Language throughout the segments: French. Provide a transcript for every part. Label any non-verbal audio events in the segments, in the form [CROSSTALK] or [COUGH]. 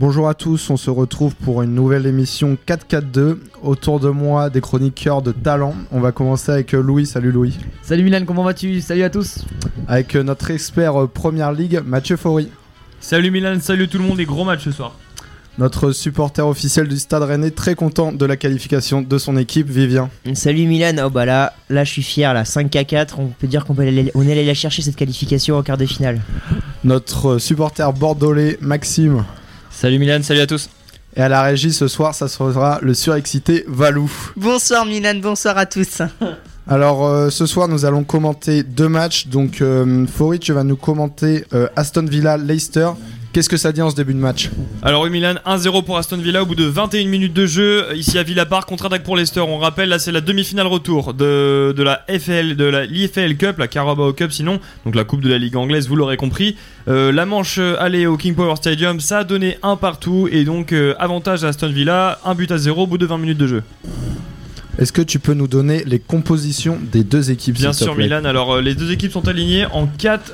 Bonjour à tous, on se retrouve pour une nouvelle émission 4-4-2. Autour de moi, des chroniqueurs de talent. On va commencer avec euh, Louis. Salut Louis. Salut Milan, comment vas-tu? Salut à tous. Avec euh, notre expert euh, Première Ligue, Mathieu Faury. Salut Milan, salut tout le monde et gros match ce soir. Notre supporter officiel du Stade Rennais, très content de la qualification de son équipe, Vivien. Salut Milan, oh bah là, là je suis fier, là 5 à 4, on peut dire qu'on peut aller, on est allé la chercher cette qualification en quart de finale. Notre supporter bordelais, Maxime. Salut Milan, salut à tous. Et à la régie ce soir, ça sera le surexcité Valou. Bonsoir Milan, bonsoir à tous. [LAUGHS] Alors euh, ce soir nous allons commenter deux matchs. Donc euh, Faury, tu vas nous commenter euh, Aston Villa Leicester. Qu'est-ce que ça dit en ce début de match Alors oui Milan, 1-0 pour Aston Villa au bout de 21 minutes de jeu ici à Villa Park contre-attaque pour Leicester. On rappelle là c'est la demi-finale retour de, de la FL de la l'IFL Cup, la Carabao Cup sinon, donc la coupe de la Ligue anglaise, vous l'aurez compris. Euh, la manche allée au King Power Stadium, ça a donné un partout et donc euh, avantage à Aston Villa, un but à zéro au bout de 20 minutes de jeu. Est-ce que tu peux nous donner les compositions des deux équipes Bien sûr Milan, alors euh, les deux équipes sont alignées en 4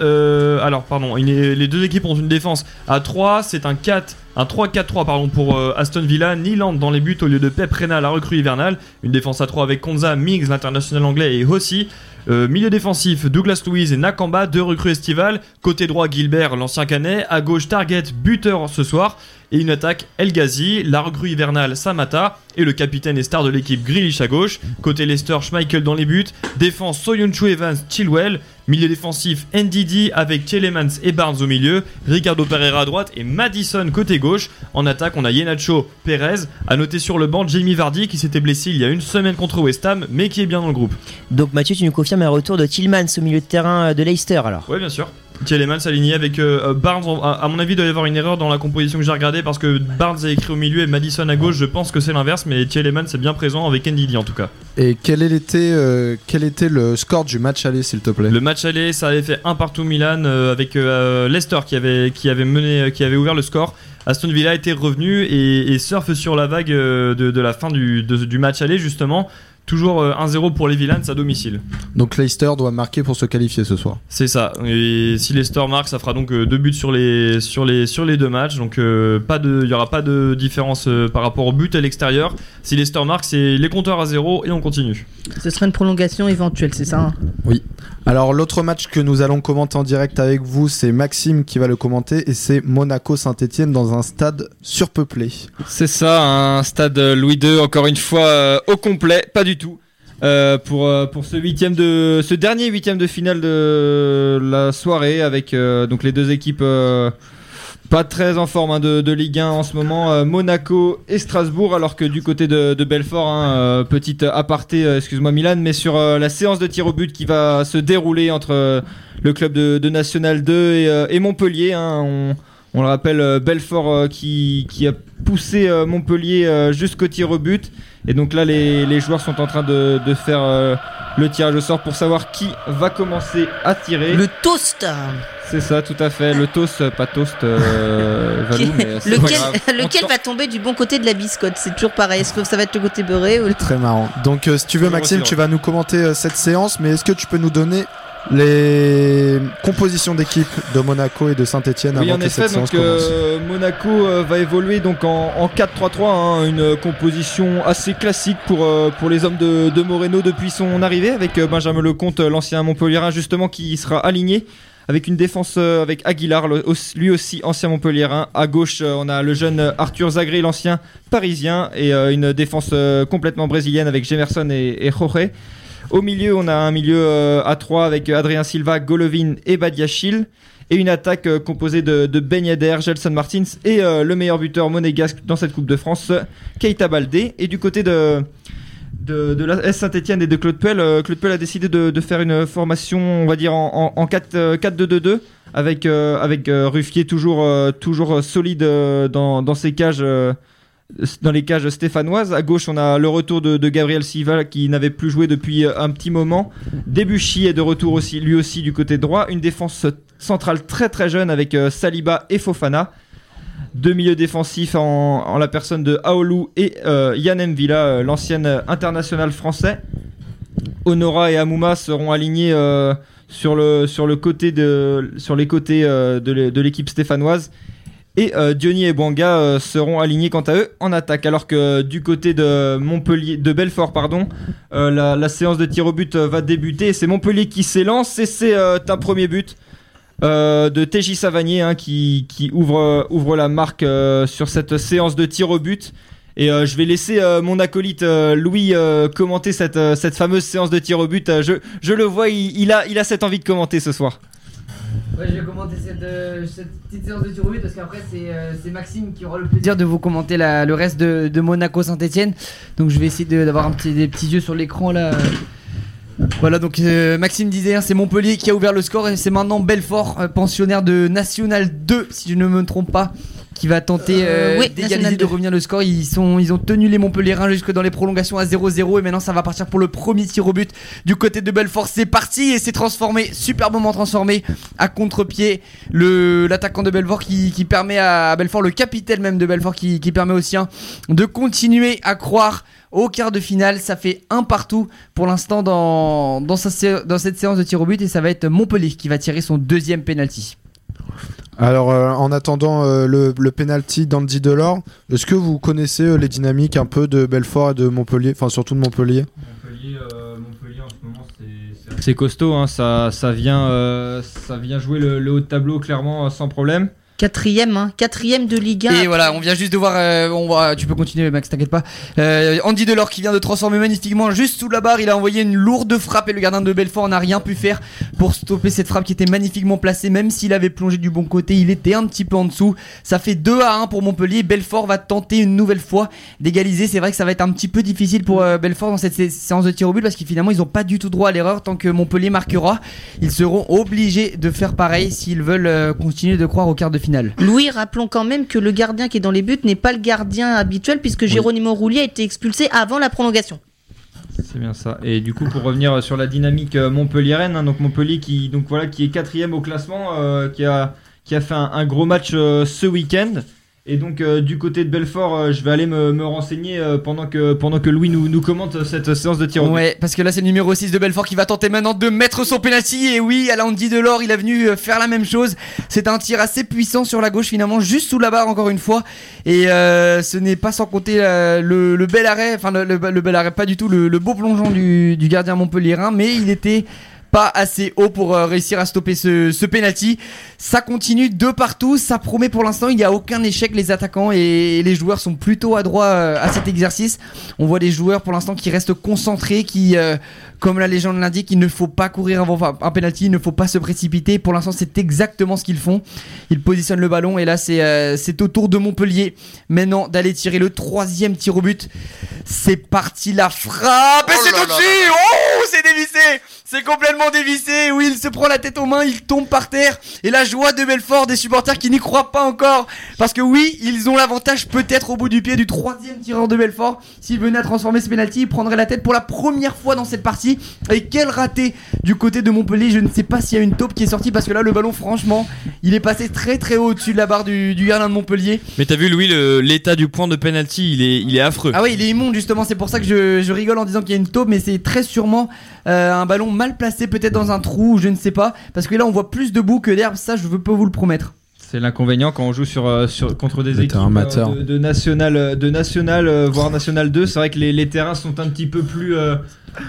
alors pardon, est- les deux équipes ont une défense à 3, c'est un 4 un 3-4-3 pardon pour euh, Aston Villa, Niland dans les buts au lieu de Pep Reina la recrue hivernale, une défense à 3 avec Konza, Miggs l'international anglais et Hossi. Euh, milieu défensif, Douglas Louise et Nakamba, deux recrues estivales. Côté droit, Gilbert, l'ancien canet. À gauche, Target, buteur ce soir. Et une attaque, El Ghazi, la recrue hivernale, Samata. Et le capitaine et star de l'équipe, Grealish à gauche. Côté Leicester, Schmeichel dans les buts. Défense, Soyuncu Evans, Chilwell. Milieu défensif, NDD avec Tielemans et Barnes au milieu. Ricardo Pereira à droite et Madison côté gauche. En attaque, on a Yenacho, Perez. À noter sur le banc, Jamie Vardy qui s'était blessé il y a une semaine contre West Ham, mais qui est bien dans le groupe. Donc Mathieu, tu nous confirmes un retour de Tillmans au milieu de terrain euh, de Leicester alors? Ouais, bien sûr. Tielemans aligné avec euh, Barnes. À, à mon avis, il doit y avoir une erreur dans la composition que j'ai regardée parce que Barnes est écrit au milieu et Madison à gauche. Je pense que c'est l'inverse, mais Tielemans est bien présent avec NDD en tout cas. Et quel était, euh, quel était le score du match aller s'il te plaît? Le match aller, ça avait fait un partout Milan euh, avec Leicester qui avait, qui avait mené, qui avait ouvert le score. Aston Villa était revenu et, et surfe sur la vague de, de la fin du, de- du match aller justement. Toujours euh, 1-0 pour les Villans à domicile. Donc Leicester doit marquer pour se qualifier ce soir. C'est ça. Et si Leicester marque, ça fera donc euh, deux buts sur les, sur les, sur les deux matchs. Donc euh, pas de, il y aura pas de différence euh, par rapport au but à l'extérieur. Si Leicester marque, c'est les compteurs à zéro et on continue. Ce serait une prolongation éventuelle, c'est ça hein Alors l'autre match que nous allons commenter en direct avec vous, c'est Maxime qui va le commenter et c'est Monaco Saint-Etienne dans un stade surpeuplé. C'est ça, un stade Louis II, encore une fois euh, au complet, pas du tout. Euh, pour, euh, pour ce huitième de ce dernier huitième de finale de la soirée avec euh, donc les deux équipes pas très en forme hein, de, Ligue 1 en ce moment Monaco et Strasbourg alors que du côté de, Belfort hein, petite aparté excuse-moi Milan mais sur la séance de tir au but qui va se dérouler entre le club de, National 2 et, euh, et Montpellier hein, on, on le rappelle, euh, Belfort euh, qui, qui a poussé euh, Montpellier euh, jusqu'au tir au but. Et donc là, les, les joueurs sont en train de, de faire euh, le tirage au sort pour savoir qui va commencer à tirer. Le toast C'est ça, tout à fait. Le toast, pas toast, euh, [LAUGHS] Valou, mais Lequel, [LAUGHS] va tomber du bon côté de la biscotte? C'est toujours pareil. Est-ce que ça va être le côté beurré ou le... Très marrant. Donc euh, si tu veux Maxime, tu vas nous commenter euh, cette séance, mais est-ce que tu peux nous donner les compositions d'équipe de Monaco et de Saint-Etienne Oui, avant en que effet, cette donc euh, Monaco euh, va évoluer donc en, en 4-3-3, hein, une composition assez classique pour, euh, pour les hommes de, de Moreno depuis son arrivée, avec euh, Benjamin Lecomte, l'ancien Montpellierin, justement, qui sera aligné. Avec une défense avec Aguilar, lui aussi ancien Montpellierin. À gauche, on a le jeune Arthur Zagré, l'ancien parisien, et une défense complètement brésilienne avec Jemerson et, et Jorge. Au milieu, on a un milieu euh, à 3 avec Adrien Silva, Golovin et Badiachil. Et une attaque euh, composée de, de Ben Gelson Martins et euh, le meilleur buteur monégasque dans cette Coupe de France, Keita Baldé. Et du côté de, la S Saint-Etienne et de Claude Puel, Claude Puel a décidé de, faire une formation, on va dire, en, en, en 4, euh, 4-2-2-2 avec, Ruffier toujours, toujours solide dans ses cages. Dans les cages stéphanoises. À gauche, on a le retour de, Gabriel Silva qui n'avait plus joué depuis euh, un petit moment. Debuchy est de retour aussi, lui aussi du côté droit. Une défense centrale très très jeune avec euh, Saliba et Fofana. Deux milieux défensifs en, la personne de Aoulou et euh, Yann Mvila, euh, l'ancienne international français. Honora et Amouma seront alignés sur, le, sur, le côté de, sur les côtés de l'équipe stéphanoise. Et euh, Diony et Bouanga euh, seront alignés quant à eux en attaque. Alors que du côté de Montpellier, de Belfort, pardon, euh, la, séance de tir au but va débuter. C'est Montpellier qui s'élance et c'est un premier but de TJ Savanier hein, qui, ouvre, la marque sur cette séance de tir au but. Et je vais laisser mon acolyte Louis commenter cette, fameuse séance de tir au but. Je, le vois, il a cette envie de commenter ce soir. Ouais, je vais commenter cette, euh, petite séance de tir parce qu'après c'est euh, c'est Maxime qui aura le plaisir de vous commenter le reste de, de Monaco Saint-Etienne. Donc je vais essayer d'avoir petit, des petits yeux sur l'écran là. Voilà donc euh, Maxime disait hein, c'est Montpellier qui a ouvert le score et c'est maintenant Belfort pensionnaire de National 2 si je ne me trompe pas qui va tenter Euh, euh, oui, d'égaliser de 2. revenir le score. Ils, sont, ils ont tenu les Montpellierins jusque dans les prolongations à 0-0 et maintenant ça va partir pour le premier tir au but du côté de Belfort. C'est parti et c'est transformé superbement transformé à contre-pied. Le l'attaquant de Belfort qui, qui permet à Belfort le capitaine même de Belfort qui, qui permet aux siens de continuer à croire au quart de finale. Ça fait un partout pour l'instant dans, dans, sa sé- dans cette séance de tir au but et ça va être Montpellier qui va tirer son deuxième penalty Alors, euh, en attendant euh, le, le penalty d'Andy Delors, est-ce que vous connaissez euh, les dynamiques un peu de Belfort et de Montpellier, enfin surtout de Montpellier? Montpellier, euh, Montpellier en ce moment c'est costaud, hein, ça, ça, vient, euh, ça vient jouer le, le haut de tableau clairement sans problème. Quatrième, hein, quatrième de Ligue 1. Et voilà, on vient juste de voir. euh, on tu peux continuer, Max, t'inquiète pas. Euh, Andy Delors qui vient de transformer magnifiquement juste sous la barre. Il a envoyé une lourde frappe et le gardien de Belfort n'a rien pu faire pour stopper cette frappe qui était magnifiquement placée. Même s'il avait plongé du bon côté, il était un petit peu en dessous. Ça fait 2 à 1 pour Montpellier. Belfort va tenter une nouvelle fois d'égaliser. C'est vrai que ça va être un petit peu difficile pour euh, Belfort dans cette sé- séance de tir au but parce qu'ils finalement ils ont pas du tout droit à l'erreur tant que Montpellier marquera. Ils seront obligés de faire pareil s'ils veulent continuer de croire au quart de finale. Louis, rappelons quand même que le gardien qui est dans les buts n'est pas le gardien habituel puisque Géronimo Roulier a été expulsé avant la prolongation. C'est bien ça. Et du coup, pour revenir sur la dynamique euh, montpelliéraine, hein, donc Montpellier qui, donc voilà, qui est quatrième au classement, euh, qui, a, qui a fait un, un gros match euh, ce week-end. Et donc, euh, du côté de Belfort, euh, je vais aller me, renseigner euh, pendant, que, pendant que Louis nous, nous commente cette séance de tir. Ouais, parce que là c'est le numéro 6 de Belfort qui va tenter maintenant de mettre son penalty et oui, à l'Andy Delors, il a venu faire la même chose. C'est un tir assez puissant sur la gauche finalement, juste sous la barre encore une fois. Et ce n'est pas sans compter le, bel arrêt, enfin le, bel arrêt, pas du tout, le, beau plongeon du, du gardien montpellierin, mais il était pas assez haut pour euh, réussir à stopper ce, ce penalty. Ça continue de partout, ça promet pour l'instant, il n'y a aucun échec, les attaquants et les joueurs sont plutôt adroits euh, à cet exercice. On voit des joueurs pour l'instant qui restent concentrés, qui, euh, comme la légende l'indique, il ne faut pas courir avant un penalty, il ne faut pas se précipiter. Pour l'instant, c'est exactement ce qu'ils font. Ils positionnent le ballon et là, c'est euh, c'est au tour de Montpellier maintenant d'aller tirer le troisième tir au but. C'est parti, la frappe et Oh c'est là là au-dessus. Oh, c'est dévissé, c'est complètement dévissé. Oui, il se prend la tête aux mains, il tombe par terre et la joie de Belfort des supporters qui n'y croient pas encore parce que oui, ils ont l'avantage peut-être au bout du pied du troisième tireur de Belfort. S'il venait à transformer ce penalty, il prendrait la tête pour la première fois dans cette partie. Et quel raté du côté de Montpellier. Je ne sais pas s'il y a une taupe qui est sortie parce que là, le ballon, franchement, il est passé très très haut au-dessus de la barre du, du gardien de Montpellier. Mais t'as vu, Louis, l'état du point de penalty, il est, il est affreux. Ah ouais, il est immonde justement. C'est pour ça que je, je rigole en disant qu'il y a une taupe, mais c'est très sûrement euh, un ballon mal placé, peut-être dans un trou, je ne sais pas. Parce que là, on voit plus de boue que d'herbe. Ça, je peux vous le promettre. C'est l'inconvénient quand on joue sur, euh, sur, contre des équipes amateur. euh, de, de national, euh, de national euh, voire national 2. C'est vrai que les, les terrains sont un petit peu plus, euh,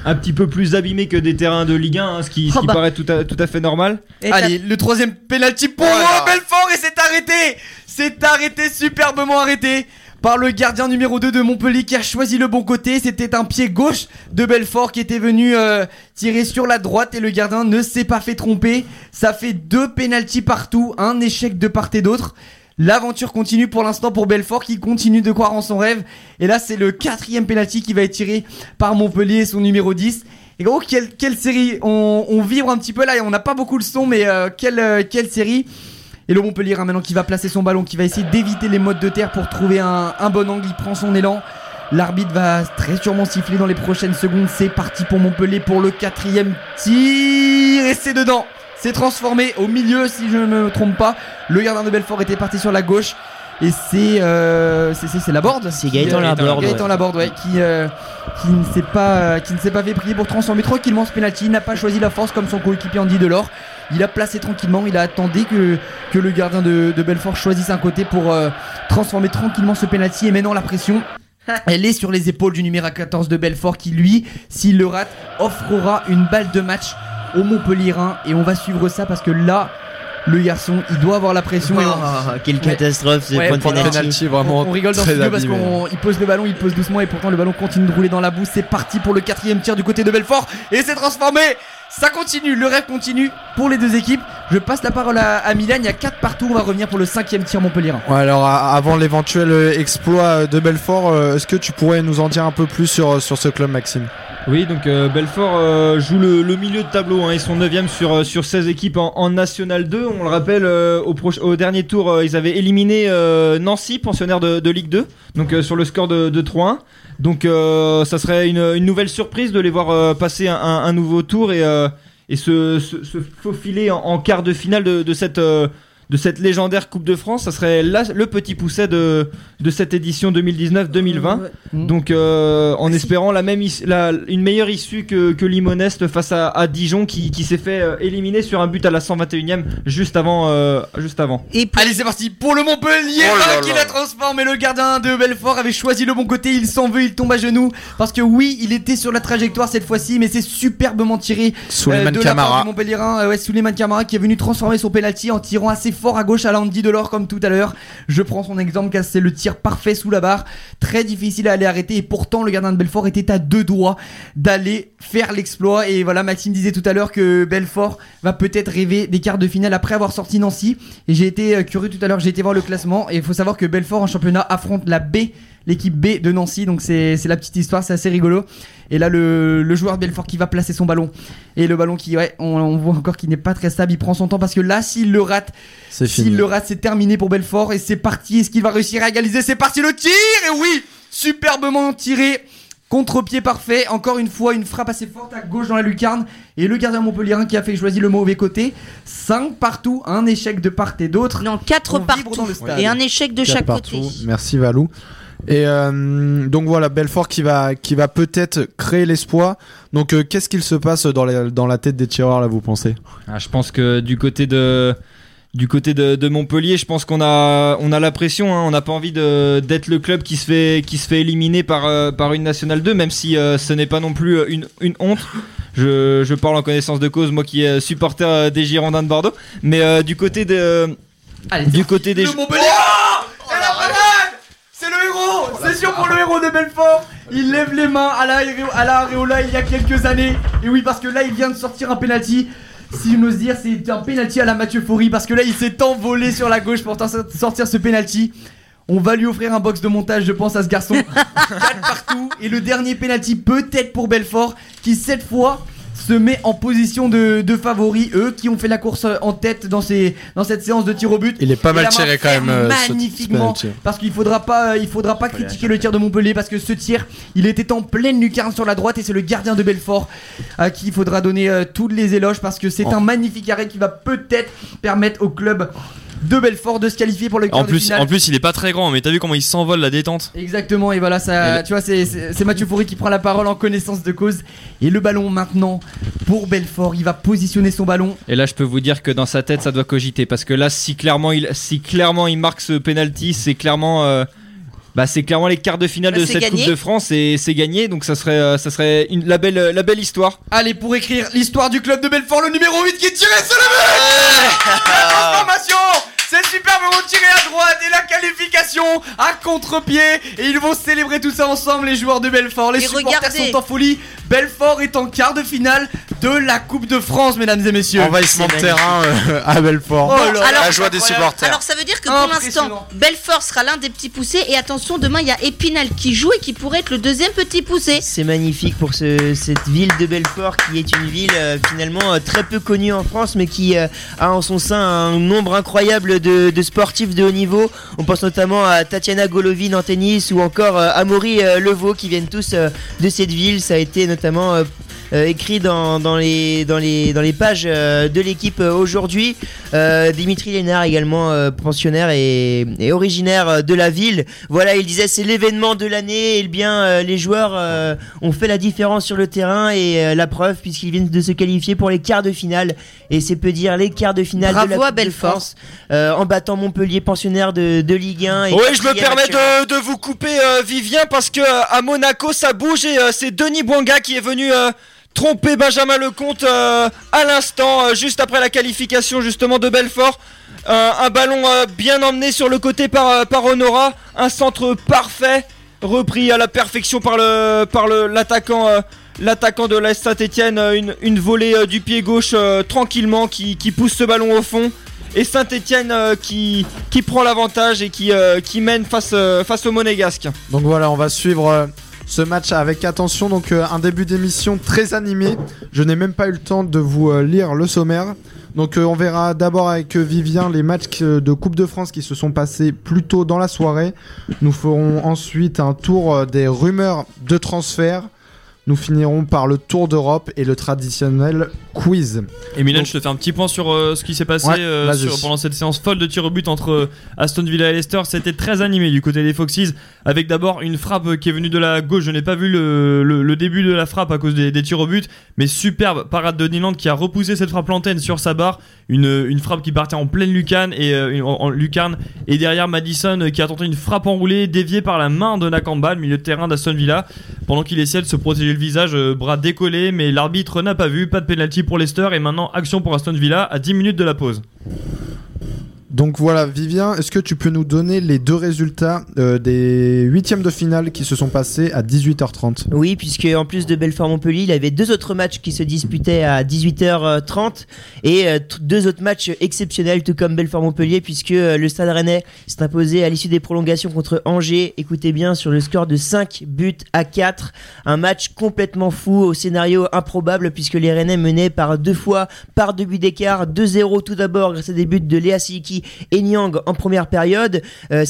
un petit peu plus abîmés que des terrains de Ligue 1, hein, ce qui, ce Oh qui bah. paraît tout à, tout à fait normal. Et Allez, le troisième penalty pour Voilà. Belfort et c'est arrêté C'est arrêté, superbement arrêté par le gardien numéro 2 de Montpellier qui a choisi le bon côté. C'était un pied gauche de Belfort qui était venu euh, tirer sur la droite et le gardien ne s'est pas fait tromper. Ça fait deux pénalties partout, un échec de part et d'autre. L'aventure continue pour l'instant pour Belfort qui continue de croire en son rêve. Et là, c'est le quatrième penalty qui va être tiré par Montpellier, son numéro 10. Et gros, quelle, série on, on vibre un petit peu là et on n'a pas beaucoup le son, mais euh, euh, quelle série Et le Montpellier hein, maintenant qui va placer son ballon, qui va essayer d'éviter les modes de terre pour trouver un, un bon angle. Il prend son élan. L'arbitre va très sûrement siffler dans les prochaines secondes. C'est parti pour Montpellier pour le quatrième tir. Et c'est dedans. C'est transformé au milieu, si je ne me trompe pas. Le gardien de Belfort était parti sur la gauche. Et c'est euh, c'est- c'est c'est Laborde. C'est Gaëtan euh, Laborde, Gaëtan ouais. Laborde, ouais, qui euh, qui ne s'est pas qui ne s'est pas fait prier pour transformer tranquillement ce penalty. Il n'a pas choisi la force comme son coéquipier Andy Delors. Il a placé tranquillement. Il a attendu que que le gardien de, de Belfort choisisse un côté pour euh, transformer tranquillement ce penalty. Et maintenant la pression. [LAUGHS] Elle est sur les épaules du numéro 14 de Belfort qui lui, s'il le rate, offrera une balle de match au Montpellierin et on va suivre ça parce que là, le garçon, il doit avoir la pression. on- Ah, quelle Ouais. catastrophe ce Ouais, point de penalty. Vraiment on, on rigole dans ce studio parce qu'il pose le ballon, il pose doucement et pourtant le ballon continue de rouler dans la boue. C'est parti pour le quatrième tir du côté de Belfort et c'est transformé. Ça continue, le rêve continue pour les deux équipes. Je passe la parole à, Milan. Il y a 4 partout. On va revenir pour le cinquième tir Montpellier. Ouais, alors avant l'éventuel euh, exploit euh, de Belfort, euh, est-ce que tu pourrais nous en dire un peu plus sur, sur ce club, Maxime? Oui, donc euh, Belfort euh, joue le, le milieu de tableau. Hein, ils sont 9 sur, euh, sur 16 équipes en, en National 2. On le rappelle, euh, au, au dernier tour, euh, ils avaient éliminé Nancy, pensionnaire de, de Ligue 2, donc sur le score de, de 3-1. Donc ça serait une, une nouvelle surprise de les voir passer un, un- nouveau tour et, et se, se, se faufiler en, en quart de finale de, de cette... euh, de cette légendaire Coupe de France, ça serait là le petit pousset de, de cette édition 2019-2020. Donc euh, en espérant la même la- une meilleure issue que, que Limonest face à, à Dijon qui, qui s'est fait euh, éliminer sur un but à la 121e juste avant euh, juste avant. Et pour- Allez, c'est parti pour le Montpellier Oh là qui là. la transforme. Et le gardien de Belfort avait choisi le bon côté. Il s'en veut, il tombe à genoux. Parce que oui, il était sur la trajectoire cette fois-ci, mais c'est superbement tiré Souleymane Euh, de la part Camara. du Montpellierin, euh, ouais, Souleymane Camara qui est venu transformer son penalty en tirant assez fort à gauche à l'Andy Delors comme tout à l'heure. Je prends son exemple car c'est le tir parfait sous la barre, très difficile à aller arrêter et pourtant le gardien de Belfort était à deux doigts d'aller faire l'exploit. Et voilà Maxime disait tout à l'heure que Belfort va peut-être rêver des quarts de finale après avoir sorti Nancy. Et j'ai été euh, curieux tout à l'heure, j'ai été voir le classement. Et il faut savoir que Belfort en championnat affronte la B l'équipe B de Nancy donc c'est c'est la petite histoire c'est assez rigolo et là le, le joueur de Belfort qui va placer son ballon et le ballon qui ouais on, on voit encore qu'il n'est pas très stable il prend son temps parce que là s'il le rate s'il le rate c'est terminé pour Belfort et c'est parti est-ce qu'il va réussir à égaliser? C'est parti le tir et oui superbement tiré Contre-pied parfait, encore une fois une frappe assez forte à gauche dans la lucarne et le gardien montpellierin qui a fait choisir le mauvais côté. 5 partout, un échec de part et d'autre. non, 4 On vibre partout. dans le stade. Et un échec de Quatre chaque partout. côté. Merci Valou. Et euh, donc voilà, Belfort qui va, qui va peut-être créer l'espoir. Donc euh, qu'est-ce qu'il se passe dans, les- dans la tête des tireurs là, vous pensez? Ah, je pense que du côté de du côté de, de Montpellier, je pense qu'on a on a la pression. hein. On n'a pas envie d'être le club qui se fait qui se fait éliminer par euh, par une nationale 2, même si euh, ce n'est pas non plus une, une honte. Je, je parle en connaissance de cause, moi qui est supporter des Girondins de Bordeaux. Mais euh, du côté de Allez, du côté des Le Montpellier Oh Et la parade C'est le pour le héros de Belfort Il lève les mains à la, Areo- à la Areola il y a quelques années. Et oui, parce que là, il vient de sortir un penalty. Si je n'ose dire, c'est un penalty à la Mathieu Faury. Parce que là, il s'est envolé sur la gauche pour sortir ce penalty. On va lui offrir un box de montage, je pense, à ce garçon. [LAUGHS] 4 partout. Et le dernier penalty, peut-être pour Belfort, qui cette fois se met en position de, de favori. Eux qui ont fait la course en tête dans, ces, dans cette séance de tir au but. Il est pas mal tiré quand même. euh, ce- ce magnifiquement parce qu'il faudra pas euh, il faudra pas critiquer le tir de Montpellier parce que ce tir il était en pleine lucarne sur la droite et c'est le gardien de Belfort à qui il faudra donner euh, tous les éloges parce que c'est En- un magnifique arrêt qui va peut-être permettre au club de Belfort de se qualifier pour le quart En de plus, finale. en plus, il est pas très grand, mais t'as vu comment il s'envole la détente Exactement, et voilà, ça, Et tu vois, c'est- c'est c'est Mathieu Faury qui prend la parole en connaissance de cause. Et le ballon maintenant pour Belfort, il va positionner son ballon. Et là, je peux vous dire que dans sa tête, ça doit cogiter parce que là, si clairement il, si clairement il marque ce penalty, c'est clairement, euh, bah, c'est clairement les quarts de finale Bah, de c'est cette gagné. Coupe de France et c'est gagné. Donc ça serait, euh, ça serait une, la belle, la belle histoire. Allez, pour écrire l'histoire du club de Belfort, le numéro 8 qui est tiré sur le but La transformation C'est superbement tiré à droite et la qualification à contre-pied Et ils vont célébrer tout ça ensemble, les joueurs de Belfort. Les Et supporters regardez. sont en folie. Belfort est en quart de finale de la Coupe de France, mesdames et messieurs. Envahissement de terrain euh, à Belfort. Oh là alors- la joie des supporters. Alors ça veut dire que pour l'instant, Belfort sera l'un des petits poussés et attention, demain il y a Épinal qui joue et qui pourrait être le deuxième petit poussé. C'est magnifique pour ce- cette ville de Belfort qui est une ville euh, finalement euh, très peu connue en France mais qui euh, a en son sein un nombre incroyable de, sportifs de haut niveau. On pense notamment à Tatiana Golovin en tennis ou encore euh, Amaury euh, Levaux qui viennent tous euh, de cette ville. Ça a été notamment écrit dans, dans, les, dans, les, dans les pages euh, de l'équipe euh, aujourd'hui. Euh, Dimitri Lénard également euh, pensionnaire et, et originaire euh, de la ville. Voilà, il disait c'est l'événement de l'année et bien euh, les joueurs euh, ont fait la différence sur le terrain et euh, la preuve puisqu'ils viennent de se qualifier pour les quarts de finale et c'est peu dire les quarts de finale Bravo de la à Belfort. Euh, en battant Montpellier pensionnaire de, de Ligue 1. et Oui, je me permets de, de vous couper, euh, Vivien, parce que euh, à Monaco, ça bouge et euh, c'est Denis Bouanga qui est venu euh, tromper Benjamin Lecomte euh, à l'instant, euh, juste après la qualification justement de Belfort. Euh, un ballon euh, bien emmené sur le côté par, euh, Honora, un centre parfait, repris à la perfection par l'attaquant. euh, de l'Est Saint-Etienne, une, volée euh, du pied gauche euh, tranquillement qui, pousse ce ballon au fond. Et Saint-Etienne qui, qui prend l'avantage et qui, euh, mène face, euh, au Monégasque. Donc voilà, on va suivre euh, ce match avec attention. Donc euh, un début d'émission très animé. Je n'ai même pas eu le temps de vous euh, lire le sommaire. Donc euh, on verra d'abord avec Vivien les matchs de Coupe de France qui se sont passés plus tôt dans la soirée. Nous ferons ensuite un tour des rumeurs de transfert. Nous finirons par le tour d'Europe et le traditionnel quiz. Et Milan, Donc- je te fais un petit point sur euh, ce qui s'est passé Ouais, euh, vas-y. sur- pendant cette séance folle de tir au but entre euh, Aston Villa et Leicester. C'était très animé du côté des Foxes, avec d'abord une frappe qui est venue de la gauche. Je n'ai pas vu le, début de la frappe à cause des, tirs au but, mais superbe parade de Nyland qui a repoussé cette frappe lantaine sur sa barre. Une, frappe qui partait en pleine lucarne et euh, derrière Madison euh, qui a tenté une frappe enroulée déviée par la main de Nakamba, le milieu de terrain d'Aston Villa, pendant qu'il essayait de se protéger le visage, euh, bras décollés, mais l'arbitre n'a pas vu, pas de penalty pour Leicester et maintenant action pour Aston Villa à 10 minutes de la pause. Donc voilà, Vivien, est-ce que tu peux nous donner les deux résultats euh, des huitièmes de finale qui se sont passés à 18h30 Oui, puisque en plus de Belfort-Montpellier, il avait deux autres matchs qui se disputaient à 18h30 et euh, deux autres matchs exceptionnels, tout comme Belfort-Montpellier, puisque euh, le Stade Rennais s'est imposé à l'issue des prolongations contre Angers. Écoutez bien, sur le score de 5 buts à 4, un match complètement fou au scénario improbable, puisque les Rennais menaient par deux fois, par deux buts d'écart, 2-0 tout d'abord grâce à des buts de Léa Siliki et Niang en première période. Euh,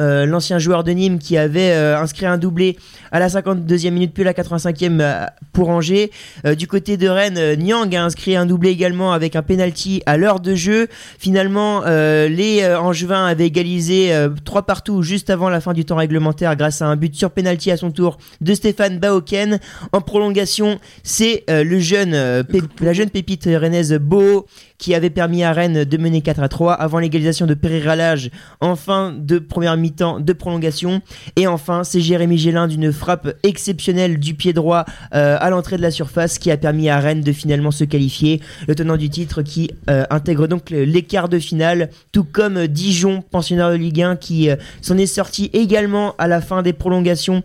euh, l'ancien joueur de Nîmes qui avait euh, inscrit un doublé à la 52e minute puis la 85e euh, pour Angers. Du côté de Rennes, Niang a inscrit un doublé également avec un penalty à l'heure de jeu. Finalement, les Angevins avaient égalisé euh, trois partout juste avant la fin du temps réglementaire grâce à un but sur penalty à son tour de Stéphane Baoken. En prolongation, c'est la jeune pépite rennaise Beau qui avait permis à Rennes de mener 4 à 3 avant l'égalisation de Pereira Lage en fin de première mi-temps de prolongation. Et enfin, c'est Jérémy Gélin d'une frappe exceptionnelle du pied droit euh, à l'entrée de la surface qui a permis à Rennes de finalement se qualifier. Le tenant du titre qui euh, intègre donc quarts de finale, tout comme Dijon, pensionnaire de Ligue 1, qui euh, s'en est sorti également à la fin des prolongations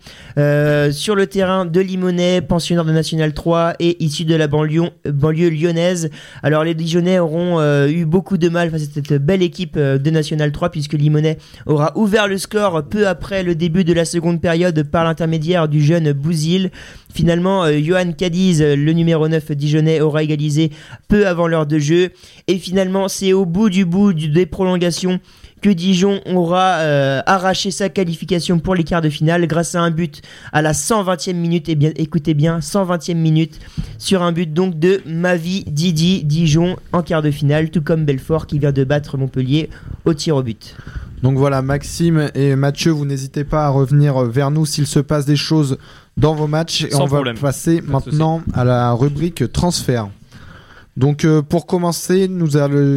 sur le terrain de Limonest, pensionnaire de National 3 et issu de la banlieue, banlieue lyonnaise. Alors les Dijonnais auront euh, eu beaucoup de mal face à cette belle équipe euh, de National 3 puisque Limonest aura ouvert le score peu après le début de la seconde période par l'intermédiaire du jeune Bouzil. Finalement, euh, Johan Cadiz, le numéro 9 Dijonais, aura égalisé peu avant l'heure de jeu. Et finalement, c'est au bout du bout des prolongations que Dijon aura euh, arraché sa qualification pour les quarts de finale grâce à un but à la 120e minute. Et bien, écoutez bien, 120e minute sur un but donc de Mavi Didi Dijon en quart de finale, tout comme Belfort qui vient de battre Montpellier au tir au but. Donc voilà, Maxime et Mathieu, vous n'hésitez pas à revenir vers nous s'il se passe des choses dans vos matchs. Et Sans on problème. va passer maintenant à la rubrique transfert. Donc euh, pour commencer,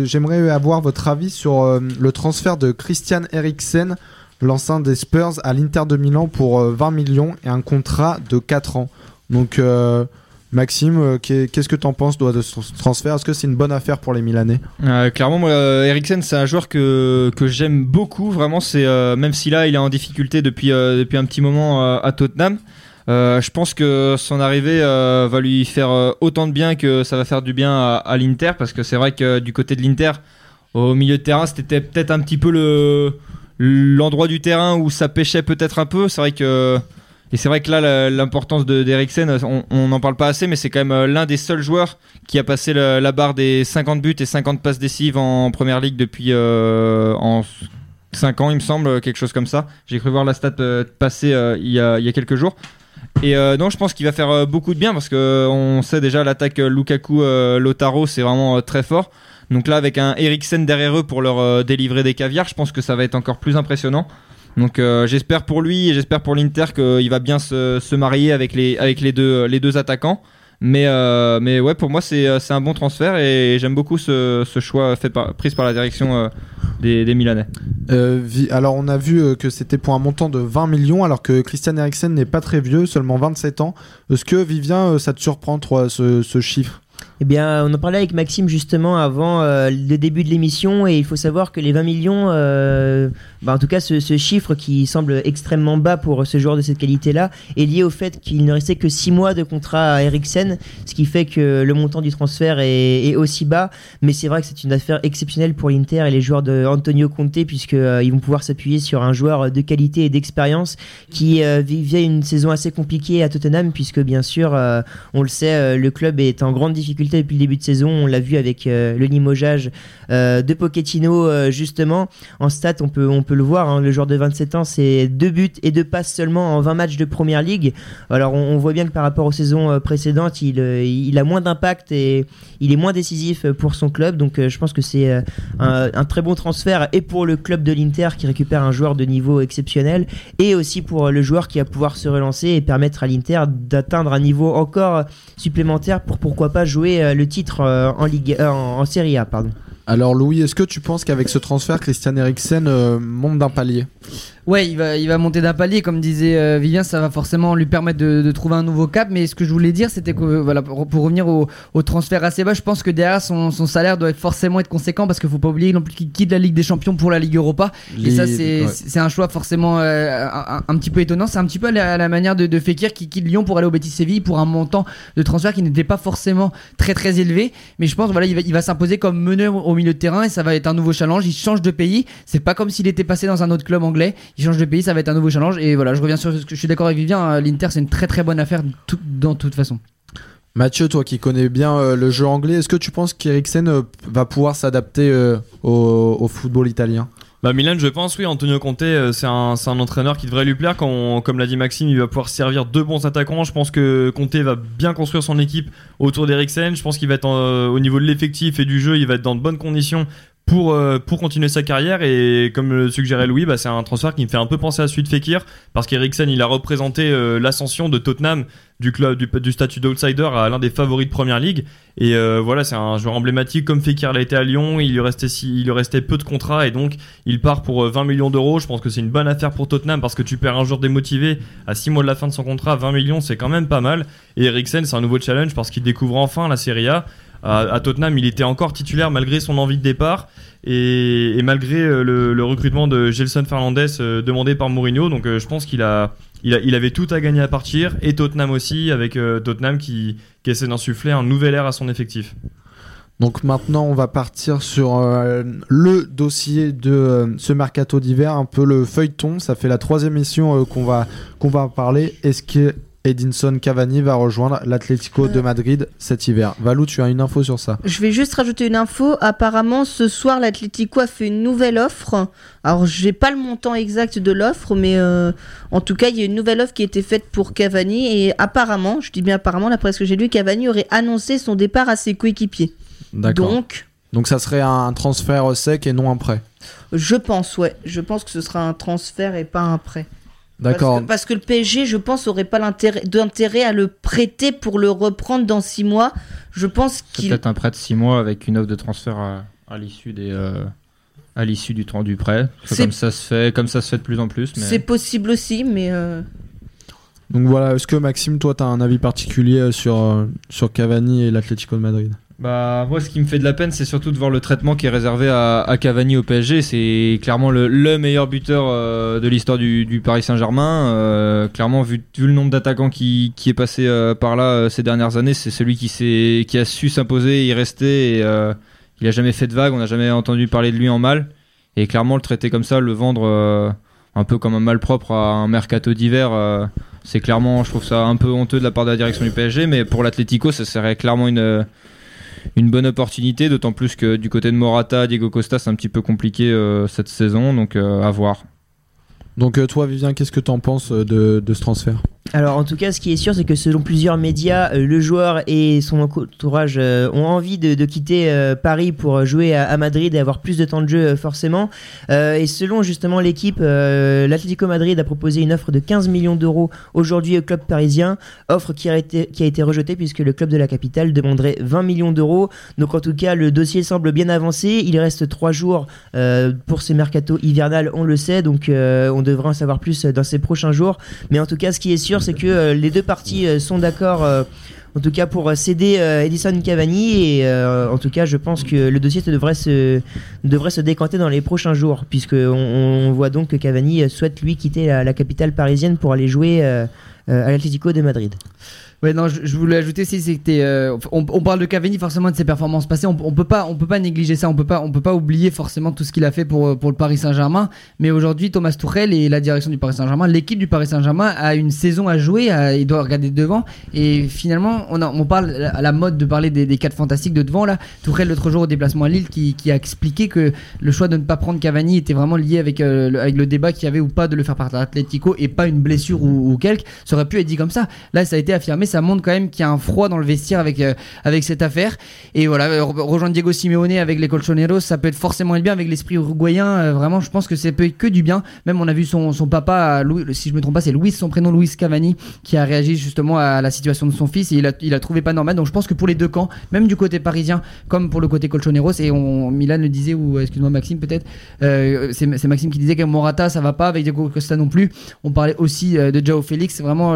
j'aimerais avoir votre avis sur euh, le transfert de Christian Eriksen, l'ancien des Spurs, à l'Inter de Milan pour euh, 20 millions et un contrat de 4 ans. Donc euh, Maxime, euh, qu'est- qu'est-ce que tu en penses de ce transfert? Est-ce que c'est une bonne affaire pour les Milanais? Euh, clairement, euh, Eriksen, c'est un joueur que, j'aime beaucoup. Vraiment, euh, même si là, il est en difficulté depuis, euh, un petit moment euh, à Tottenham. Euh, je pense que son arrivée euh, va lui faire euh, autant de bien que ça va faire du bien à, l'Inter, parce que c'est vrai que du côté de l'Inter, au milieu de terrain, c'était peut-être un petit peu le l'endroit du terrain où ça pêchait peut-être un peu. C'est vrai que et c'est vrai que là, l'importance de- d'Eriksen, on- n'en parle pas assez, mais c'est quand même l'un des seuls joueurs qui a passé la, barre des 50 buts et 50 passes décisives en première ligue depuis en 5 ans, il me semble, quelque chose comme ça. J'ai cru voir la stat passer il, y a, il y a quelques jours. Et euh, non, je pense qu'il va faire euh, beaucoup de bien parce que euh, on sait déjà l'attaque euh, Lukaku euh, Lotaro, c'est vraiment très fort. Donc là, avec un Eriksen derrière eux pour leur délivrer des caviars, je pense que ça va être encore plus impressionnant. Donc j'espère pour lui et j'espère pour l'Inter qu'il va bien se, marier avec les deux attaquants. Mais euh, mais ouais, pour moi c'est euh, c'est un bon transfert et j'aime beaucoup ce, choix fait par, pris par la direction euh, des, Milanais. Alors on a vu que c'était pour un montant de 20 millions alors que Christian Eriksen n'est pas très vieux, seulement 27 ans. Est-ce que Vivien, ça te surprend toi ce chiffre? Eh bien, on en parlait avec Maxime justement avant euh, le début de l'émission et il faut savoir que les 20 millions, euh, bah, en tout cas ce, chiffre qui semble extrêmement bas pour ce joueur de cette qualité-là, est lié au fait qu'il ne restait que 6 mois de contrat à Eriksen, ce qui fait que le montant du transfert est, aussi bas. Mais c'est vrai que c'est une affaire exceptionnelle pour l'Inter et les joueurs de Antonio Conte puisque euh, vont pouvoir s'appuyer sur un joueur de qualité et d'expérience qui vivait une saison assez compliquée à Tottenham puisque bien sûr on le sait le club est en grande difficulté depuis le début de saison. On l'a vu avec euh, le limogeage euh, de Pochettino euh, justement. En stats on peut on peut le voir hein, le joueur de 27 ans c'est deux buts et deux passes seulement en 20 matchs de première ligue. Alors on, voit bien que par rapport aux saisons précédentes il, il a moins d'impact et il est moins décisif pour son club. Donc je pense que c'est un très bon transfert et pour le club de l'Inter qui récupère un joueur de niveau exceptionnel et aussi pour le joueur qui va pouvoir se relancer et permettre à l'Inter d'atteindre un niveau encore supplémentaire pour pourquoi pas jouer euh, le titre euh, en Ligue euh, en, en Serie A pardon. Alors Louis, est-ce que tu penses qu'avec ce transfert, Christian Eriksen euh, monte d'un palier? Ouais, il va, il va monter d'un palier, comme disait euh, Vivien, ça va forcément lui permettre de, de trouver un nouveau cap. Mais ce que je voulais dire, c'était que euh, voilà, pour, pour revenir au, au transfert assez bas, je pense que derrière son, son salaire doit être forcément être conséquent parce qu'il faut pas oublier non plus qu'il quitte la Ligue des Champions pour la Ligue Europa. Et ça, c'est ouais. un choix forcément euh, un, un petit peu étonnant. C'est un petit peu à la, à la manière de, de Fekir qui quitte Lyon pour aller au Betis Séville pour un montant de transfert qui n'était pas forcément très très élevé. Mais je pense voilà, il va, il va s'imposer comme meneur au milieu de terrain et ça va être un nouveau challenge. Il change de pays. C'est pas comme s'il était passé dans un autre club anglais. Il change de pays, ça va être un nouveau challenge. Et voilà, je reviens sur ce que je suis d'accord avec Vivien. hein, L'Inter, c'est une très très bonne affaire dans toute façon. Mathieu, toi qui connais bien euh, le jeu anglais, est-ce que tu penses qu'Eriksen euh, va pouvoir s'adapter euh, au football italien? Bah Milan, je pense, oui, Antonio Conte, euh, c'est un, entraîneur qui devrait lui plaire. Comme l'a dit Maxime, il va pouvoir servir deux bons attaquants. Je pense que Conte va bien construire son équipe autour d'Eriksen. Je pense qu'il va être euh, au niveau de l'effectif et du jeu, il va être dans de bonnes conditions pour, euh, pour continuer sa carrière. Et comme le suggérait Louis, bah, c'est un transfert qui me fait un peu penser à celui de Fekir parce qu'Eriksen, il a représenté euh, l'ascension de Tottenham du club du, statut d'outsider à l'un des favoris de première ligue. Et euh, voilà, c'est un joueur emblématique comme Fekir l'a été à Lyon. Il lui restait il lui restait peu de contrats et donc il part pour euh, 20 millions d'euros. Je pense que c'est une bonne affaire pour Tottenham parce que tu perds un joueur démotivé à 6 mois de la fin de son contrat, 20 millions, c'est quand même pas mal. Et Eriksen, c'est un nouveau challenge parce qu'il découvre enfin la Serie A. À, Tottenham, il était encore titulaire malgré son envie de départ et, malgré euh, le, recrutement de Gelson Fernandez euh, demandé par Mourinho. Donc euh, je pense qu'il a, il avait tout à gagner à partir et Tottenham aussi avec Tottenham qui, essaie d'insuffler un nouvel air à son effectif. Donc maintenant, on va partir sur le dossier de ce mercato d'hiver, un peu le feuilleton. Ça fait la troisième émission qu'on va qu'on va parler. Est-ce que Edinson Cavani va rejoindre l'Atlético de Madrid cet hiver Valou, tu as une info sur ça? Je vais juste rajouter une info. Apparemment, ce soir, l'Atlético a fait une nouvelle offre. Alors, j'ai pas le montant exact de l'offre, mais euh, en tout cas, il y a une nouvelle offre qui a été faite pour Cavani. Et apparemment, je dis bien apparemment, d'après ce que j'ai lu, Cavani aurait annoncé son départ à ses coéquipiers. D'accord. Donc... Donc, ça serait un transfert sec et non un prêt? je pense, ouais. Je pense que ce sera un transfert et pas un prêt. D'accord. Parce que, parce que le PSG, je pense, aurait pas l'intérêt d'intérêt à le prêter pour le reprendre dans six mois. Je pense C'est qu'il peut-être un prêt de 6 mois avec une offre de transfert à, à l'issue des euh, à l'issue du temps du prêt. Comme ça se fait, comme ça se fait de plus en plus. Mais... c'est possible aussi, mais euh, Donc voilà, est-ce que Maxime, toi, tu as un avis particulier euh, sur, sur Cavani et l'Atlético de Madrid? Bah moi ce qui me fait de la peine c'est surtout de voir le traitement qui est réservé à, à Cavani au PSG. C'est clairement le, le meilleur buteur euh, de l'histoire du, Paris Saint-Germain. Euh, clairement vu, le nombre d'attaquants qui, est passé euh, par là ces dernières années, c'est celui qui, qui a su s'imposer, y rester. Et, il a jamais fait de vague, on n'a jamais entendu parler de lui en mal. Et clairement le traiter comme ça, le vendre un peu comme un malpropre à un mercato d'hiver. c'est clairement, je trouve ça un peu honteux de la part de la direction du PSG, mais pour l'Atlético, ça serait clairement une, une bonne opportunité, d'autant plus que du côté de Morata, Diego Costa, c'est un petit peu compliqué euh, cette saison, donc euh, à voir. Donc euh, toi, Vivien, qu'est-ce que tu en penses de ce transfert? Alors en tout cas, ce qui est sûr, c'est que selon plusieurs médias, euh, le joueur et son entourage euh, ont envie de, quitter euh, Paris pour jouer à, Madrid et avoir plus de temps de jeu forcément. Et selon justement l'équipe, l'Atlético Madrid a proposé une offre de 15 millions d'euros aujourd'hui au club parisien, offre qui a, été, qui a été rejetée puisque le club de la capitale demanderait 20 millions d'euros. Donc en tout cas, le dossier semble bien avancé. Il reste trois jours pour ce mercato hivernal, on le sait, donc on devrait en savoir plus dans ces prochains jours. Mais en tout cas, ce qui est sûr, c'est que euh, les deux parties euh, sont d'accord. euh, en tout cas pour céder Edison Cavani et en tout cas je pense que le dossier devrait se, devrait se décanter dans les prochains jours puisque on, voit donc que Cavani souhaite lui quitter la, capitale parisienne pour aller jouer à l'Atlético de Madrid. Ouais, non, je, voulais ajouter aussi, c'était, euh, on, on parle de Cavani forcément de ses performances passées. On, on peut pas, on peut pas négliger ça. On peut pas, on peut pas oublier forcément tout ce qu'il a fait pour pour le Paris Saint-Germain. Mais aujourd'hui, Thomas Tuchel et la direction du Paris Saint-Germain, l'équipe du Paris Saint-Germain a une saison à jouer. il doit regarder devant. Et finalement, on, on parle à la mode de parler des, des quatre fantastiques de devant là. Tuchel l'autre jour au déplacement à Lille, qui, qui a expliqué que le choix de ne pas prendre Cavani était vraiment lié avec euh, le, avec le débat qu'il y avait ou pas de le faire partir à l'Atlético et pas une blessure ou, ou quelque. Ça aurait pu être dit comme ça. Là, ça a été affirmé. Ça montre quand même qu'il y a un froid dans le vestiaire avec, euh, avec cette affaire. Et voilà, euh, re- rejoindre Diego Simeone avec les Colchoneros, ça peut être forcément être bien avec l'esprit uruguayen. euh, vraiment, je pense que ça peut être que du bien. Même on a vu son, son papa, si je me trompe pas, c'est Louis, son prénom Louis Cavani, qui a réagi justement à la situation de son fils et il a, il a trouvé pas normal. Donc je pense que pour les deux camps, même du côté parisien comme pour le côté Colchoneros, et Milan le disait, ou excuse-moi Maxime peut-être, euh, c'est Maxime qui disait que Morata ça va pas, avec Diego Costa non plus. On parlait aussi de Jao Félix. Vraiment,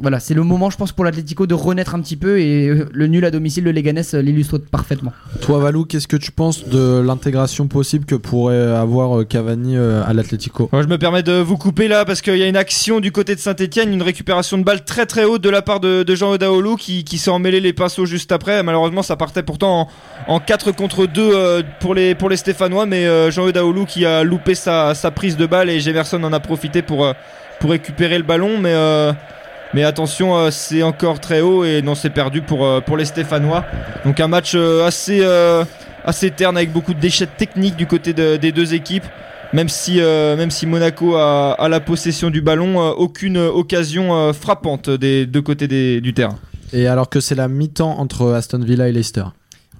voilà, c'est le moment, je pense, pour l'Atlético de renaître un petit peu et euh, le nul à domicile de Leganés euh, l'illustre parfaitement. Toi, Valou, qu'est-ce que tu penses de l'intégration possible que pourrait avoir euh, Cavani à l'Atlético Moi, je me permets de vous couper là parce qu'il y a une action du côté de Saint-Etienne, une récupération de balle très très haute de la part de, de Jean Odaolu qui, qui s'est emmêlé les pinceaux juste après. Malheureusement, ça partait pourtant en, en 4 contre 2 euh, pour, les, pour les Stéphanois, mais Jean Odaolu qui a loupé sa, sa prise de balle et Jemerson en a profité pour, pour récupérer le ballon. Mais, euh, mais attention, euh, c'est encore très haut et non, c'est perdu pour, euh, les Stéphanois. Donc un match euh, assez, assez terne avec beaucoup de déchets techniques du côté de- des deux équipes. Même si, Monaco a, a la possession du ballon, aucune occasion frappante des deux côtés du terrain. Et alors que c'est la mi-temps entre Aston Villa et Leicester.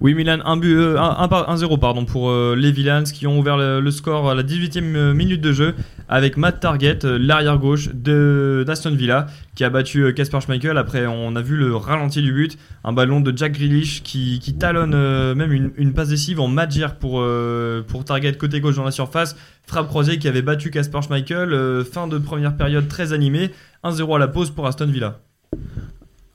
Oui, Milan, 1 but, euh, un- un par- 1-0 pardon pour euh, les Villans qui ont ouvert le, score à la 18e minute de jeu avec Matt Target, euh, l'arrière gauche d'Aston Villa, qui a battu euh, Kasper Schmeichel. Après, on a vu le ralenti du but, un ballon de Jack Grealish qui, talonne euh, même une, passe décisive en Madjer pour euh, Target côté gauche dans la surface. Frappe croisée qui avait battu Kasper Schmeichel. euh, fin de première période très animée. 1-0 à la pause pour Aston Villa.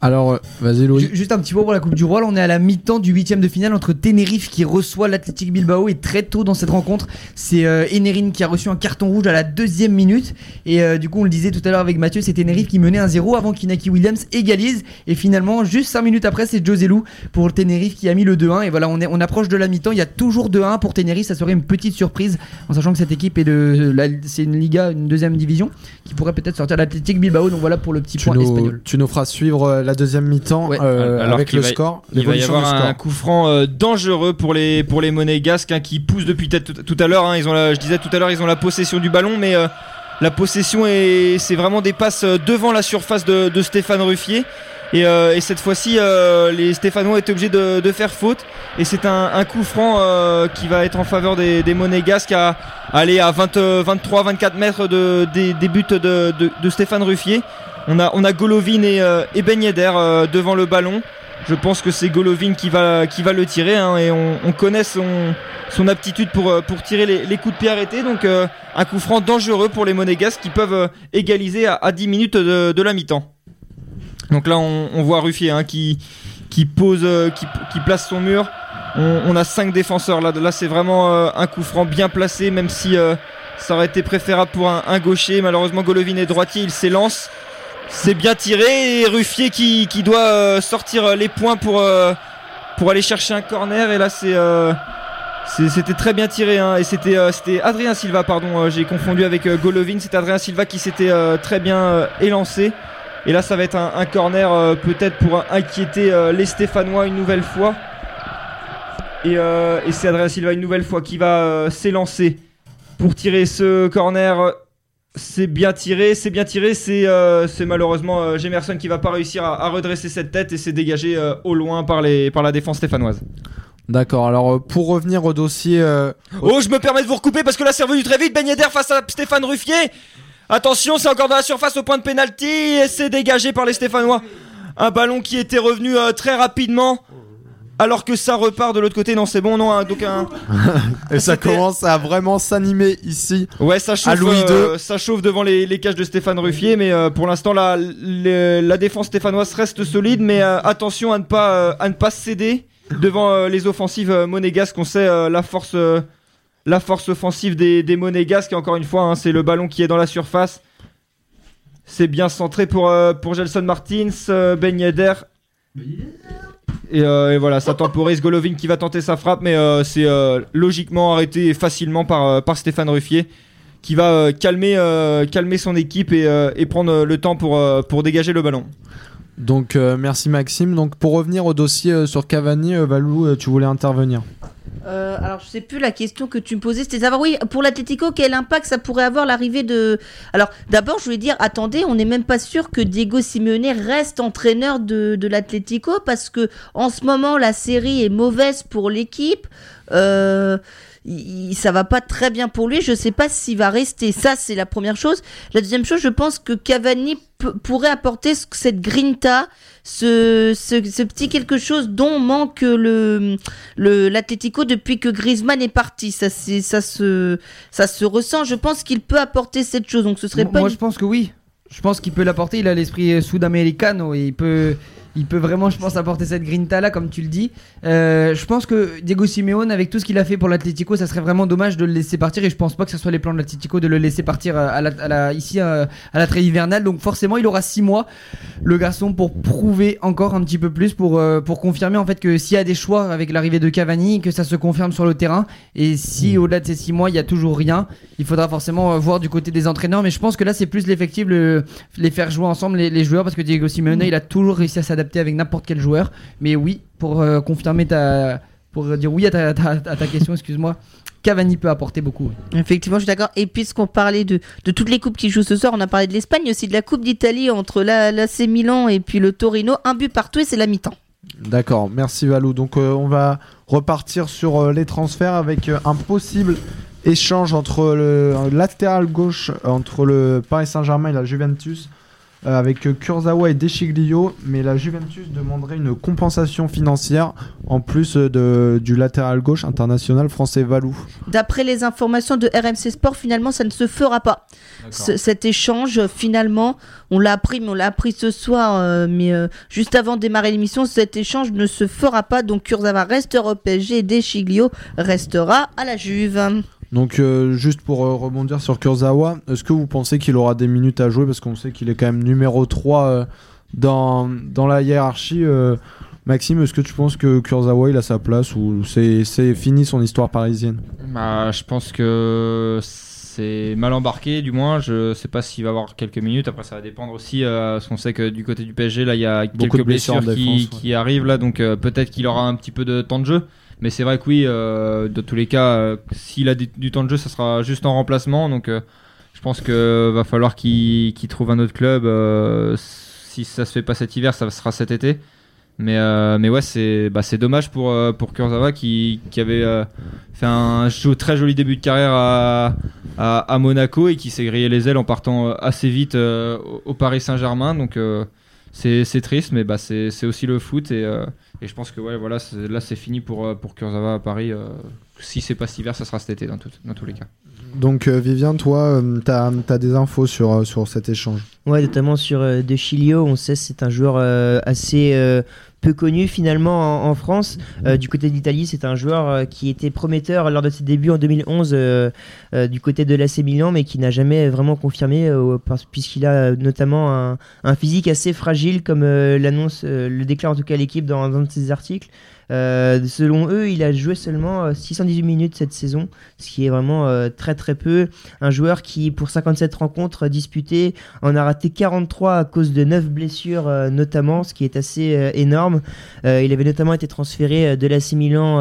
Alors, euh, vas-y, Louis. Ju- Juste un petit mot pour la Coupe du Roi. Là, on est à la mi-temps du huitième de finale entre Tenerife qui reçoit l'Athletic Bilbao et très tôt dans cette rencontre, c'est euh, Enerin qui a reçu un carton rouge à la deuxième minute. Et euh, du coup, on le disait tout à l'heure avec Mathieu, c'est Tenerife qui menait 1-0 avant qu'Inaki Williams égalise. Et finalement, juste 5 minutes après, c'est José Lou pour le Tenerife qui a mis le 2-1. Et voilà, on, est, on approche de la mi-temps. Il y a toujours 2-1 pour Tenerife. Ça serait une petite surprise en sachant que cette équipe est de. la- C'est une Liga, une deuxième division qui pourrait peut-être sortir l'Athletic Bilbao. Donc voilà pour le petit Tu point nous, espagnol. tu nous feras suivre euh, la deuxième mi-temps Ouais. euh, Alors avec le va- score. Il va y avoir un score. coup franc euh, dangereux pour les pour les monégasques hein, qui poussent depuis peut-être tout, tout à l'heure. hein. ils ont la- je disais tout à l'heure, ils ont la possession du ballon, mais euh, la possession est c'est vraiment des passes devant la surface de, de Stéphane Ruffier. Et, euh, et cette fois-ci, euh, les Stéphanois étaient obligés de, de faire faute. Et c'est un, un coup franc euh, qui va être en faveur des, des monégasques à aller à 23-24 mètres de, des, des buts de, de, de Stéphane Ruffier. On a, on a Golovin et, euh, Ben euh, devant le ballon. Je pense que c'est Golovin qui va, qui va le tirer hein, et on, on connaît son, son aptitude pour, euh, pour tirer les, coups de pied arrêtés. Donc euh, un coup franc dangereux pour les Monégasques qui peuvent égaliser à, à 10 minutes de, la mi-temps. Donc là on, voit Ruffier hein, qui, qui pose, qui, place son mur. On, a 5 défenseurs là. Là c'est vraiment un coup franc bien placé même si ça aurait été préférable pour un, un gaucher. Malheureusement Golovin est droitier, il s'élance. C'est bien tiré et Ruffier qui, qui doit euh, sortir les points pour, euh, pour aller chercher un corner. Et là, c'est, euh, c'était très bien tiré. hein. et c'était, euh, Adrien Silva, pardon, euh, j'ai confondu avec euh, Golovin. C'était Adrien Silva qui s'était euh, très bien euh, élancé. Et là, ça va être un, un corner euh, peut-être pour inquiéter euh, les Stéphanois une nouvelle fois. Et, euh, et c'est Adrien Silva une nouvelle fois qui va euh, s'élancer pour tirer ce corner. C'est bien tiré, c'est bien tiré. C'est euh, malheureusement euh, Gemerson qui va pas réussir à, à redresser cette tête et c'est dégagé euh, au loin par, les, par la défense stéphanoise. D'accord, alors euh, pour revenir au dossier. euh, Oh, je me permets de vous recouper parce que là c'est revenu très vite. Ben Yedder face à Stéphane Ruffier. Attention, c'est encore dans la surface au point de pénalty et c'est dégagé par les Stéphanois. Un ballon qui était revenu très rapidement. Alors que ça repart de l'autre côté, non c'est bon, non, hein, donc un... [LAUGHS] et ça commence à vraiment s'animer ici. Ouais, ça chauffe, Louis euh, ça chauffe devant les, les cages de Stéphane Ruffier, mais euh, pour l'instant, la, la défense stéphanoise reste solide, mais euh, attention à ne pas, à ne pas céder devant les offensives monégasques. On sait la force, la force offensive des, des monégasques. Et encore une fois, hein, c'est le ballon qui est dans la surface. C'est bien centré pour, pour Gelson Martins, Ben Yedder. Et, euh, et voilà, ça temporise Golovin qui va tenter sa frappe, mais euh, c'est euh, logiquement arrêté facilement par, Stéphane Ruffier qui va calmer, son équipe et, prendre le temps pour dégager le ballon. Donc euh, merci Maxime. Donc pour revenir au dossier euh, sur Cavani, euh, Valou, tu voulais intervenir. Alors, je sais plus la question que tu me posais. C'était savoir, oui, pour l'Atlético, quel impact ça pourrait avoir l'arrivée de. Alors, d'abord, je voulais dire, attendez, on n'est même pas sûr que Diego Simeone reste entraîneur de, de l'Atlético parce que en ce moment, la série est mauvaise pour l'équipe. Euh, il- ça va pas très bien pour lui. Je sais pas s'il va rester. Ça, c'est la première chose. La deuxième chose, je pense que Cavani pourrait apporter ce- cette grinta, ce, ce, ce petit quelque chose dont manque le le l'Atlético depuis que Griezmann est parti. Ça, c'est, ça se, ça se ressent. Je pense qu'il peut apporter cette chose. Donc, ce serait Moi, pas. moi, une- je pense que oui. Je pense qu'il peut l'apporter. Il a l'esprit euh, sud-américano et il peut, il peut vraiment, je pense, apporter cette grinta là, comme tu le dis. Euh, je pense que Diego Simeone, avec tout ce qu'il a fait pour l'Atlético, ça serait vraiment dommage de le laisser partir. Et je pense pas que ce soit les plans de l'Atlético de le laisser partir euh, à la, à la- ici euh, à la trêve hivernale. Donc forcément, il aura 6 mois, le garçon, pour prouver encore un petit peu plus, pour, euh, pour confirmer en fait que s'il y a des choix avec l'arrivée de Cavani, que ça se confirme sur le terrain. Et si au-delà de ces 6 mois, il y a toujours rien, il faudra forcément voir du côté des entraîneurs. Mais je pense que là, c'est plus l'effectif, le- les faire jouer ensemble les, les joueurs, parce que Diego Simeone, il a toujours réussi à s'adapter avec n'importe quel joueur. Mais oui, pour euh, confirmer ta. Pour dire oui à ta, ta- à ta question, excuse-moi, Cavani peut apporter beaucoup. oui. Effectivement, je suis d'accord. Et puisqu'on parlait de, de toutes les coupes qui jouent ce soir, on a parlé de l'Espagne, aussi de la Coupe d'Italie entre la, Milan et puis le Torino. Un but partout et c'est la mi-temps. D'accord, merci Valou. Donc euh, on va repartir sur euh, les transferts avec euh, un possible échange entre le latéral gauche entre le Paris Saint-Germain et la Juventus euh, avec euh, Kurzawa et Deschiglio, mais la Juventus demanderait une compensation financière en plus euh, de, du latéral gauche international français Valou. D'après les informations de RMC Sport, finalement, ça ne se fera pas. Ce- cet échange, finalement, on l'a appris, mais on l'a appris ce soir, euh, mais euh, juste avant de démarrer l'émission, cet échange ne se fera pas. Donc Kurzawa restera au PSG et Deschiglio restera à la Juve. Donc euh, juste pour euh, rebondir sur Kurzawa, est-ce que vous pensez qu'il aura des minutes à jouer? Parce qu'on sait qu'il est quand même numéro 3 euh, dans, dans la hiérarchie Maxime, est-ce que tu penses que Kurzawa il a sa place ou c'est c'est fini son histoire parisienne? Bah, je pense que c'est mal embarqué, du moins. Je sais pas s'il va avoir quelques minutes. Après, ça va dépendre aussi. Euh, parce qu'on sait que du côté du PSG, là, il y a Beaucoup quelques de blessures qui, défense, ouais. qui arrivent là. Donc, euh, peut-être qu'il aura un petit peu de temps de jeu. Mais c'est vrai que oui, euh, de tous les cas, euh, s'il a du, temps de jeu, ça sera juste en remplacement. Donc, euh, je pense que va falloir qu'il trouve un autre club. si ça se fait pas cet hiver, ça sera cet été. Mais, mais ouais, c'est bah, dommage pour, euh, pour Kurzawa qui, qui avait fait un très joli début de carrière à, à, Monaco et qui s'est grillé les ailes en partant assez vite au, Paris Saint-Germain. Donc c'est triste, mais bah, c'est aussi le foot. Et, et je pense que voilà, là c'est fini pour, euh, pour à Paris. euh, si c'est pas cet hiver, ça sera cet été dans, tout- dans tous les cas. Donc euh, Vivien, toi, euh, t'as as des infos sur, euh, sur cet échange? Ouais, notamment sur euh, De Chilio, on sait que c'est un joueur assez peu connu finalement en, France. Du côté d'Italie, c'est un joueur qui était prometteur lors de ses débuts en 2011 euh, euh, du côté de l'AC Milan, mais qui n'a jamais vraiment confirmé, puisqu'il a notamment un, physique assez fragile, comme l'annonce, le déclare en tout cas l'équipe dans un de ses articles. Euh, selon eux, il a joué seulement 618 minutes cette saison, ce qui est vraiment très très peu. Un joueur qui, pour 57 rencontres disputées, en a raté 43 à cause de 9 blessures notamment, ce qui est assez énorme. il avait notamment été transféré de l'AC Milan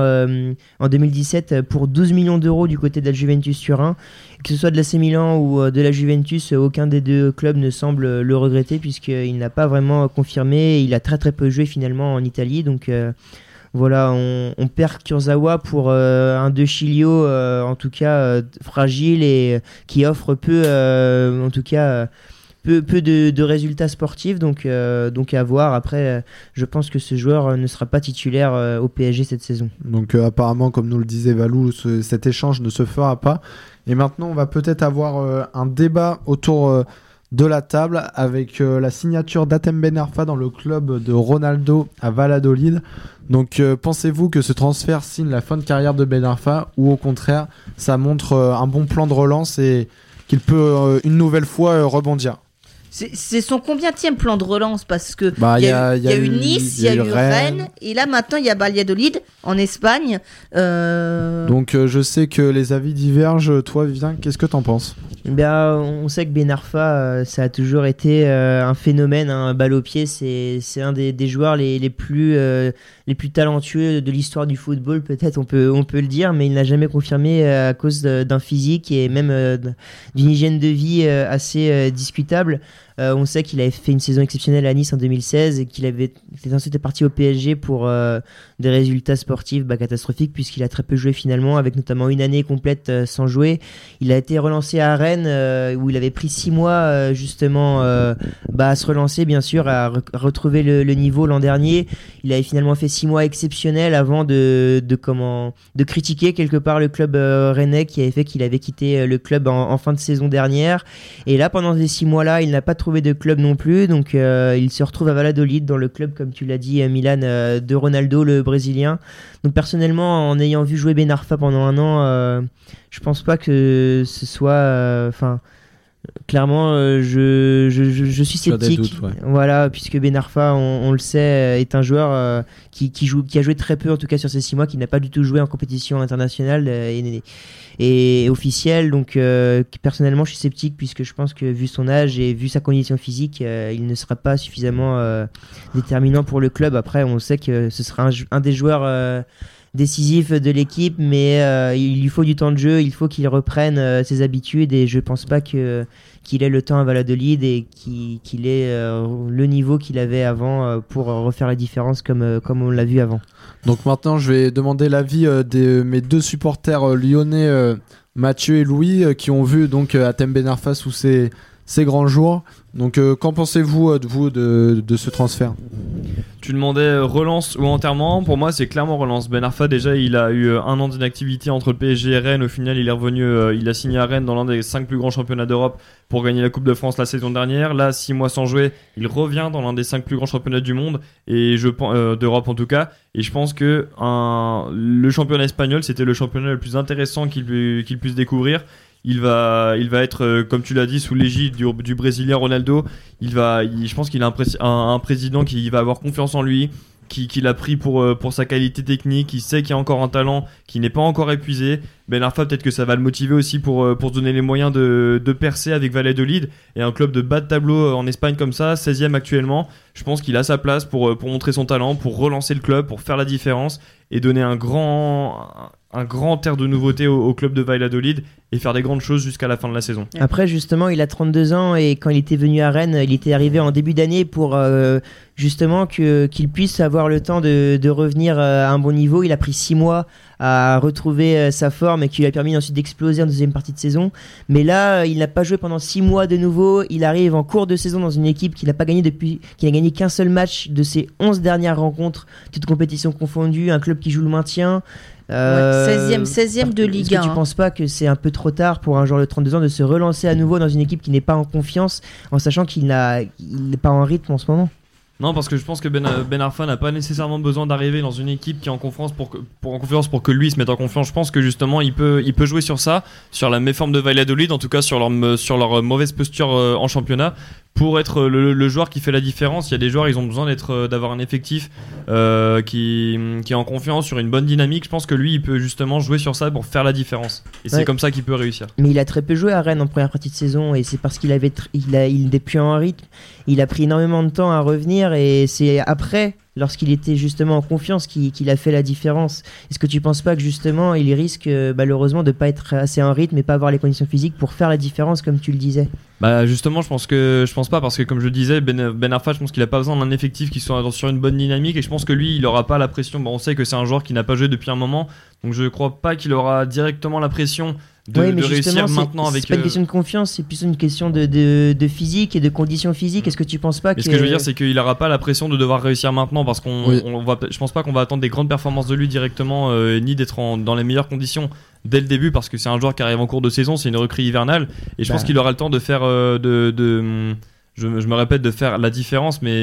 en 2017 pour 12 millions d'euros du côté de la Juventus Turin. Que ce soit de l'AC Milan ou euh, de la Juventus, aucun des deux clubs ne semble le regretter puisqu'il n'a pas vraiment confirmé. Il a très très peu joué finalement en Italie. Donc euh, voilà, on, perd Kurzawa pour euh, un De Chilio en tout cas fragile et qui offre peu, de, résultats sportifs, donc, euh, à voir. Après, euh, je pense que ce joueur euh, ne sera pas titulaire au PSG cette saison. Donc apparemment, comme nous le disait Valou, cet échange ne se fera pas. Et maintenant, on va peut-être avoir un débat autour de la table avec la signature d'Atem Ben Arfa dans le club de Ronaldo à Valladolid. Donc pensez-vous que ce transfert signe la fin de carrière de Ben Arfa ou au contraire ça montre un bon plan de relance et qu'il peut une nouvelle fois rebondir? C'est son combien plan de relance? Parce que il y, a, eu Nice, il y a, eu Rennes. et là maintenant il y a Valladolid en Espagne. Euh, Donc euh, je sais que les avis divergent. Toi, Vivien, qu'est-ce que t'en penses? Ben, on sait que Ben Arfa, euh, ça a toujours été un phénomène, un balle au pied. C'est un des, des, joueurs les, les plus les plus talentueux de l'histoire du football, peut-être on peut on peut le dire, mais il n'a jamais confirmé à cause d'un physique et même d'une hygiène de vie assez discutable. Euh, on sait qu'il avait fait une saison exceptionnelle à Nice en 2016 et qu'il avait était ensuite parti au PSG pour euh, des résultats sportifs bah, catastrophiques puisqu'il a très peu joué finalement, avec notamment une année complète euh, sans jouer. Il a été relancé à Rennes où il avait pris six mois justement bah, à se relancer, bien sûr, à retrouver le, niveau l'an dernier. Il avait finalement fait six mois exceptionnels avant de, comment de critiquer quelque part le club rennais qui avait fait qu'il avait quitté le club en, en, fin de saison dernière. Et là, pendant ces six mois-là, il n'a pas de club non plus. Donc euh, il se retrouve à Valladolid dans le club, comme tu l'as dit, à Milan, euh, de Ronaldo, le Brésilien. Donc personnellement, en ayant vu jouer Ben Arfa pendant un an, euh, je pense pas que ce soit... Enfin clairement, je, je, suis sceptique. Voilà, puisque Ben Arfa, on, le sait, est un joueur qui, qui, joue, qui a joué très peu, en tout cas sur ces six mois, qui n'a pas du tout joué en compétition internationale. Et, et officiel. Donc euh, personnellement, je suis sceptique puisque je pense que vu son âge et vu sa condition physique, euh, il ne sera pas suffisamment euh, déterminant pour le club. Après, on sait que ce sera un, des joueurs décisifs de l'équipe, mais il lui faut du temps de jeu, il faut qu'il reprenne ses habitudes et je pense pas que qu'il ait le temps à Valladolid et qu'il ait le niveau qu'il avait avant pour refaire la différence comme, comme on l'a vu avant. Donc maintenant, je vais demander l'avis euh, de mes deux supporters euh, lyonnais, euh, Mathieu et Louis, qui ont vu donc Atem Benarfa sous ses, ses grands jours. Donc, qu'en pensez-vous de vous de, ce transfert? Tu demandais relance ou enterrement. Pour moi, c'est clairement relance. Ben Arfa, déjà, il a eu un an d'inactivité entre le PSG et Rennes. Au final, il est revenu, il a signé à Rennes dans l'un des cinq plus grands championnats d'Europe pour gagner la Coupe de France la saison dernière. Là, six mois sans jouer, il revient dans l'un des cinq plus grands championnats du monde et je euh, d'Europe en tout cas. Et je pense que le championnat espagnol, c'était le championnat le plus intéressant qu'il puisse découvrir. Il va, il va être, euh, comme tu l'as dit, sous l'égide du, du, Brésilien Ronaldo. Il va, je pense qu'il a un, président qui va avoir confiance en lui, qui, qui l'a pris pour, euh, pour sa qualité technique, qui sait qu'il y a encore un talent qui n'est pas encore épuisé. Ben Arfa, peut-être que ça va le motiver aussi pour, euh, pour se donner les moyens de, de percer avec Valladolid et un club de bas de tableau en Espagne comme ça, 16e actuellement. Je pense qu'il a sa place pour, pour montrer son talent, pour relancer le club, pour faire la différence et donner un grand, un grand air de nouveauté au, club de Valladolid et faire des grandes choses jusqu'à la fin de la saison. Après, justement, il a 32 ans et quand il était venu à Rennes, il était arrivé en début d'année pour justement que, qu'il puisse avoir le temps de, de revenir à un bon niveau. Il a pris 6 mois à retrouver euh, sa forme et qui lui a permis ensuite d'exploser en deuxième partie de saison. Mais là, euh, il n'a pas joué pendant six mois de nouveau. Il arrive en cours de saison dans une équipe qui n'a pas gagné depuis, qui n'a gagné qu'un seul match de ses 11 dernières rencontres, toutes compétitions confondues, un club qui joue le maintien. 16e, euh, 16e de Ligue 1. Est-ce que tu penses pas que c'est un peu trop tard pour un joueur de 32 ans de se relancer à nouveau dans une équipe qui n'est pas en confiance en sachant qu'il n'est pas en rythme en ce moment? Non, parce que je pense que Ben, euh, ben Arfa n'a pas nécessairement besoin d'arriver dans une équipe qui est en confiance pour, que, pour, en confiance pour que lui se mette en confiance. Je pense que justement, il peut, il peut jouer sur ça, sur la méforme de Valladolid, en tout cas sur leur, sur leur mauvaise posture euh, en championnat, pour être le, le joueur qui fait la différence. Il y a des joueurs, ils ont besoin d'être, euh, d'avoir un effectif euh, qui, qui est en confiance sur une bonne dynamique. Je pense que lui, il peut justement jouer sur ça pour faire la différence. Et c'est comme ça qu'il peut réussir. Mais il a très peu joué à Rennes en première partie de saison et c'est parce qu'il avait il a il n'était plus en rythme. Il a pris énormément de temps à revenir et c'est après lorsqu'il était justement en confiance qu'il a fait la différence. Est-ce que tu penses pas que justement il risque euh, malheureusement de pas être assez en rythme et pas avoir les conditions physiques pour faire la différence comme tu le disais? Bah justement, je pense que je pense pas parce que comme je disais, Ben, ben Arfa, je pense qu'il a pas besoin d'un effectif qui soit sur une bonne dynamique et je pense que lui, il aura pas la pression. Bon, on sait que c'est un joueur qui n'a pas joué depuis un moment, donc je crois pas qu'il aura directement la pression de, Ouais, de mais réussir justement, c'est- maintenant c'est avec. pas une euh, question de confiance, c'est plus une question de, de, de physique et de conditions physiques. Est-ce que tu penses pas que ce que je veux dire, c'est qu'il aura pas la pression de devoir réussir maintenant parce qu'on, Oui. on va, je pense pas qu'on va attendre des grandes performances de lui directement, euh, ni d'être dans les meilleures conditions dès le début parce que c'est un joueur qui arrive en cours de saison, c'est une recrue hivernale et je Bah. pense qu'il aura le temps de faire euh, de, de- je, me- je me répète de faire la différence, mais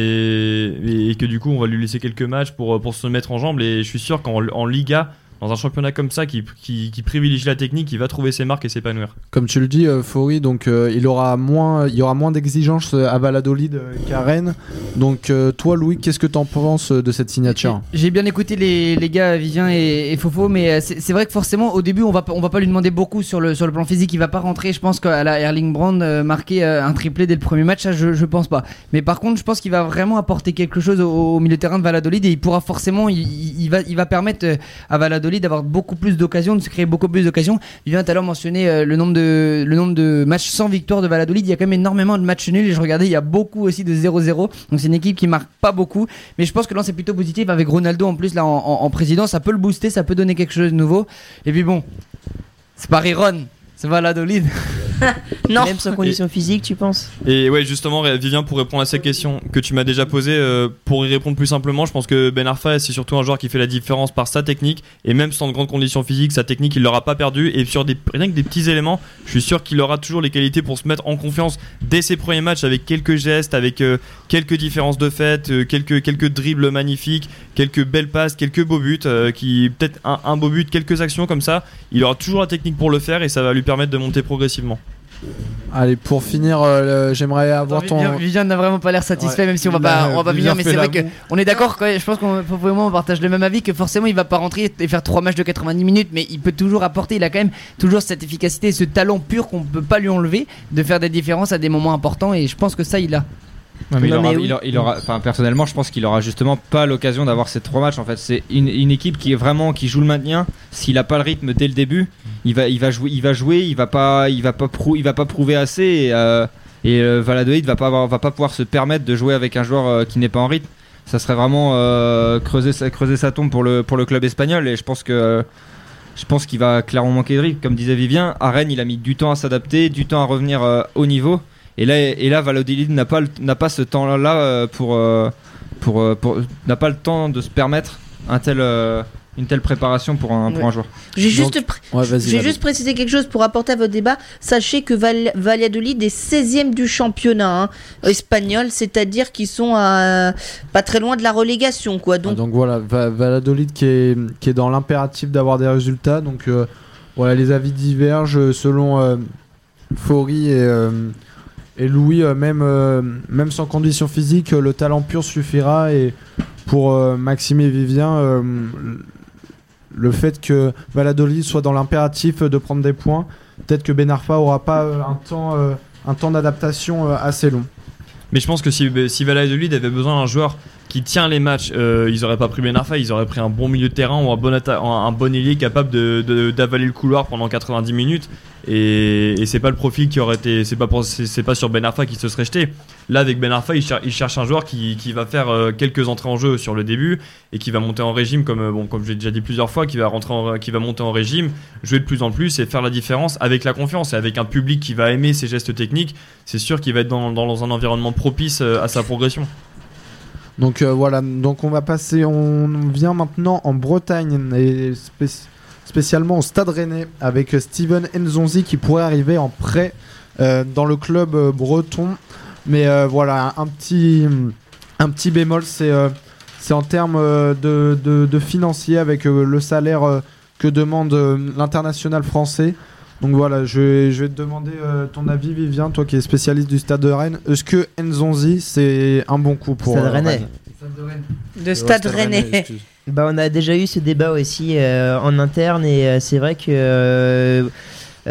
et, que du coup on va lui laisser quelques matchs pour pour se mettre en jambes et je suis sûr qu'en en Liga dans un championnat comme ça qui, qui, qui privilégie la technique, il va trouver ses marques et s'épanouir. Comme tu le dis, euh, Fori, donc euh, il aura moins, il y aura moins d'exigences euh, à Valladolid euh, qu'à Rennes. Donc euh, toi, Louis, qu'est-ce que t'en penses euh, de cette signature? J'ai bien écouté les, les gars Vivien et, et Fofo, mais euh, c'est vrai que forcément au début on va pas- on va pas lui demander beaucoup sur le sur le plan physique. Il va pas rentrer. Je pense qu'à la Erling Brand euh, marquer euh, un triplé dès le premier match, ça, je je pense pas. Mais par contre, je pense qu'il va vraiment apporter quelque chose au, au milieu de terrain de Valladolid et il pourra forcément, il, il- va il va permettre à Valladolid d'avoir beaucoup plus d'occasions, de se créer beaucoup plus d'occasions. Vivien tout à l'heure mentionné euh, le nombre de matchs sans victoire de Valladolid. Il y a quand même énormément de matchs nuls et je regardais, il y a beaucoup aussi de 0-0. Donc c'est une équipe qui marque pas beaucoup. Mais je pense que là c'est plutôt positif avec Ronaldo en plus là en, en- en président, ça peut le booster, ça peut donner quelque chose de nouveau. Et puis bon, c'est pas Riron, c'est Valladolid. [LAUGHS] Non. même sans conditions physiques, tu penses Et ouais, justement, Vivien, pour répondre à cette question que tu m'as déjà posée, euh, pour y répondre plus simplement, je pense que Ben Arfa, c'est surtout un joueur qui fait la différence par sa technique, et même sans de grandes conditions physiques, sa technique, il l'aura pas perdu, et sur des, rien que des petits éléments, je suis sûr qu'il aura toujours les qualités pour se mettre en confiance dès ses premiers matchs avec quelques gestes, avec euh, quelques différences de fait, euh, quelques, quelques dribbles magnifiques, quelques belles passes, quelques beaux buts, euh, qui peut-être un, un beau but, quelques actions comme ça, il aura toujours la technique pour le faire, et ça va lui permettre de monter progressivement. Allez, pour finir, euh, le- j'aimerais avoir ton. Vivien- n'a vraiment pas l'air satisfait, Ouais. même si on va pas, on va pas finir, mais c'est vrai que l'amour. on est d'accord. quoi, Je pense qu'on on partage le même avis que forcément il va pas rentrer et faire trois matchs de 90 minutes, mais il peut toujours apporter. Il a quand même toujours cette efficacité, ce talent pur qu'on peut pas lui enlever de faire des différences à des moments importants. Et je pense que ça, il a. Ouais, mais il Non, aura- mais oui. il aura- il aura- enfin, personnellement, je pense qu'il aura justement pas l'occasion d'avoir ces trois matchs. En fait, c'est une, une équipe qui est vraiment qui joue le maintien. S'il a pas le rythme dès le début, il va, il va jouer, il va jouer, il va pas, il va pas prou- il va pas prouver assez. Et, euh, et euh, Valladolid va pas avoir, va pas pouvoir se permettre de jouer avec un joueur euh, qui n'est pas en rythme. Ça serait vraiment euh, creuser, sa- creuser sa tombe pour le, pour le club espagnol. Et je pense que je pense qu'il va clairement manquer de rythme. Comme disait Vivien, à Rennes, il a mis du temps à s'adapter, du temps à revenir au niveau. Et là, et là Valladolid n'a pas, le- n'a pas ce temps-là euh, pour, euh, pour, euh, pour- n'a pas le temps de se permettre un tel, une telle préparation pour un, pour un joueur. J'ai juste, pr- Ouais, juste précisé quelque chose pour apporter à votre débat. Sachez que Val- Valladolid est 16e du championnat hein, espagnol, c'est-à-dire qu'ils sont à, pas très loin de la relégation. quoi. Ah, Donc, donc voilà, Va- Valladolid qui est, qui est dans l'impératif d'avoir des résultats. Donc euh, voilà, les avis divergent selon euh, Fori et, euh, et Louis, euh, même, euh, même sans condition physique, euh, le talent pur suffira. Et pour Maxime et Vivien, le fait que Valladolid soit dans l'impératif de prendre des points, peut-être que Ben Arfa aura pas un temps, d'adaptation assez long. Mais je pense que si, si Valladolid avait besoin d'un joueur qui tient les matchs, euh, ils auraient pas pris Ben Arfa, ils auraient pris un bon milieu de terrain ou un bon, un, bon ailier capable de- d'avaler le couloir pendant 90 minutes. Et, c'est pas le profil qui aurait été, c'est pas pour- c'est c'est pas sur Ben Arfa qui se serait jeté. Là avec Ben Arfa, il, cher- il cherche un joueur qui, qui va faire euh, quelques entrées en jeu sur le début et qui va monter en régime comme euh, bon comme j'ai déjà dit plusieurs fois, qui va rentrer, en- qui va monter en régime, jouer de plus en plus et faire la différence avec la confiance et avec un public qui va aimer ses gestes techniques. C'est sûr qu'il va être dans, dans un environnement propice à sa progression. Donc euh, voilà, donc on va passer, on vient maintenant en Bretagne et spé- spécialement au Stade Rennais avec euh, Steven Nzonzi qui pourrait arriver en prêt euh, dans le club breton. Mais voilà, un petit, un petit bémol, c'est en termes de, de, de financier avec le salaire que demande l'international français. Donc voilà, je vais, je vais te demander euh, ton avis, Vivien, toi qui es spécialiste du stade de Rennes. Est-ce que Nzonzi, c'est un bon coup pour Stade euh, Rennais. Rennes De Stade Ouais, Rennais. excuse. Bah, on a déjà eu ce débat aussi euh, en interne et euh, c'est vrai que euh,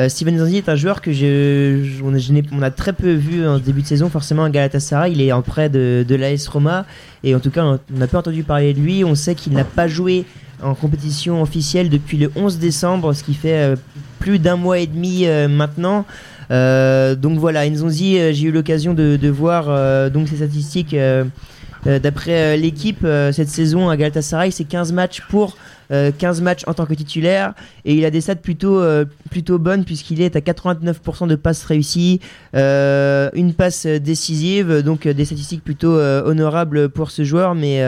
Steven Zanzi est un joueur que je, je- on, a, je n'ai- on a très peu vu en début de saison forcément à Galatasaray. Il est en prêt de, de l'AS Roma et en tout cas on n'a pas entendu parler de lui. On sait qu'il n'a pas joué en compétition officielle depuis le 11 décembre, ce qui fait euh, plus d'un mois et demi euh, maintenant. Euh, donc voilà, Nzonzi, euh, j'ai eu l'occasion de, voir donc ses statistiques. D'après l'équipe, cette saison à Galatasaray, c'est 15 matchs pour euh, 15 matchs en tant que titulaire. Et il a des stats plutôt, plutôt bonnes puisqu'il est à 89% de passes réussies, une passe décisive, donc des statistiques plutôt honorables pour ce joueur. Mais,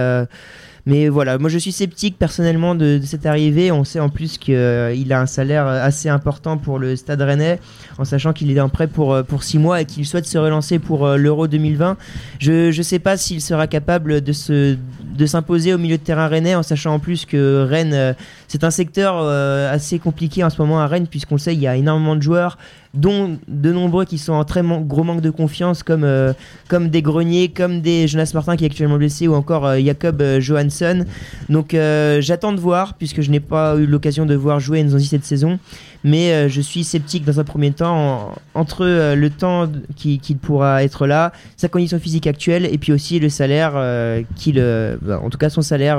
mais voilà, moi je suis sceptique personnellement de, cette arrivée. On sait en plus qu'il a un salaire assez important pour le Stade Rennais, en sachant qu'il est en prêt pour, euh, pour 6 mois et qu'il souhaite se relancer pour euh, l'Euro 2020. Je ne sais pas s'il sera capable de de s'imposer au milieu de terrain rennais en sachant en plus que Rennes euh, c'est un secteur euh, assez compliqué en ce moment à Rennes puisqu'on sait il y a énormément de joueurs dont de nombreux qui sont en très gros manque de confiance comme euh, comme des Greniers comme des Jonas Martin qui est actuellement blessé ou encore euh, Jacob Johansson. Donc j'attends de voir puisque je n'ai pas eu l'occasion de voir jouer Nzonzi cette saison. Mais je suis sceptique dans un premier temps en- entre le temps qui- qu'il pourra être là sa condition physique actuelle et puis aussi le salaire qu'il bah, en tout cas son salaire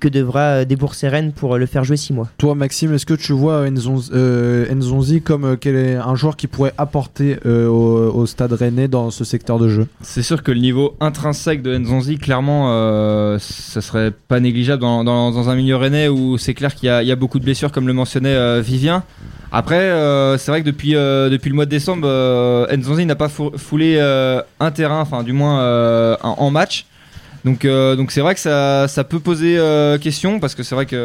que devra euh, débourser Rennes pour euh, le faire jouer 6 mois. Toi, Maxime, est-ce que tu vois Nzonzi, euh, Nzonzi comme euh, quel est un joueur qui pourrait apporter euh, au, au stade rennais dans ce secteur de jeu? C'est sûr que le niveau intrinsèque de Nzonzi, clairement, euh, ça serait pas négligeable dans, dans- dans un milieu rennais où c'est clair qu'il y, a- il y a beaucoup de blessures, comme le mentionnait euh, Vivien. Après, euh, c'est vrai que depuis, euh, depuis le mois de décembre, euh, Nzonzi n'a pas fou- foulé euh, un terrain, enfin du moins euh, en, en match. Donc, euh, donc c'est vrai que ça, ça peut poser euh, question parce que c'est vrai qu'il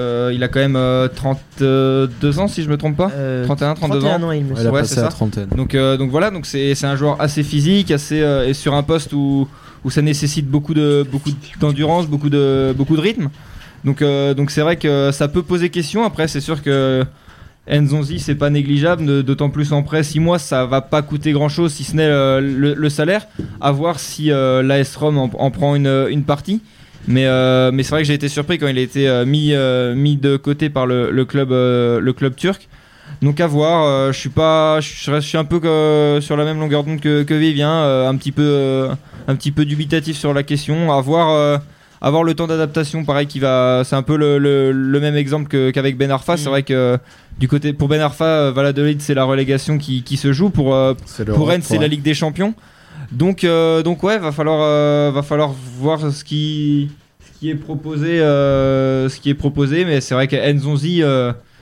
a quand même euh, 32 ans si je me trompe pas. Euh, 31, 32 31 ans. ans, il me Elle semble. a Ouais, passé c'est la ça. trentaine. Donc, euh, donc voilà, donc c'est c'est un joueur assez physique, assez euh, et sur un poste où, où ça nécessite beaucoup de beaucoup d'endurance, beaucoup de beaucoup de rythme. Donc euh, donc c'est vrai que ça peut poser question. Après c'est sûr que Nzonzi c'est pas négligeable, d'autant plus en prêt 6 mois ça va pas coûter grand chose si ce n'est euh, le, le salaire. À voir si euh, l'AS Rome en, en prend une, une partie. Mais, euh, mais c'est vrai que j'ai été surpris quand il a été euh, mis, mis de côté par le, le club, le club turc. Donc à voir, je suis pas, je suis un peu sur la même longueur d'onde que, que Vivien, euh, un petit peu, un petit peu dubitatif sur la question. À voir, euh, à voir le temps d'adaptation, pareil, qui va, c'est un peu le, le- le même exemple qu'avec Ben Arfa. C'est Mm. vrai que du côté pour Ben Arfa, euh, Valladolid, c'est la relégation qui, qui se joue. Pour euh, pour Rennes, c'est la Ligue des Champions. Donc, euh, donc ouais, va falloir, va falloir voir ce qui, ce qui est proposé, ce qui est proposé. Mais c'est vrai que Nzonzi,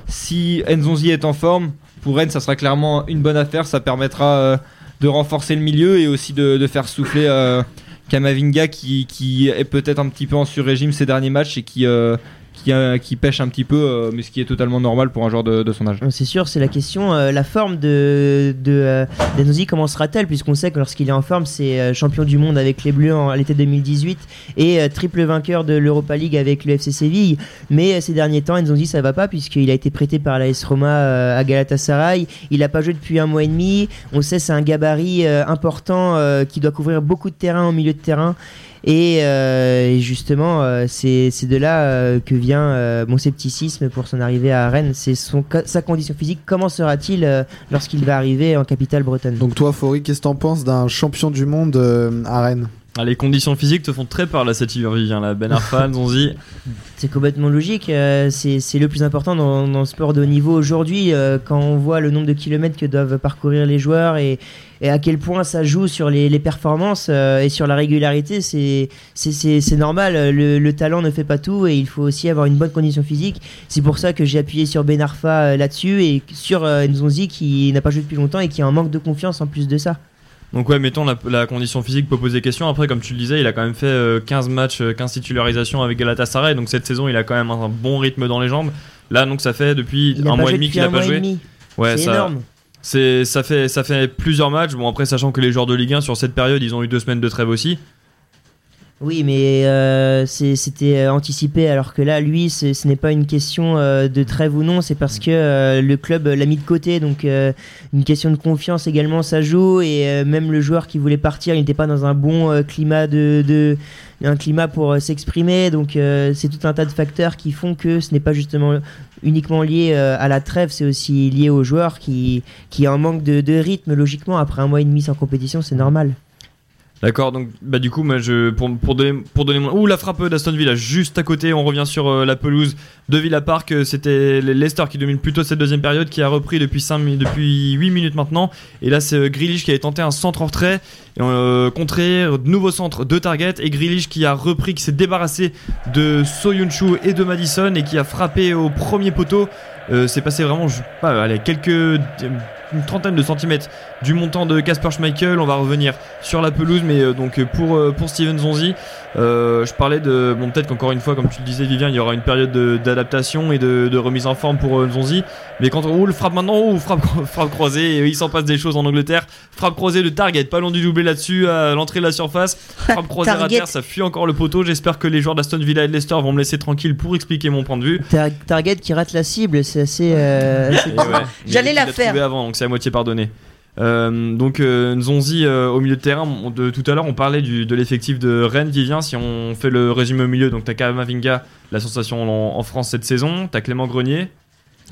si Nzonzi est en forme, pour Rennes, ça sera clairement une bonne affaire. Ça permettra de renforcer le milieu et aussi de, de faire souffler euh, Kamavinga qui, qui est peut-être un petit peu en sur-régime ces derniers matchs et qui, euh, qui, pêche un petit peu, euh, mais ce qui est totalement normal pour un joueur de, son âge. C'est sûr, c'est la question. euh, la forme de, de euh, comment sera-t-elle Puisqu'on sait que lorsqu'il est en forme, c'est champion du monde avec les Bleus en, l'été 2018 et triple vainqueur de l'Europa League avec le FC Séville. Mais ces derniers temps, Nzonzi, ça va pas puisqu'il a été prêté par l'AS Roma à Galatasaray. Il a pas joué depuis un mois et demi. On sait c'est un gabarit important qui doit couvrir beaucoup de terrain au milieu de terrain. Et, euh, et justement, euh, c'est de là euh, que vient mon scepticisme pour son arrivée à Rennes. C'est sa condition physique. Comment sera-t-il lorsqu'il va arriver en capitale bretonne? Donc toi, Faury, qu'est-ce que t'en penses d'un champion du monde à Rennes? Les conditions physiques te font très peur là, cette hiver Vivien. Là. Ben Arfa, Nzonzi. [LAUGHS] C'est complètement logique. euh, c'est le plus important dans, dans le sport de haut niveau aujourd'hui. euh, quand on voit le nombre de kilomètres que doivent parcourir les joueurs et, et à quel point ça joue sur les, les performances euh, et sur la régularité, c'est normal. Le, le talent ne fait pas tout et il faut aussi avoir une bonne condition physique. C'est pour ça que j'ai appuyé sur Ben Arfa là-dessus et sur Nzonzi qui n'a pas joué depuis longtemps et qui a un manque de confiance en plus de ça. Donc ouais, mettons la, la condition physique peut poser question. Après, comme tu le disais, il a quand même fait euh, 15 matchs, euh, 15 titularisations avec Galatasaray. Donc cette saison, il a quand même un, bon rythme dans les jambes. Là, donc ça fait depuis Il n'a un mois et demi qu'il un a pas joué. demi. Ouais, c'est ça, énorme. c'est ça fait ça fait plusieurs matchs. Bon après, sachant que les joueurs de Ligue 1 sur cette période, ils ont eu deux semaines de trêve aussi. Oui, mais euh, c'était euh, anticipé, alors que là, lui, ce n'est pas une question euh, de trêve ou non, c'est parce que euh, le club l'a mis de côté, donc une question de confiance également, ça joue, et même le joueur qui voulait partir, il n'était pas dans un bon climat de, de- un climat pour s'exprimer, donc c'est tout un tas de facteurs qui font que ce n'est pas justement uniquement lié à la trêve, c'est aussi lié aux joueurs qui qui un manque de rythme logiquement après un mois et demi sans compétition, c'est normal. D'accord, donc bah du coup moi je pour, pour donner pour donner mon ouh la frappe d'Aston Villa juste à côté, on revient sur euh, la pelouse de Villa Park, euh, c'était le- Leicester qui domine plutôt cette deuxième période qui a repris depuis 5 mi- depuis 8 minutes maintenant et là c'est euh, Grealish qui avait tenté un centre en retrait et, euh, nouveau centre de Target et Grealish qui a repris qui s'est débarrassé de Soyuncu et de Madison et qui a frappé au premier poteau. C'est passé vraiment je pas allez quelques une trentaine de centimètres du montant de Casper Schmeichel. On va revenir sur la pelouse, mais donc pour Steven Zonzi, euh, je parlais de bon peut-être qu'encore une fois, comme tu le disais, Vivien, il y aura une période de- d'adaptation et de, de remise en forme pour euh, Zonzi. Mais quand on roule, frappe maintenant, ou frappe [LAUGHS] frappe croisée, et il s'en passe des choses en Angleterre. Frappe croisée de Target, pas loin du doublé là-dessus à l'entrée de la surface. [LAUGHS] Frappe croisée à terre, ça fuit encore le poteau. J'espère que les joueurs d'Aston Villa et de Leicester vont me laisser tranquille pour expliquer mon point de vue. Tar- Target qui rate la cible, c'est assez. euh, [LAUGHS] assez ouais, J'allais la faire. avant, donc c'est à moitié pardonné. Euh, donc euh, Nzonzi euh, au milieu de terrain, tout à l'heure on parlait de l'effectif de Rennes, Vivien, si on fait le résumé au milieu, donc t'as Kamavinga, la sensation en, en France cette saison, t'as Clément Grenier,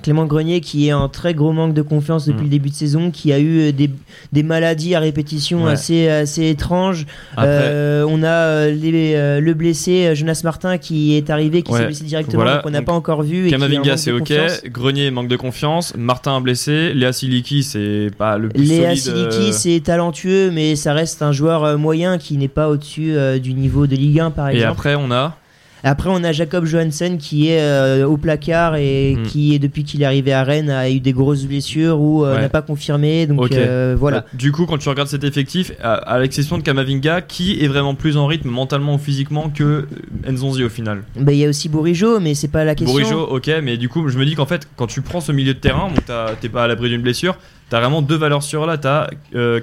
Clément Grenier qui est en très gros manque de confiance depuis Mm. le début de saison, qui a eu euh, des, des maladies à répétition Ouais. assez, assez étranges. après Euh, on a euh, les- le blessé Jonas Martin qui est arrivé, qui Ouais. s'est blessé directement, Voilà. donc on n'a pas encore vu. et Kamavinga c'est ok. Grenier manque de confiance, Martin blessé, Léa Siliki c'est pas le plus Léa solide. Siliki, c'est talentueux, mais ça reste un joueur moyen qui n'est pas au-dessus du niveau de Ligue 1, par Et exemple. après on a Après, on a Jacob Johansen qui est euh, au placard et Mm. qui, depuis qu'il est arrivé à Rennes, a eu des grosses blessures ou euh, Ouais. n'a pas confirmé. Donc euh, voilà. Du coup, quand tu regardes cet effectif, à, à l'exception de Kamavinga, qui est vraiment plus en rythme mentalement ou physiquement que Nzonzi au final? Bah, Il y a aussi Bourigeau, mais c'est pas la question. Bourigeau, ok, mais du coup, je me dis qu'en fait, quand tu prends ce milieu de terrain, bon, t'es pas à l'abri d'une blessure, t'as vraiment deux valeurs sûres là. T'as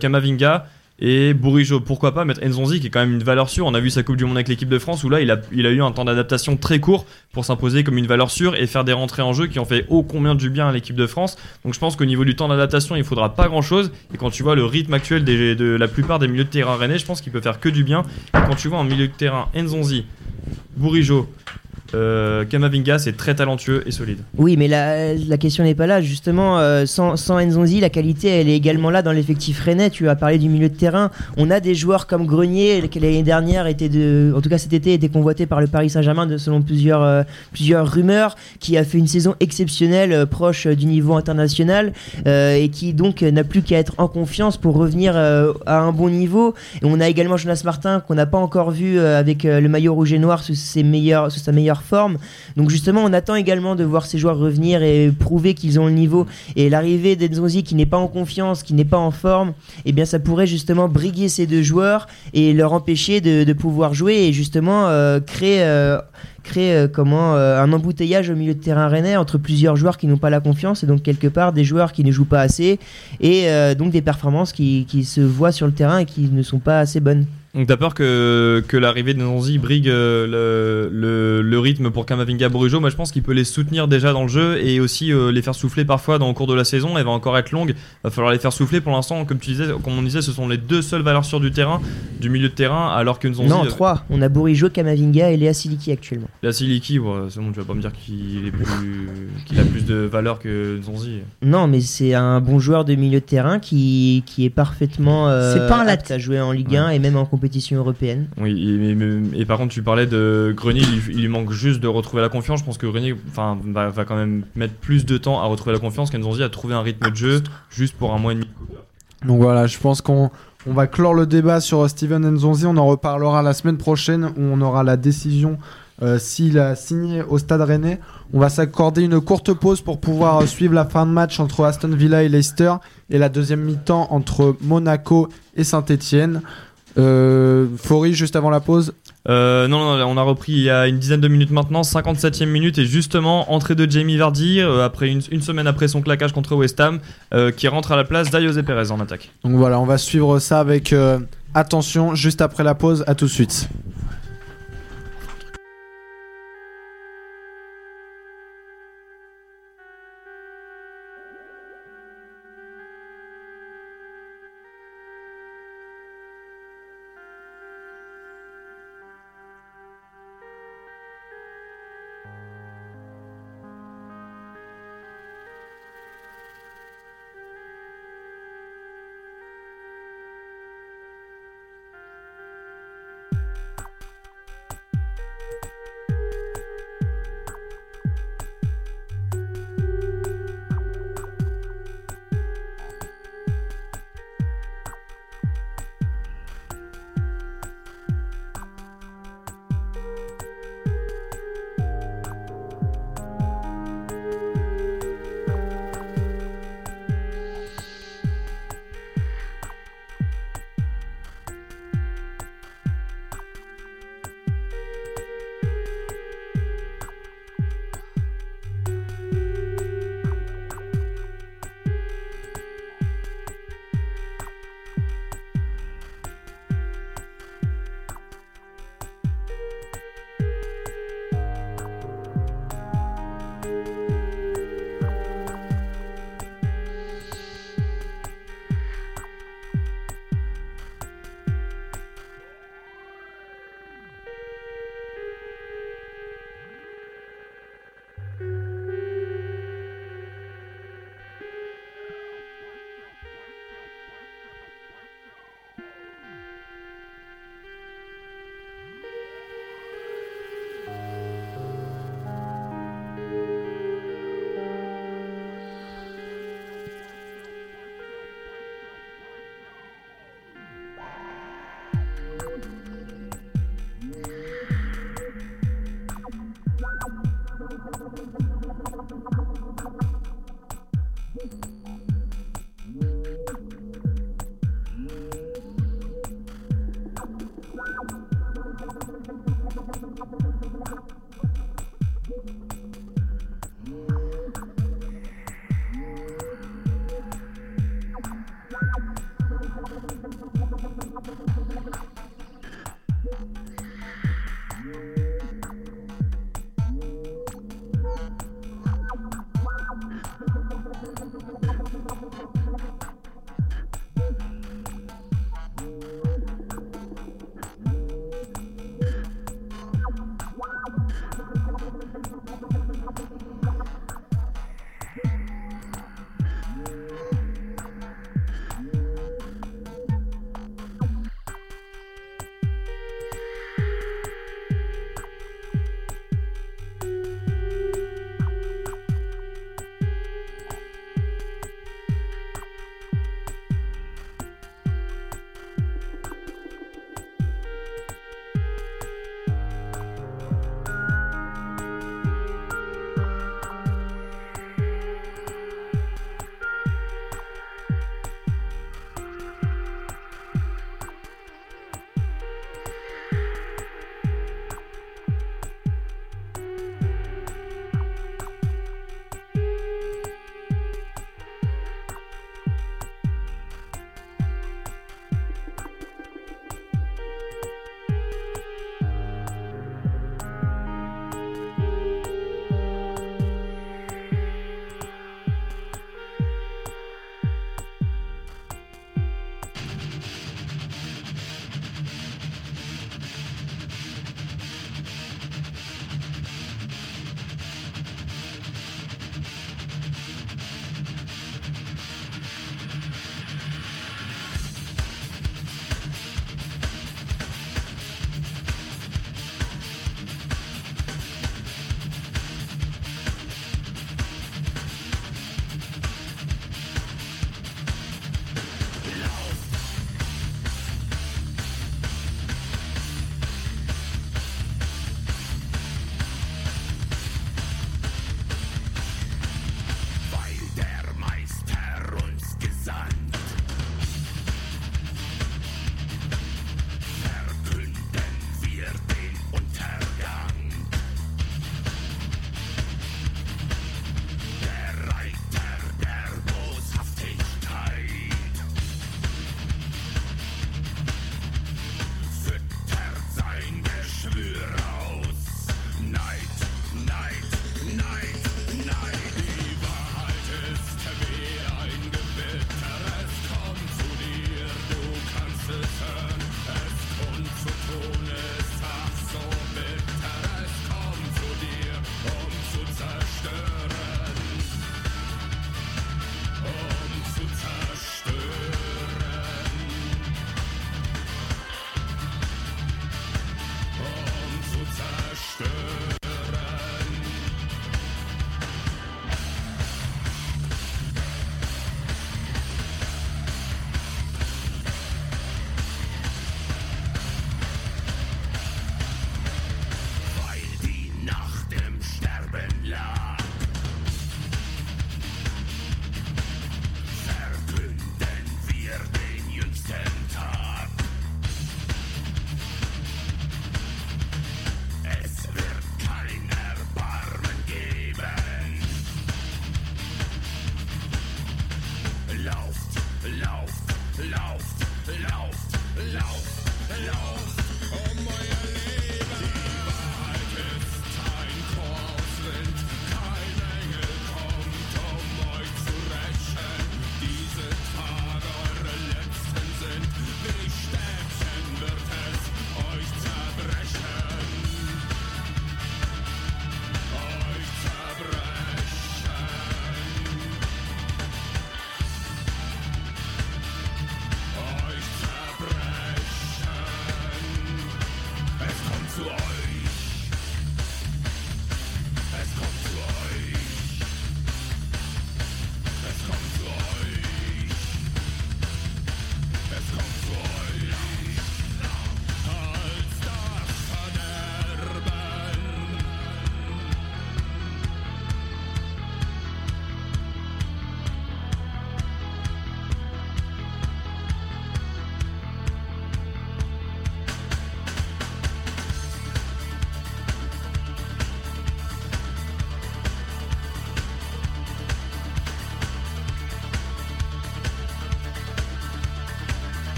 Kamavinga et Bourigeau. Pourquoi pas mettre Nzonzi, qui est quand même une valeur sûre On a vu sa Coupe du Monde avec l'équipe de France, où là, il a, a eu un temps d'adaptation très court pour s'imposer comme une valeur sûre et faire des rentrées en jeu qui ont fait ô combien du bien à l'équipe de France. Donc, je pense qu'au niveau du temps d'adaptation, il faudra pas grand chose. Et quand tu vois le rythme actuel de la plupart des milieux de terrain rennais, je pense qu'il peut faire que du bien. Et quand tu vois en milieu de terrain Nzonzi, Bourigeau, euh, Kamavinga, c'est très talentueux et solide. Oui, mais la, la question n'est pas là. Justement, euh, sans, sans Nzonzi, la qualité, elle est également là dans l'effectif rennais. Tu as parlé du milieu de terrain. On a des joueurs comme Grenier, qui l'année dernière était de, en tout cas cet été, était convoité par le Paris Saint-Germain selon plusieurs, euh, plusieurs rumeurs, qui a fait une saison exceptionnelle, euh, proche du niveau international, et qui donc n'a plus qu'à être en confiance pour revenir à un bon niveau. Et on a également Jonas Martin qu'on n'a pas encore vu avec le maillot rouge et noir sous, ses meilleures, sous sa meilleure Donc justement, on attend également de voir ces joueurs revenir et prouver qu'ils ont le niveau. Et l'arrivée d'Enzonzi qui n'est pas en confiance, qui n'est pas en forme, eh bien ça pourrait justement briguer ces deux joueurs et leur empêcher de, pouvoir jouer et justement euh, créer, euh, euh, un embouteillage au milieu de terrain rennais entre plusieurs joueurs qui n'ont pas la confiance et donc quelque part des joueurs qui ne jouent pas assez et donc des performances qui se voient sur le terrain et qui ne sont pas assez bonnes. Donc t'as peur que, que l'arrivée de Nzonzi brigue euh, le, le, le rythme pour Kamavinga Bourigeau Moi je pense qu'il peut les soutenir déjà dans le jeu et aussi euh, les faire souffler parfois dans le cours de la saison. Elle va encore être longue, va falloir les faire souffler. Pour l'instant, comme tu disais, comme on disait, ce sont les deux seules valeurs sûres du terrain, du milieu de terrain, alors que Nzonzi, non, euh, trois. On a Bourigeau, Kamavinga et Léa Siliki actuellement. la Siliki, ouais, c'est bon, tu vas pas me dire qu'il est plus, qu'il a plus de valeur que Nzonzi. Non, mais c'est un bon joueur de milieu de terrain qui, qui est parfaitement euh, C'est pas un apte à jouer en Ligue 1 et même en compétition européenne. Oui, et, par contre, tu parlais de Grenier, il, il lui manque juste de retrouver la confiance. Je pense que Grenier enfin, va, va quand même mettre plus de temps à retrouver la confiance qu'Enzonzi a trouvé un rythme de jeu juste pour un mois et demi. Donc voilà, je pense qu'on on va clore le débat sur euh, Steven Nzonzi. On en reparlera la semaine prochaine où on aura la décision euh, s'il a signé au Stade Rennais. On va s'accorder une courte pause pour pouvoir euh, suivre la fin de match entre Aston Villa et Leicester et la deuxième mi-temps entre Monaco et Saint-Etienne. Euh, Faury, juste avant la pause. Euh, non, non, on a repris il y a une dizaine de minutes maintenant, 57e minute, et justement, entrée de Jamie Vardy, euh, après une, une semaine après son claquage contre West Ham, euh, qui rentre à la place d'Ayose Perez en attaque. Donc voilà, on va suivre ça avec attention juste après la pause. À tout de suite.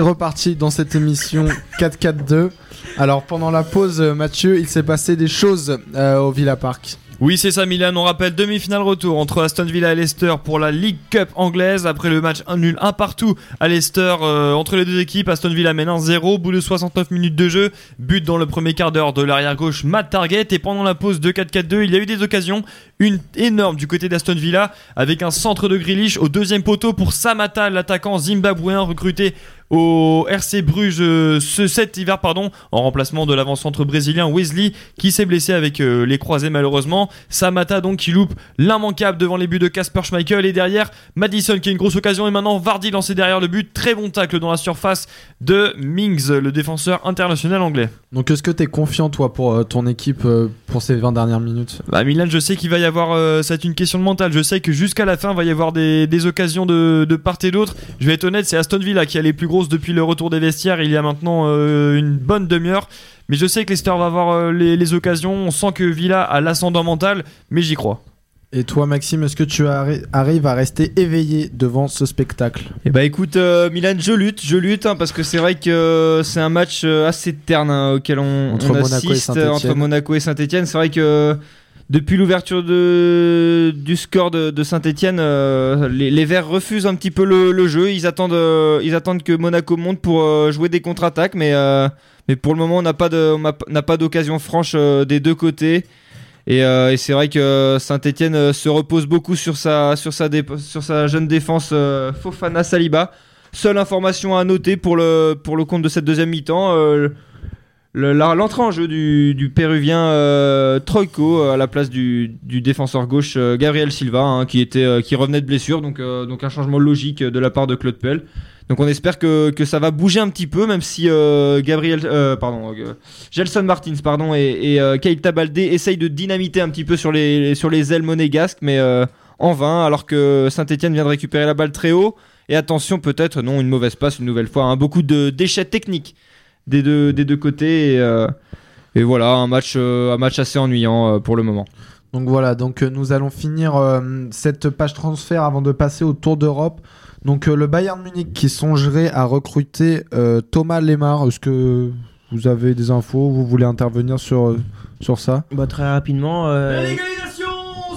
Reparti dans cette émission 4-4-2. Alors pendant la pause, euh, Mathieu, il s'est passé des choses euh, au Villa Park. Oui, c'est ça, Milan. On rappelle demi-finale retour entre Aston Villa et Leicester pour la League Cup anglaise. Après le match 1 nul 1 partout à Leicester euh, entre les deux équipes, Aston Villa mène 1-0. Au bout de 69 minutes de jeu, but dans le premier quart d'heure de l'arrière gauche Matt Target. Et pendant la pause de 4-4-2, il y a eu des occasions. Une énorme du côté d'Aston Villa avec un centre de Grealish au deuxième poteau pour Samata, l'attaquant zimbabwéen recruté au RC Bruges euh, ce cet hiver pardon en remplacement de l'avant-centre brésilien Wesley qui s'est blessé avec euh, les croisés malheureusement. Samata donc qui loupe l'immanquable devant les buts de Casper Schmeichel. Et derrière Madison qui a une grosse occasion. Et maintenant Vardy lancé derrière le but. Très bon tacle dans la surface de Mings le défenseur international anglais. Donc est-ce que tu es confiant toi pour euh, ton équipe euh, pour ces 20 dernières minutes? Bah Milan, je sais qu'il va y avoir, être une question de mental. Je sais que jusqu'à la fin, il va y avoir des, des occasions de, de part et d'autre. Je vais être honnête, c'est Aston Villa qui a les plus grosses depuis le retour des vestiaires. Il y a maintenant euh, une bonne demi-heure. Mais je sais que Leicester va avoir euh, les, les occasions. On sent que Villa a l'ascendant mental, mais j'y crois. Et toi Maxime, est-ce que tu arri- arrives à rester éveillé devant ce spectacle? Eh bah écoute, euh, Milan, je lutte, je lutte, hein, parce que c'est vrai que euh, c'est un match euh, assez terne hein, auquel on, Entre on Monaco et assiste entre Monaco et Saint-Etienne. C'est vrai que euh, depuis l'ouverture du score de, Saint-Etienne, les, les Verts refusent un petit peu le, jeu. Ils attendent, euh, ils attendent que Monaco monte pour euh, jouer des contre-attaques, mais, euh, mais pour le moment, on n'a pas d'occasion franche euh, des deux côtés. Et, euh, c'est vrai que Saint-Etienne se repose beaucoup sur sa, sur sa, jeune défense euh, Fofana Saliba. Seule information à noter pour le, pour le compte de cette deuxième mi-temps. L'entrée en jeu du, péruvien euh, euh, à la place du, défenseur gauche euh, Gabriel Silva hein, qui, était, euh, qui revenait de blessure, donc, donc un changement logique de la part de Claude Puel. Donc on espère que, que ça va bouger un petit peu, même si Gabriel, pardon, Gelson Martins pardon, et, et Keita Baldé essayent de dynamiter un petit peu sur les, sur les ailes monégasques, mais en vain, alors que Saint-Etienne vient de récupérer la balle très haut. Et attention, peut-être, non, une mauvaise passe une nouvelle fois. hein, beaucoup de déchets techniques des deux, des deux côtés. Et, euh, Et voilà, un match, euh, un match assez ennuyant euh, pour le moment. Donc voilà, donc nous allons finir euh, cette page transfert avant de passer au Tour d'Europe. Donc euh, le Bayern Munich qui songerait à recruter euh, Thomas Lemar. Est-ce que vous avez des infos Vous voulez intervenir sur, sur ça? Bah, très rapidement. euh,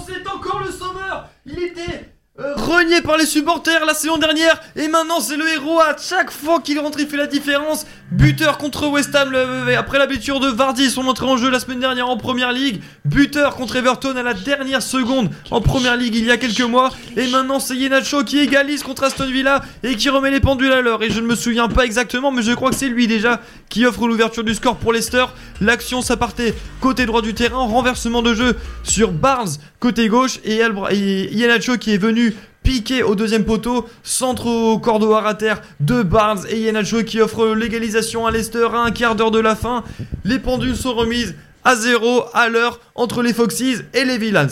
c'est encore le sauveur. Il était euh, renié par les supporters la saison dernière et maintenant c'est le héros. À chaque fois qu'il rentre, il fait la différence. Buteur contre West Ham le- après la blessure de Vardy, son entrée en jeu la semaine dernière en Première Ligue. Buteur contre Everton à la dernière seconde en Première Ligue il y a quelques mois. Et maintenant c'est Yenacho qui égalise contre Aston Villa et qui remet les pendules à l'heure. Et je ne me souviens pas exactement, mais je crois que c'est lui déjà qui offre l'ouverture du score pour Leicester. L'action ça partait côté droit du terrain, renversement de jeu sur Barnes côté gauche et, et Iheanacho qui est venu piquer au deuxième poteau, centre au cordeau à terre de Barnes et Iheanacho qui offre l'égalisation à Leicester à un quart d'heure de la fin. Les pendules sont remises à zéro à l'heure entre les Foxes et les Villans.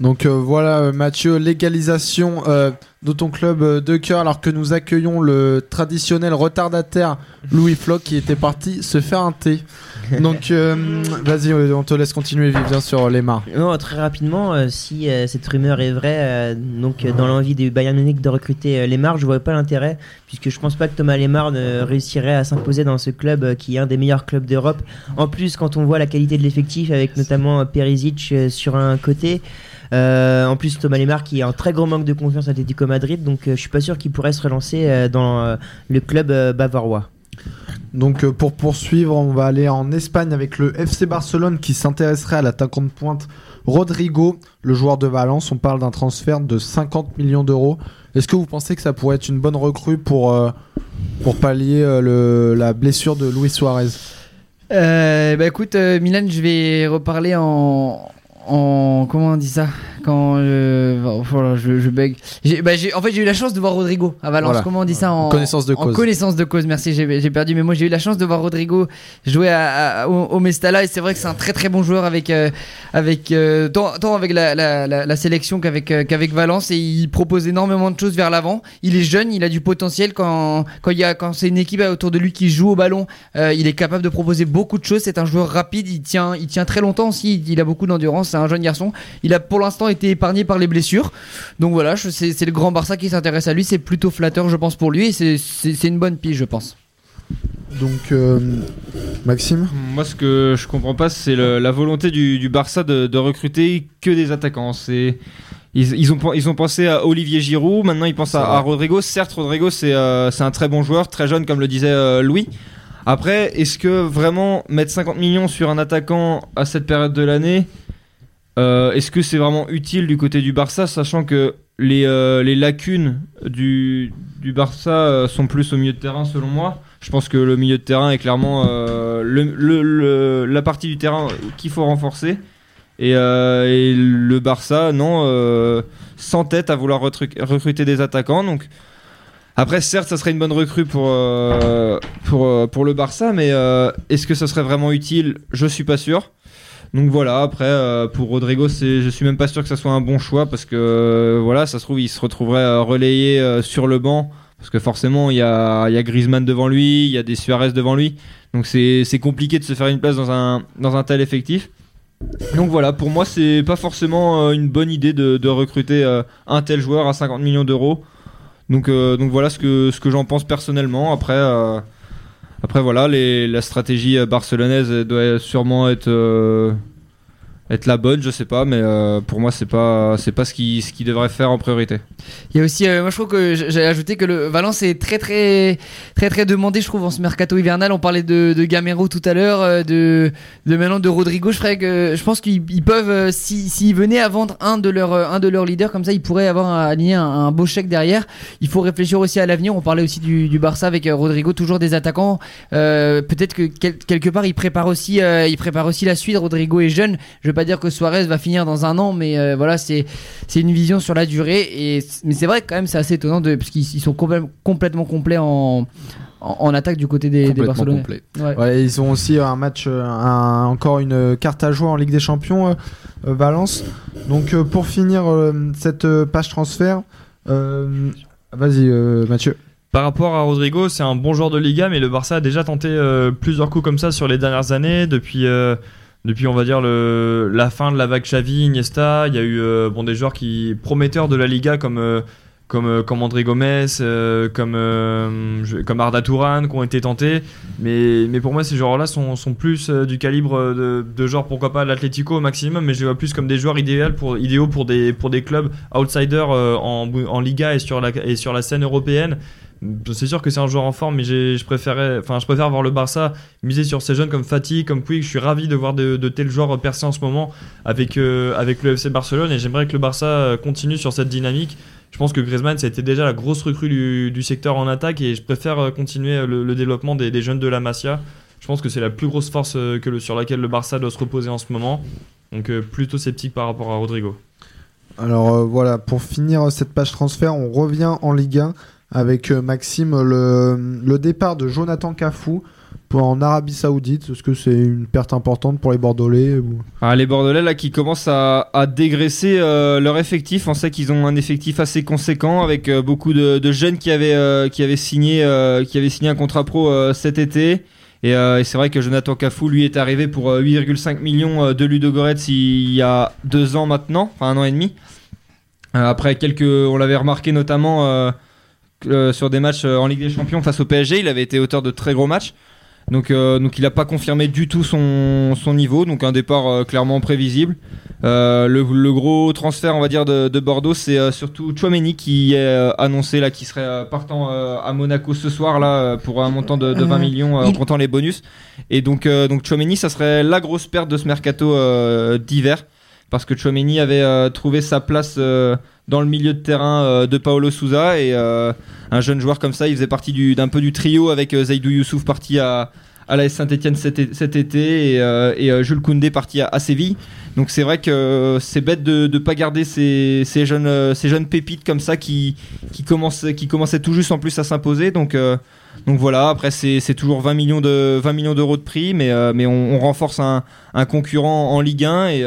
Donc euh, voilà euh, Mathieu, légalisation euh, de ton club de cœur alors que nous accueillons le traditionnel retardataire Louis Floch qui était parti se faire un thé. Donc euh, vas-y, euh, on te laisse continuer Vivien sur Lemar. Non, très rapidement, euh, si cette rumeur est vraie, donc dans l'envie du Bayern Munich de recruter Lemar, je vois pas l'intérêt, puisque je pense pas que Thomas Lemar ne réussirait à s'imposer dans ce club qui est un des meilleurs clubs d'Europe. En plus, quand on voit la qualité de l'effectif, avec notamment Perisic sur un côté, en plus Thomas Lemar qui est en très gros manque de confiance à Atlético Madrid, donc euh, je suis pas sûr qu'il pourrait se relancer dans le club bavarois. Donc euh, pour poursuivre, on va aller en Espagne avec le FC Barcelone qui s'intéresserait à l'attaquant de pointe Rodrigo, le joueur de Valence. On parle d'un transfert de 50 millions d'euros. Est-ce que vous pensez que ça pourrait être une bonne recrue pour, euh, pour pallier euh, la blessure de Luis Suarez? Euh, bah écoute, Milan, je vais reparler en. En, comment on dit ça? Quand euh, voilà, je, je bug J'ai- bah, j'ai- en fait j'ai eu la chance de voir Rodrigo à Valence Voilà. comment on dit ça en Connaissance de en cause. connaissance de cause merci j'ai j'ai perdu mais moi j'ai eu la chance de voir Rodrigo jouer à, à- au, au Mestalla et c'est vrai que c'est un très très bon joueur avec euh, avec euh, tant, tant avec la, la, la, la sélection qu'avec qu'avec Valence et il propose énormément de choses vers l'avant il est jeune il a du potentiel quand quand il y a quand c'est une équipe autour de lui qui joue au ballon il est capable de proposer beaucoup de choses. C'est un joueur rapide. Il tient, il tient très longtemps aussi. Il a beaucoup d'endurance. C'est un jeune garçon. Il a pour l'instant été épargné par les blessures. Donc voilà, c'est le grand Barça qui s'intéresse à lui. C'est plutôt flatteur, je pense, pour lui. Et c'est- une bonne pige, je pense. Donc euh, Maxime? Moi, ce que je comprends pas, c'est la volonté du, du Barça de, de recruter que des attaquants. C'est ils, ils ont, ils ont pensé à Olivier Giroud, maintenant ils pensent à, à Rodrigo. Certes, Rodrigo, c'est euh, c'est un très bon joueur, très jeune, comme le disait euh, Louis. Après, est-ce que vraiment mettre 50 millions sur un attaquant à cette période de l'année, euh, est-ce que c'est vraiment utile du côté du Barça, sachant que les, euh, lacunes du, Barça euh, sont plus au milieu de terrain, selon moi je pense que le milieu de terrain est clairement la partie du terrain qu'il faut renforcer. Et, le Barça, non, euh, sans tête à vouloir recruter des attaquants. Donc, après, certes, ça serait une bonne recrue pour, le Barça, mais est-ce que ça serait vraiment utile? Je suis pas sûr. Donc voilà, après, euh, pour Rodrigo, je suis même pas sûr que ça soit un bon choix parce que, euh, voilà, ça se trouve, il se retrouverait relayé euh, sur le banc parce que forcément, il y a, y Griezmann devant lui, il y a des Suarez devant lui. Donc c'est compliqué de se faire une place dans un, tel effectif. Donc voilà, pour moi, c'est pas forcément une bonne idée de, recruter un tel joueur à 50 millions d'euros. Donc, voilà ce que, ce que j'en pense personnellement. Après, après voilà, la stratégie euh, barcelonaise doit sûrement être, euh, être la bonne, je sais pas, mais euh, pour moi, c'est pas, c'est pas ce qui, ce qui devrait faire en priorité. Il y a aussi, euh, moi je trouve que j- j'allais ajouter que le Valence est très très très très demandé, je trouve, en ce mercato hivernal. On parlait de, de Gamero tout à l'heure, euh, de, maintenant de Rodrigo. Je que je pense qu'ils ils peuvent, euh, si- s'ils venaient à vendre un de leurs un de leurs leaders comme ça, ils pourraient avoir aligné un, un beau chèque derrière. Il faut réfléchir aussi à l'avenir. On parlait aussi du, du Barça avec Rodrigo, toujours des attaquants. Peut-être que quel- quelque part il prépare aussi, euh, il prépare aussi la suite. Rodrigo est jeune. Je pas dire que Suarez va finir dans un an, mais euh, voilà, c'est c'est une vision sur la durée. Et mais c'est vrai que quand même c'est assez étonnant de parce qu'ils ils sont complè- complètement complets en, en en attaque du côté des, des Barcelonais. complet. Ouais. Ouais, ils ont aussi un match, euh, un- encore une carte à jouer en Ligue des Champions, euh, Valence. Donc euh, pour finir euh, cette page transfert, euh, vas-y euh, Mathieu. par rapport à Rodrigo, c'est un bon joueur de Liga, mais le Barça a déjà tenté euh, plusieurs coups comme ça sur les dernières années, depuis, euh, depuis on va dire le, la fin de la vague Xavi, Iniesta. Il y a eu euh, bon, des joueurs qui prometteurs de la Liga comme, euh, comme, euh, comme André Gomez, comme, comme Arda Touran, qui ont été tentés. Mais, mais pour moi, ces joueurs-là sont, sont plus du calibre de, de genre, pourquoi pas l'Atlético au maximum, mais je les vois plus comme des joueurs idéaux pour, idéaux pour, des, pour des clubs outsiders en, en Liga et sur, la, et sur la scène européenne. C'est sûr que c'est un joueur en forme, mais je préférais, enfin, je préfère voir le Barça miser sur ces jeunes comme Fatih, comme Puig. Je suis ravi de voir de, tels joueurs percer en ce moment avec, euh, avec le FC Barcelone et j'aimerais que le Barça euh, continue sur cette dynamique. Je pense que Griezmann, ça a été déjà la grosse recrue du, secteur en attaque et je préfère euh, continuer euh, le, développement des, jeunes de la Masia. Je pense que c'est la plus grosse force sur laquelle le Barça doit se reposer en ce moment. Donc plutôt sceptique par rapport à Rodrigo. Alors voilà, pour finir cette page transfert, on revient en Ligue 1 avec euh, Maxime le, départ de Jonathan Cafou en Arabie Saoudite. Est-ce que c'est une perte importante pour les Bordelais. Ah, les Bordelais là qui commencent à, dégraisser euh, leur effectif. On sait qu'ils ont un effectif assez conséquent avec euh, beaucoup de, jeunes qui avaient, qui, avaient signé, qui avaient signé un contrat pro cet été. Et, c'est vrai que Jonathan Cafou lui est arrivé pour euh, 8,5 millions de Ludogorets il y a deux ans maintenant, enfin un an et demi. Après quelques, on l'avait remarqué notamment euh, sur des matchs euh, en Ligue des Champions face au PSG, il avait été auteur de très gros matchs. Donc, euh, donc il n'a pas confirmé du tout son, son niveau, donc un départ euh, clairement prévisible. Euh, le, le gros transfert, on va dire, de, de Bordeaux, c'est surtout Chouameni qui est annoncé là, qui serait partant à Monaco ce soir là pour un montant de, de 20 Euh, millions en comptant les bonus. Et donc, donc Chouameni, ça serait la grosse perte de ce mercato d'hiver parce que Chouameni avait trouvé sa place dans le milieu de terrain euh, de Paolo Souza et euh, un jeune joueur comme ça, il faisait partie du- d'un peu du trio avec euh, Zaidou Youssouf parti à, à la Saint-Etienne cet, été et, Jules Koundé parti à, Séville. Donc c'est vrai que c'est bête de ne pas garder ces, jeunes, ces jeunes pépites comme ça qui, qui, commencent, qui commençaient tout juste en plus à s'imposer. Donc, donc voilà, après c'est toujours 20 millions de 20 millions d'euros de prix, mais, mais on, renforce un, concurrent en Ligue 1 et,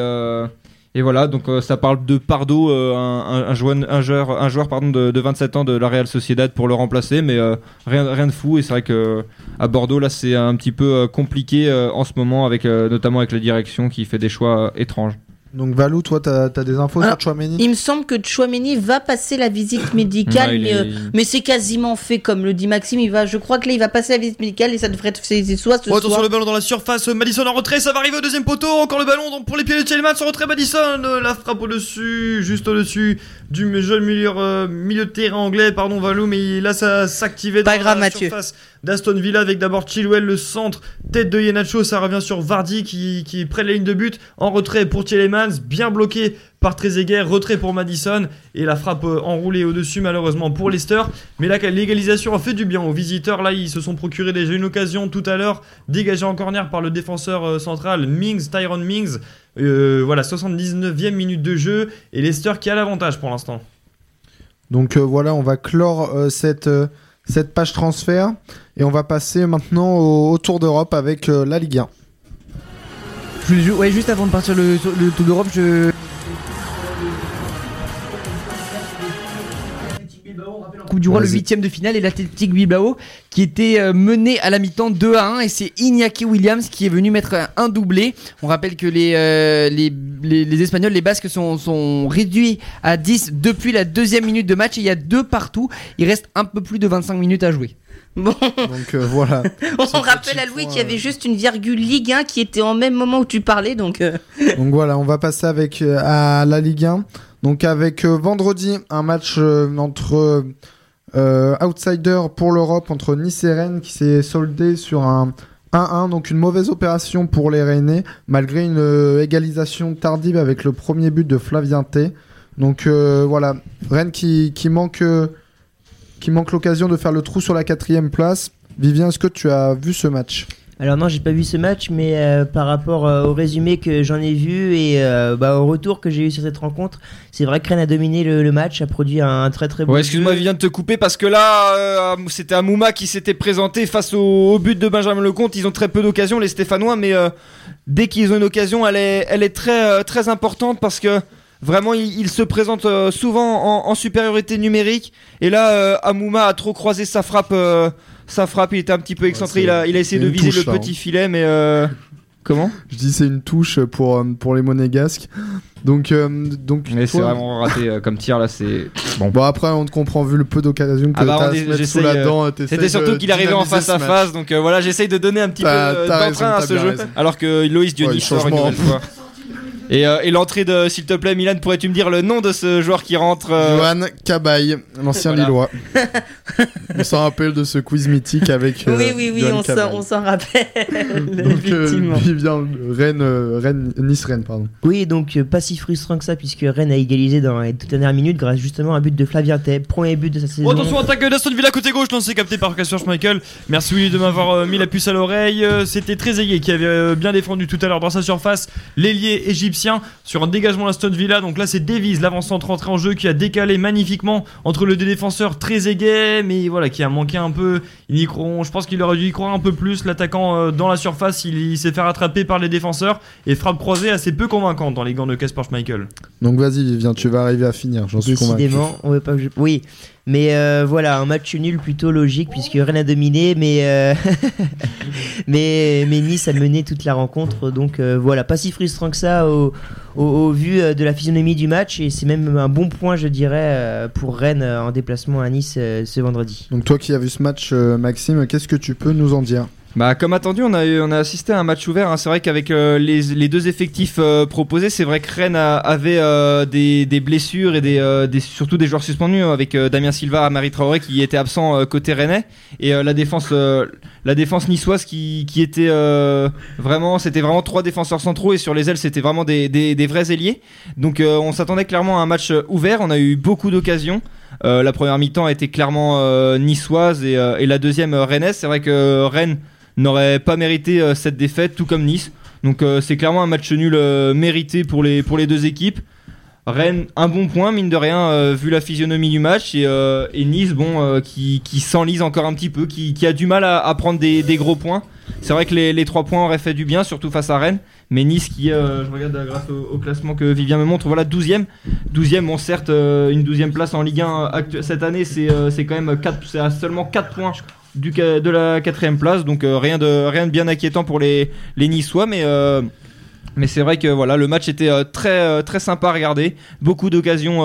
et voilà, donc euh, ça parle de Pardo, euh, un, joueur, un de, de 27 ans de la Real Sociedad pour le remplacer, mais euh, rien, rien de fou. Et c'est vrai que à Bordeaux, là, c'est un petit peu compliqué en ce moment, avec, notamment avec la direction qui fait des choix étranges. Donc Valou, toi, t'as as des infos Alors, sur Chouameni Il me semble que Chouameni va passer la visite [COUGHS] médicale, Ouais, il mais, est- euh, mais c'est quasiment fait, comme le dit Maxime. Il va, je crois que là, il va passer la visite médicale et ça devrait être fait soit ce Oh, attention soir. le ballon dans la surface, Madison en retrait, ça va arriver au deuxième poteau, encore le ballon donc pour les pieds de Tielemans en retrait Madison, euh, la frappe au-dessus, juste au-dessus du jeune milieu, euh, milieu de terrain anglais, pardon Valou, mais là ça s'activait Pas dans grave, la Mathieu. surface d'Aston Villa avec d'abord Chilwell le centre, tête de Yenacho, ça revient sur Vardy qui, qui près de la ligne de but, en retrait pour Tielemans, bien bloqué par Trezeguet, retrait pour Madison et la frappe euh, enroulée au-dessus malheureusement pour Leicester. Mais là, l'égalisation a fait du bien aux visiteurs. Là, ils se sont procuré déjà une occasion tout à l'heure, dégagée en corner par le défenseur euh, central Mings, Tyrone Mings. Euh, voilà, 79e minute de jeu et Leicester qui a l'avantage pour l'instant. Donc voilà, on va clore cette, cette page transfert et on va passer maintenant au, Tour d'Europe avec euh, la Ligue 1. Je voulais ju- ouais, juste avant de partir le Tour d'Europe, je. Coupe du Roi, le huitième de finale et l'Athletic Bilbao qui était euh, mené à la mi-temps 2 à 1 et c'est Iñaki Williams qui est venu mettre un, doublé. On rappelle que les, euh, les, les, les Espagnols, les Basques sont, sont réduits à 10 depuis la deuxième minute de match et il y a deux partout. Il reste un peu plus de 25 minutes à jouer. Bon, Donc euh, voilà. [LAUGHS] on Ce rappelle à Louis qu'il y avait euh, juste une virgule Ligue 1 qui était en même moment où tu parlais, donc. euh, [LAUGHS] Donc voilà, on va passer avec euh, à la Ligue 1. Donc avec euh, vendredi un match euh, entre euh, outsiders pour l'Europe entre Nice et Rennes qui s'est soldé sur un 1-1, donc une mauvaise opération pour les Rennais malgré une euh, égalisation tardive avec le premier but de Flavien T. Donc euh, voilà, Rennes qui, qui manque qui manque l'occasion de faire le trou sur la quatrième place. Vivien, est-ce que tu as vu ce match? Alors non, j'ai pas vu ce match, mais euh, par rapport euh, au résumé que j'en ai vu et euh, bah, au retour que j'ai eu sur cette rencontre, c'est vrai que Rennes a dominé le, le match, a produit un, un très très bon. Ouais, excuse-moi, jeu. Vivien, de te couper parce que là, c'était Amouma qui s'était présenté face au, au but de Benjamin Lecomte. Ils ont très peu d'occasions, les Stéphanois, mais dès qu'ils ont une occasion, elle est, elle est très, très importante parce que Vraiment, il, il se présente euh, souvent en, en supériorité numérique. Et là, euh, Amouma a trop croisé sa frappe. euh, sa frappe, il était un petit peu excentré. il, a, il a essayé de viser touche, le petit hein. filet, mais euh, comment? Je dis c'est une touche pour, euh, pour les monégasques. Donc, euh, donc Mais c'est vraiment raté euh, comme tir là. C'est Bon après on te comprend vu le peu d'occasions que Ah bah, t'as sous la dent. C'était surtout qu'il arrivait en face ce à face, donc euh, voilà, j'essaye de donner un petit peu d'entrain à ce jeu, raison. alors que Loïs Dionis Ouais, sort une nouvelle fois. Et, euh, et l'entrée de, s'il te plaît, Milan, pourrais-tu me dire le nom de ce joueur qui rentre euh, Johan Cabaye, l'ancien Voilà. Lillois. [LAUGHS] on s'en rappelle de ce quiz mythique avec. euh, Oui, oui, oui, Johan on s'en, Cabaye. on s'en rappelle. [LAUGHS] Donc euh, effectivement. Vivien Rennes, euh, Rennes, Nice Rennes pardon. Oui, donc euh, pas si frustrant que ça, puisque Rennes a égalisé dans les toutes dernières minutes grâce justement à un but de Flavien Teb, premier but de sa saison. Oh, attention, attaque d'Aston Villa côté gauche, lancé capté par Casper Schmeichel. Merci Willy de m'avoir euh, mis la puce à l'oreille. C'était très aigué qui avait euh, bien défendu tout à l'heure dans sa surface l'ailier égyptien sur un dégagement d'Aston Villa. Donc là, c'est Davies, l'avant-centre entré en jeu, qui a décalé magnifiquement entre le deux défenseurs très aigué, mais voilà, qui a manqué un peu. Il y croit- je pense qu'il aurait dû y croire un peu plus. L'attaquant euh, dans la surface, il, il s'est fait rattraper par les défenseurs et frappe croisée assez peu convaincante dans les gants de Casper Schmeichel. Donc vas-y Vivien, tu vas arriver à finir, j'en suis convaincu. Décidément, on veut pas que je... Oui, mais euh, voilà, un match nul plutôt logique puisque Rennes a dominé, mais euh, [LAUGHS] mais, mais Nice a mené toute la rencontre, donc euh, voilà, pas si frustrant que ça au, vu de la physionomie du match et c'est même un bon point, je dirais, pour Rennes en déplacement à Nice ce vendredi. Donc toi qui as vu ce match, Maxime, qu'est-ce que tu peux nous en dire? Bah, comme attendu, on a, on a assisté à un match ouvert. hein. C'est vrai qu'avec euh, les, les deux effectifs euh, proposés, c'est vrai que Rennes avait euh, des, des blessures et des, surtout des joueurs suspendus hein, avec Damien Silva, Amari Traoré qui était absent côté rennais et la défense, la défense niçoise qui, qui était vraiment, c'était vraiment trois défenseurs centraux et sur les ailes c'était vraiment des, des, vrais ailiers. Donc on s'attendait clairement à un match ouvert. On a eu beaucoup d'occasions. La première mi-temps a été clairement niçoise et, et la deuxième rennaise. C'est vrai que Rennes n'aurait pas mérité euh, cette défaite, tout comme Nice. Donc euh, c'est clairement un match nul euh, mérité pour les, deux équipes. Rennes, un bon point, mine de rien, vu la physionomie du match. Et, Nice, bon, qui, qui s'enlise encore un petit peu, qui, a du mal à, prendre des, gros points. C'est vrai que les, les trois points auraient fait du bien, surtout face à Rennes. Mais Nice, qui, je regarde grâce au, classement que Vivien me montre, voilà, 12ème. 12ème, bon, certes, une 12ème place en Ligue 1 actu- cette année, c'est quand même 4, c'est à seulement 4 points de la quatrième place. Donc euh, rien, de, rien de bien inquiétant pour les, les Niçois. Mais. euh, c'est vrai que voilà, le match était euh, très très sympa à regarder, beaucoup d'occasions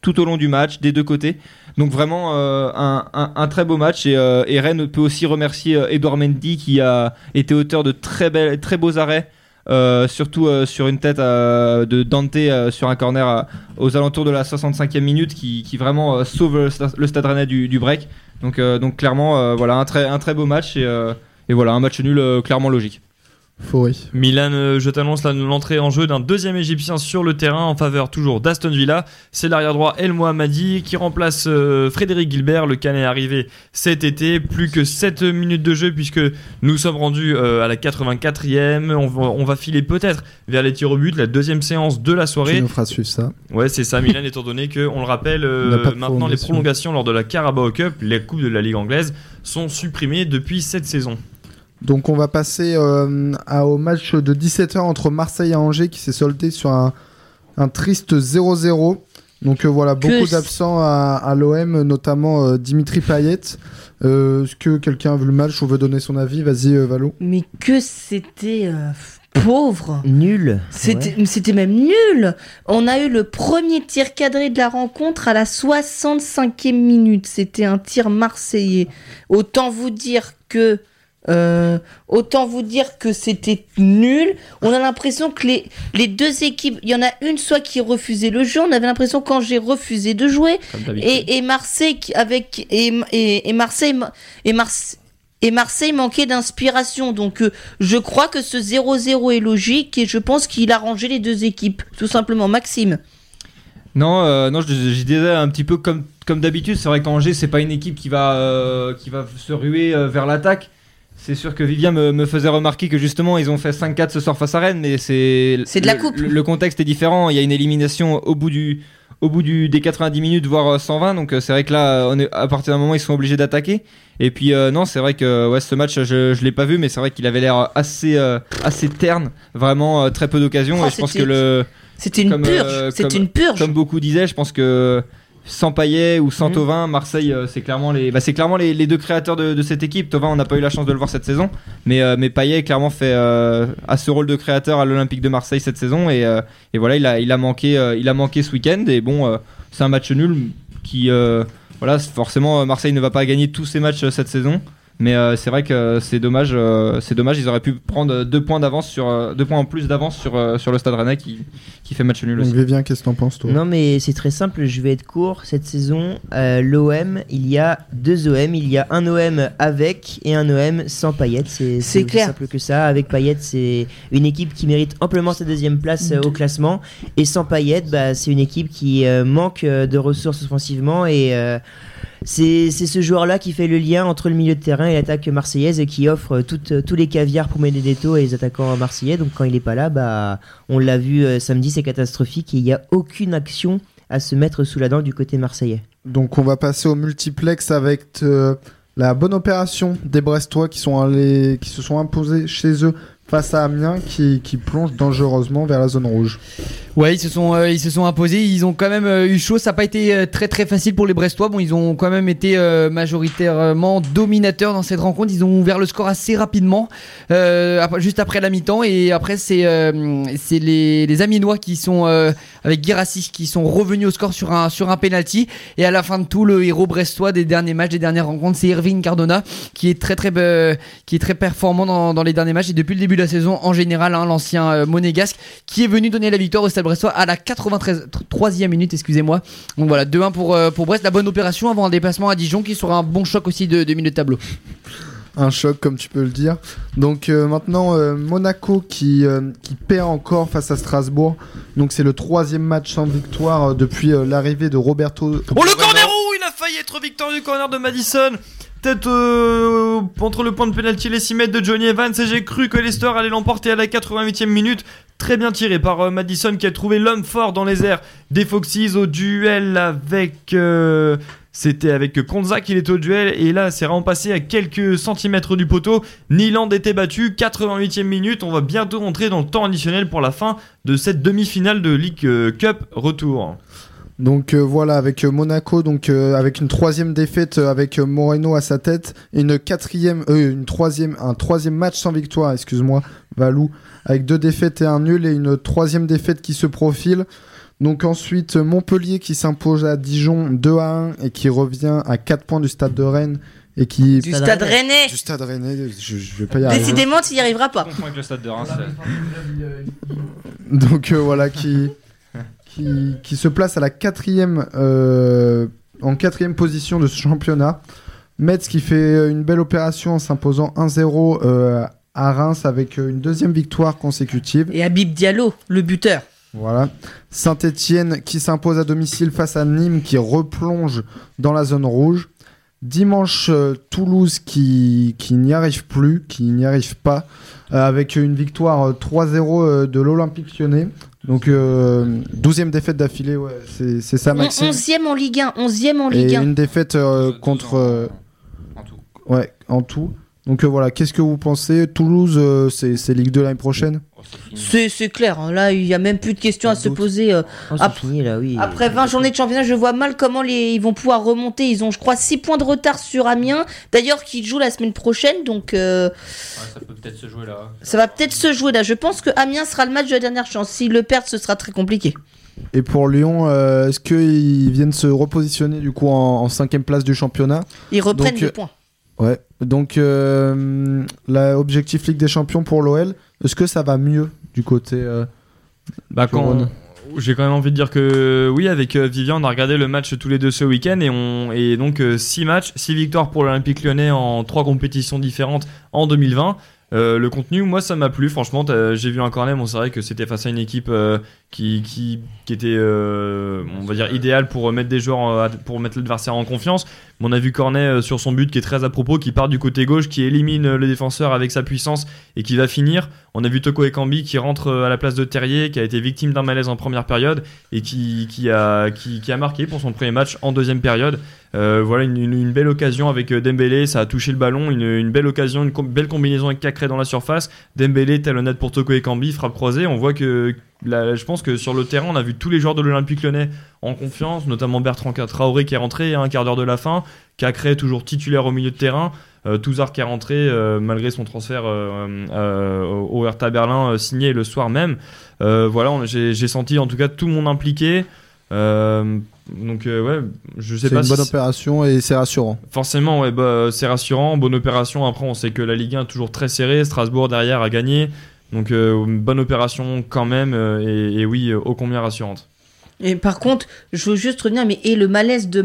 tout au long du match des deux côtés. Donc vraiment un, très beau match et, Rennes peut aussi remercier Edouard Mendy qui a été auteur de très beaux arrêts. surtout sur une tête de Dante sur un corner aux alentours de la 65e minute qui, vraiment sauve le, sta- le stade rennais du break. Donc, euh, donc clairement, euh, voilà un très, un très beau match et, euh, et voilà un match nul clairement logique. Milan, euh, je t'annonce l'entrée en jeu d'un deuxième Égyptien sur le terrain en faveur toujours d'Aston Villa. C'est l'arrière droit El Mohammadi qui remplace euh, Frédéric Gilbert. Le Canet est arrivé cet été. Plus que 7 minutes de jeu puisque nous sommes rendus euh, à la 84e. On va, on va filer peut-être vers les tirs au but, la deuxième séance de la Tu soirée. nous feras suivre ça. Ouais, c'est ça, Milan, étant donné que, on le rappelle, [LAUGHS] On maintenant les prolongation. prolongations lors de la Carabao Cup, les coupes de la Ligue anglaise, sont supprimées depuis cette saison. Donc on va passer euh, à- au match de 17h entre Marseille et Angers qui s'est soldé sur un, un triste 0-0. Donc euh, voilà, beaucoup d'absents à, à l'OM, notamment euh, Dimitri Payet. Euh, Est-ce que quelqu'un a vu le match ou veut donner son avis? Vas-y euh, Valo. Mais que c'était euh, pauvre. Nul. C'était c'était même nul. On a eu le premier tir cadré de la rencontre à la 65e minute. C'était un tir marseillais. Autant vous dire que euh, autant vous dire que c'était nul. On a l'impression que les, les deux équipes, il y en a une soit qui refusait le jeu. On avait l'impression quand j'ai refusé de jouer et, et Marseille avec et, et, et Marseille et Marseille et Marseille manquait d'inspiration. Donc euh, je crois que ce 0-0 est logique et je pense qu'il a rangé les deux équipes. Tout simplement, Maxime. Non, euh, non, je, je disais un petit peu comme, comme d'habitude. C'est vrai qu'Angers, c'est pas une équipe qui va, euh, qui va se ruer euh, vers l'attaque. C'est sûr que Vivien me, me faisait remarquer que justement, ils ont fait 5-4 ce soir face à Rennes, mais c'est. C'est de la coupe. Le, le contexte est différent. Il y a une élimination au bout du, au bout du, des 90 minutes, voire euh, 120. Donc euh, c'est vrai que là, on est, à partir d'un moment, ils sont obligés d'attaquer. Et puis euh, non, c'est vrai que ouais, ce match, je, je l'ai pas vu, mais c'est vrai qu'il avait l'air assez, euh, assez terne, vraiment euh, très peu d'occasions. Oh, et je pense que le, C'était une purge. euh, C'est une purge. comme beaucoup disaient, je pense que sans Payet ou sans Mhm. Tovin, Marseille, euh, c'est clairement les, bah, c'est clairement les, les deux créateurs de, de cette équipe. Tovin, on n'a pas eu la chance de le voir cette saison, mais euh, mais Payet clairement fait euh, a ce rôle de créateur à l'Olympique de Marseille cette saison et, euh, et voilà, il a il a manqué euh, il a manqué ce week-end et bon, euh, c'est un match nul qui euh, voilà, forcément euh, Marseille ne va pas gagner tous ses matchs euh, cette saison. Mais euh, c'est vrai que c'est dommage, euh, c'est dommage. Ils auraient pu prendre deux points d'avance sur euh, deux points en plus d'avance sur euh, sur le Stade Rennais qui qui fait match nul Donc aussi. Vivien, qu'est-ce que t'en penses toi? Non mais c'est très simple, je vais être court. Cette saison, euh, l'OM, il y a deux OM. Il y a un OM avec et un OM sans Payet. C'est C'est simple que ça. Avec Payet, c'est une équipe qui mérite amplement sa deuxième place euh, au classement. Et sans Payet, bah, c'est une équipe qui euh, manque de ressources offensivement et euh, c'est ce joueur-là qui fait le lien entre le milieu de terrain et l'attaque marseillaise et qui offre toutes- tous les caviars pour Benedetto et les attaquants marseillais. Donc quand il est pas là, bah, on l'a vu euh, samedi, c'est catastrophique et il n'y a aucune action à se mettre sous la dent du côté marseillais. Donc on va passer au multiplex avec euh, la bonne opération des Brestois qui, sont allés, qui se sont imposés chez eux face à Amiens qui, plonge dangereusement vers la zone rouge. Ouais, ils se sont, euh, ils se sont imposés. Ils ont quand même euh, eu chaud. Ça n'a pas été euh, très très facile pour les Brestois. Bon, ils ont quand même été majoritairement dominateurs dans cette rencontre. Ils ont ouvert le score assez rapidement, juste après la mi-temps. Et après, c'est c'est les, les Aminois qui sont avec Guirassi qui sont revenus au score sur un sur un penalty. Et à la fin de tout, le héros brestois des derniers matchs, des dernières rencontres, c'est Irving Cardona qui est très très qui est très performant dans, dans les derniers matchs et depuis le début de la saison en général, hein, l'ancien euh, monégasque qui est venu donner la victoire au Stade Brestois à la 93e minute, excusez-moi. Donc voilà, 2-1 pour, euh, pour Brest, la bonne opération avant un déplacement à Dijon qui sera un bon choc aussi de, de milieu de tableau. Un choc comme tu peux le dire. Donc euh, maintenant euh, Monaco qui, euh, qui perd encore face à Strasbourg. Donc c'est le troisième match sans victoire euh, depuis euh, l'arrivée de Roberto. Oh le corner où il a failli être victorieux corner de Madison Tête euh, entre le point de pénalty et les 6 mètres de Johnny Evans et j'ai cru que Leicester allait l'emporter à la 88e minute. Très bien tiré par euh, Madison qui a trouvé l'homme fort dans les airs des Foxys au duel avec... euh, c'était avec Konza qu'il était au duel et là c'est vraiment passé à quelques centimètres du poteau. Niland était battu, 88e minute. On va bientôt rentrer dans le temps additionnel pour la fin de cette demi-finale de League euh, Cup retour. Donc euh, voilà avec euh, Monaco donc euh, avec une troisième défaite euh, avec Moreno à sa tête et une quatrième euh, une troisième un troisième match sans victoire excuse-moi Valou avec deux défaites et un nul et une troisième défaite qui se profile. Donc ensuite Montpellier qui s'impose à Dijon 2 à 1 et qui revient à 4 points du stade de Rennes et qui Du stade rennais. du stade Rennais je, je vais pas y arriver. Décidément, tu n'y arriveras pas. le stade de Reims. Donc euh, voilà qui, qui qui se place à la quatrième euh, en quatrième position de ce championnat. Metz qui fait une belle opération en s'imposant 1-0 euh, à Reims avec une deuxième victoire consécutive. Et Habib Diallo, le buteur. Voilà. Saint-Etienne qui s'impose à domicile face à Nîmes qui replonge dans la zone rouge. Dimanche, euh, Toulouse qui, qui n'y arrive plus, qui n'y arrive pas, euh, avec une victoire euh, 3-0 euh, de l'Olympique lyonnais. Donc, euh, 12e défaite d'affilée, ouais, c'est c'est ça, On- Maxime. 11e en Ligue 1. 11e en Ligue 1. une défaite euh, contre. euh, En tout. ouais, en tout. Donc euh, voilà, qu'est-ce que vous pensez? Toulouse, euh, c'est c'est Ligue 2 l'année prochaine? Oh, c'est clair. hein. Là, il n'y a même plus de questions à se poser. euh, Oh, Après- fini là, oui. Après 20 journées de championnat, je vois mal comment les... ils vont pouvoir remonter. Ils ont, je crois, 6 points de retard sur Amiens. D'ailleurs, qui joue la semaine prochaine. Donc, euh, Ouais, ça peut peut-être se jouer là. ça va peut-être se jouer là. Je pense que Amiens sera le match de la dernière chance. S'ils le perdent, ce sera très compliqué. Et pour Lyon, euh, est-ce qu'ils viennent se repositionner du coup en, en cinquième place du championnat? Ils reprennent Donc, des euh, points. Ouais. Donc, euh, l'objectif Ligue des Champions pour l'OL, est-ce que ça va mieux du côté euh, Bah quand j'ai quand même envie de dire que oui avec euh, Vivian on a regardé le match tous les deux ce week-end et on et donc 6 matchs, 6 victoires pour l'Olympique Lyonnais en trois compétitions différentes en 2020. Euh, le contenu, moi, ça m'a plu. Franchement, j'ai vu un corner. Bon, c'est vrai que c'était face à une équipe euh, qui, qui, qui était, euh, on va dire, idéale pour mettre des joueurs, euh, pour mettre l'adversaire en confiance. On a vu Cornet euh, sur son but qui est très à propos, qui part du côté gauche, qui élimine euh, le défenseur avec sa puissance et qui va finir. On a vu Toko Ekambi qui rentre euh, à la place de Terrier, qui a été victime d'un malaise en première période et qui, a, marqué pour son premier match en deuxième période. Voilà une, belle occasion avec Dembélé, ça a touché le ballon, une, belle occasion, une belle combinaison avec Cacré dans la surface. Dembélé talonnade pour Toko Ekambi, frappe croisée. On voit que là, je pense que sur le terrain, on a vu tous les joueurs de l'Olympique Lyonnais en confiance, notamment Bertrand Traoré qui est rentré à un quart d'heure de la fin, Cacré toujours titulaire au milieu de terrain. Euh, Touzard qui est rentré euh, malgré son transfert euh, euh, au Hertha Berlin signé le soir même. Voilà, j'ai senti en tout cas tout le monde impliqué. Donc ouais, je sais C'est pas une si bonne c'est- opération et c'est rassurant. Forcément, ouais, bah, c'est rassurant, bonne opération. Après, on sait que la Ligue 1 est toujours très serrée. Strasbourg derrière a gagné. Donc, euh, une bonne opération quand même. euh, et, et oui, euh, ô combien rassurante. Et par contre, je veux juste revenir, mais et le malaise de,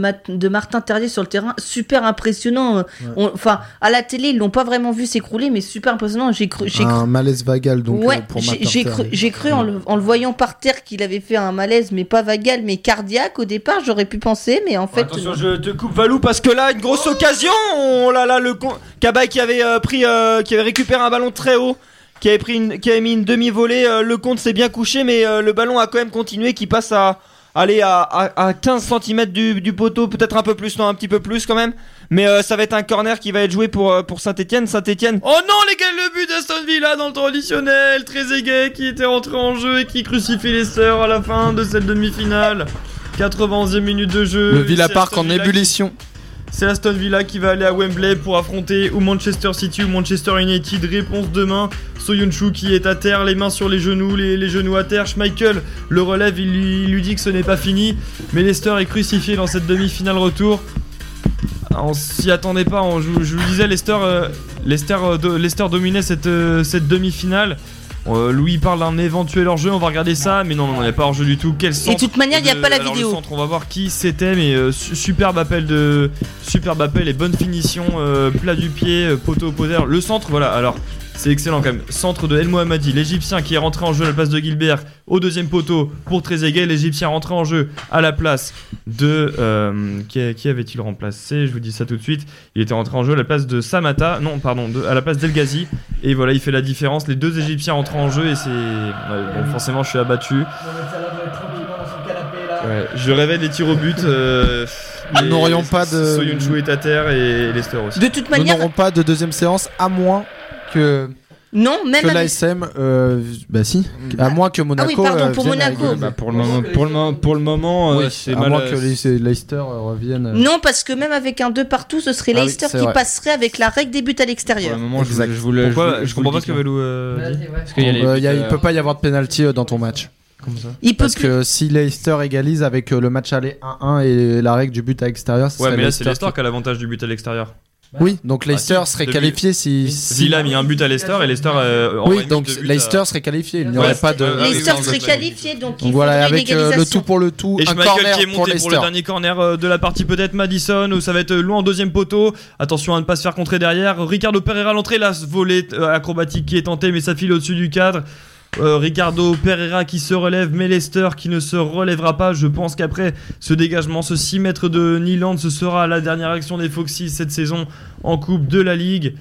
Martin Terrier sur le terrain, super impressionnant. On- Enfin, à la télé, ils l'ont pas vraiment vu s'écrouler, mais super impressionnant. J'ai cru, j'ai cru, Un malaise vagal donc ouais, euh, pour j'ai- cru, Terrier. j'ai cru en, le, en le voyant par terre qu'il avait fait un malaise, mais pas vagal, mais cardiaque au départ. J'aurais pu penser, mais en fait, Attention, je te coupe Valou parce que là, une grosse occasion. Oh là là, le con... Cabaye qui avait euh, pris, euh, qui avait récupéré un ballon très haut, qui avait pris, une... qui avait mis une demi-volée. euh, le compte s'est bien couché, mais euh, le ballon a quand même continué, qui passe à aller à, à, à 15 cm du, du poteau, peut-être un peu plus, non, un petit peu plus quand même. Mais euh, ça va être un corner qui va être joué pour euh, pour Saint-Étienne. Saint-Étienne. Oh non, les gars, le but d'Aston Villa dans le temps additionnel. Trezeguet qui était rentré en jeu et qui crucifie les sœurs à la fin de cette demi-finale. 91e minute de jeu. Le Villa Park en Villa qui- ébullition. C'est Aston Villa qui va aller à Wembley pour affronter ou Manchester City ou Manchester United. Réponse demain. Soyuncu qui est à terre, les mains sur les genoux, les, genoux à terre. Schmeichel le relève, il lui, dit que ce n'est pas fini. Mais Leicester est crucifié dans cette demi-finale retour. Ah, On s'y attendait pas, je, vous- disais, Leicester, euh, euh, dominait cette, euh, cette demi-finale. Euh, Louis parle d'un éventuel hors-jeu, on va regarder ça, mais non, non, il n'y a pas hors-jeu du tout. Quel et de centre toute manière, il n'y a pas la alors, vidéo. Le centre, on va voir qui c'était, mais euh, su- superbe appel de superbe appel et bonne finition, euh, plat du pied, poteau opposé. Alors, le centre, voilà. Alors, c'est excellent quand même. Centre de El Mohammadi, l'Égyptien qui est rentré en jeu à la place de Gilbert au deuxième poteau pour Trezeguet. L'Égyptien rentré en jeu à la place de euh, qui, qui avait-il remplacé? Je vous dis ça tout de suite. Il était rentré en jeu à la place de Samata, non, pardon, de- à la place d'El Ghazi. Et voilà, il fait la différence. Les deux Égyptiens rentrent en jeu et c'est ouais, bon, forcément, je suis abattu. Ouais, je rêvais des tirs au but. euh, Nous n'aurions pas de- Soyuncu est à terre et Leicester aussi. De toute Nous manière, n'aurons pas de deuxième séance à moins que, non, même que avec- l'ASM. Euh, bah si. À moins que Monaco. pardon, euh, pour Monaco. avec- Bah, pour le moment, pour le moment, pour le moment, euh, Oui, c'est à mal. moins que les- Leicester euh, revienne. euh. Non, parce que même avec un 2 partout, ce serait Ah oui, Leicester c'est qui vrai. passerait avec la règle des buts à Pour l'extérieur. le moment, je, Exact. vous- je voulais. Pourquoi Je comprends pas ce que Valou il peut pas y avoir de penalty dans ton match. Comment ça Il peut Parce plus- que si Leicester égalise avec le match aller 1-1 et la règle du but à l'extérieur, Ouais, mais là c'est Leicester qui a l'avantage du but à l'extérieur. Oui, donc Leicester Bah, si, serait depuis- qualifié si. si- Villa a mis un but à Leicester et Leicester. euh, Oui, donc à- Leicester serait qualifié. Il n'y aurait pas de. Leicester serait qualifié, donc il Donc voilà, avec euh, le tout pour le tout, Et un Schmeichel corner qui est monté pour, Leicester. le dernier corner euh, de la partie peut-être Madison où ça va être loin en deuxième poteau. Attention à ne pas se faire contrer derrière. Ricardo Pereira à l'entrée, là ce volet euh, acrobatique qui est tenté mais ça file au-dessus du cadre. Euh, Ricardo Pereira qui se relève, mais Leicester qui ne se relèvera pas. Je pense qu'après ce dégagement, ce 6 mètres de Niland, ce sera la dernière action des Foxys cette saison en Coupe de la Ligue.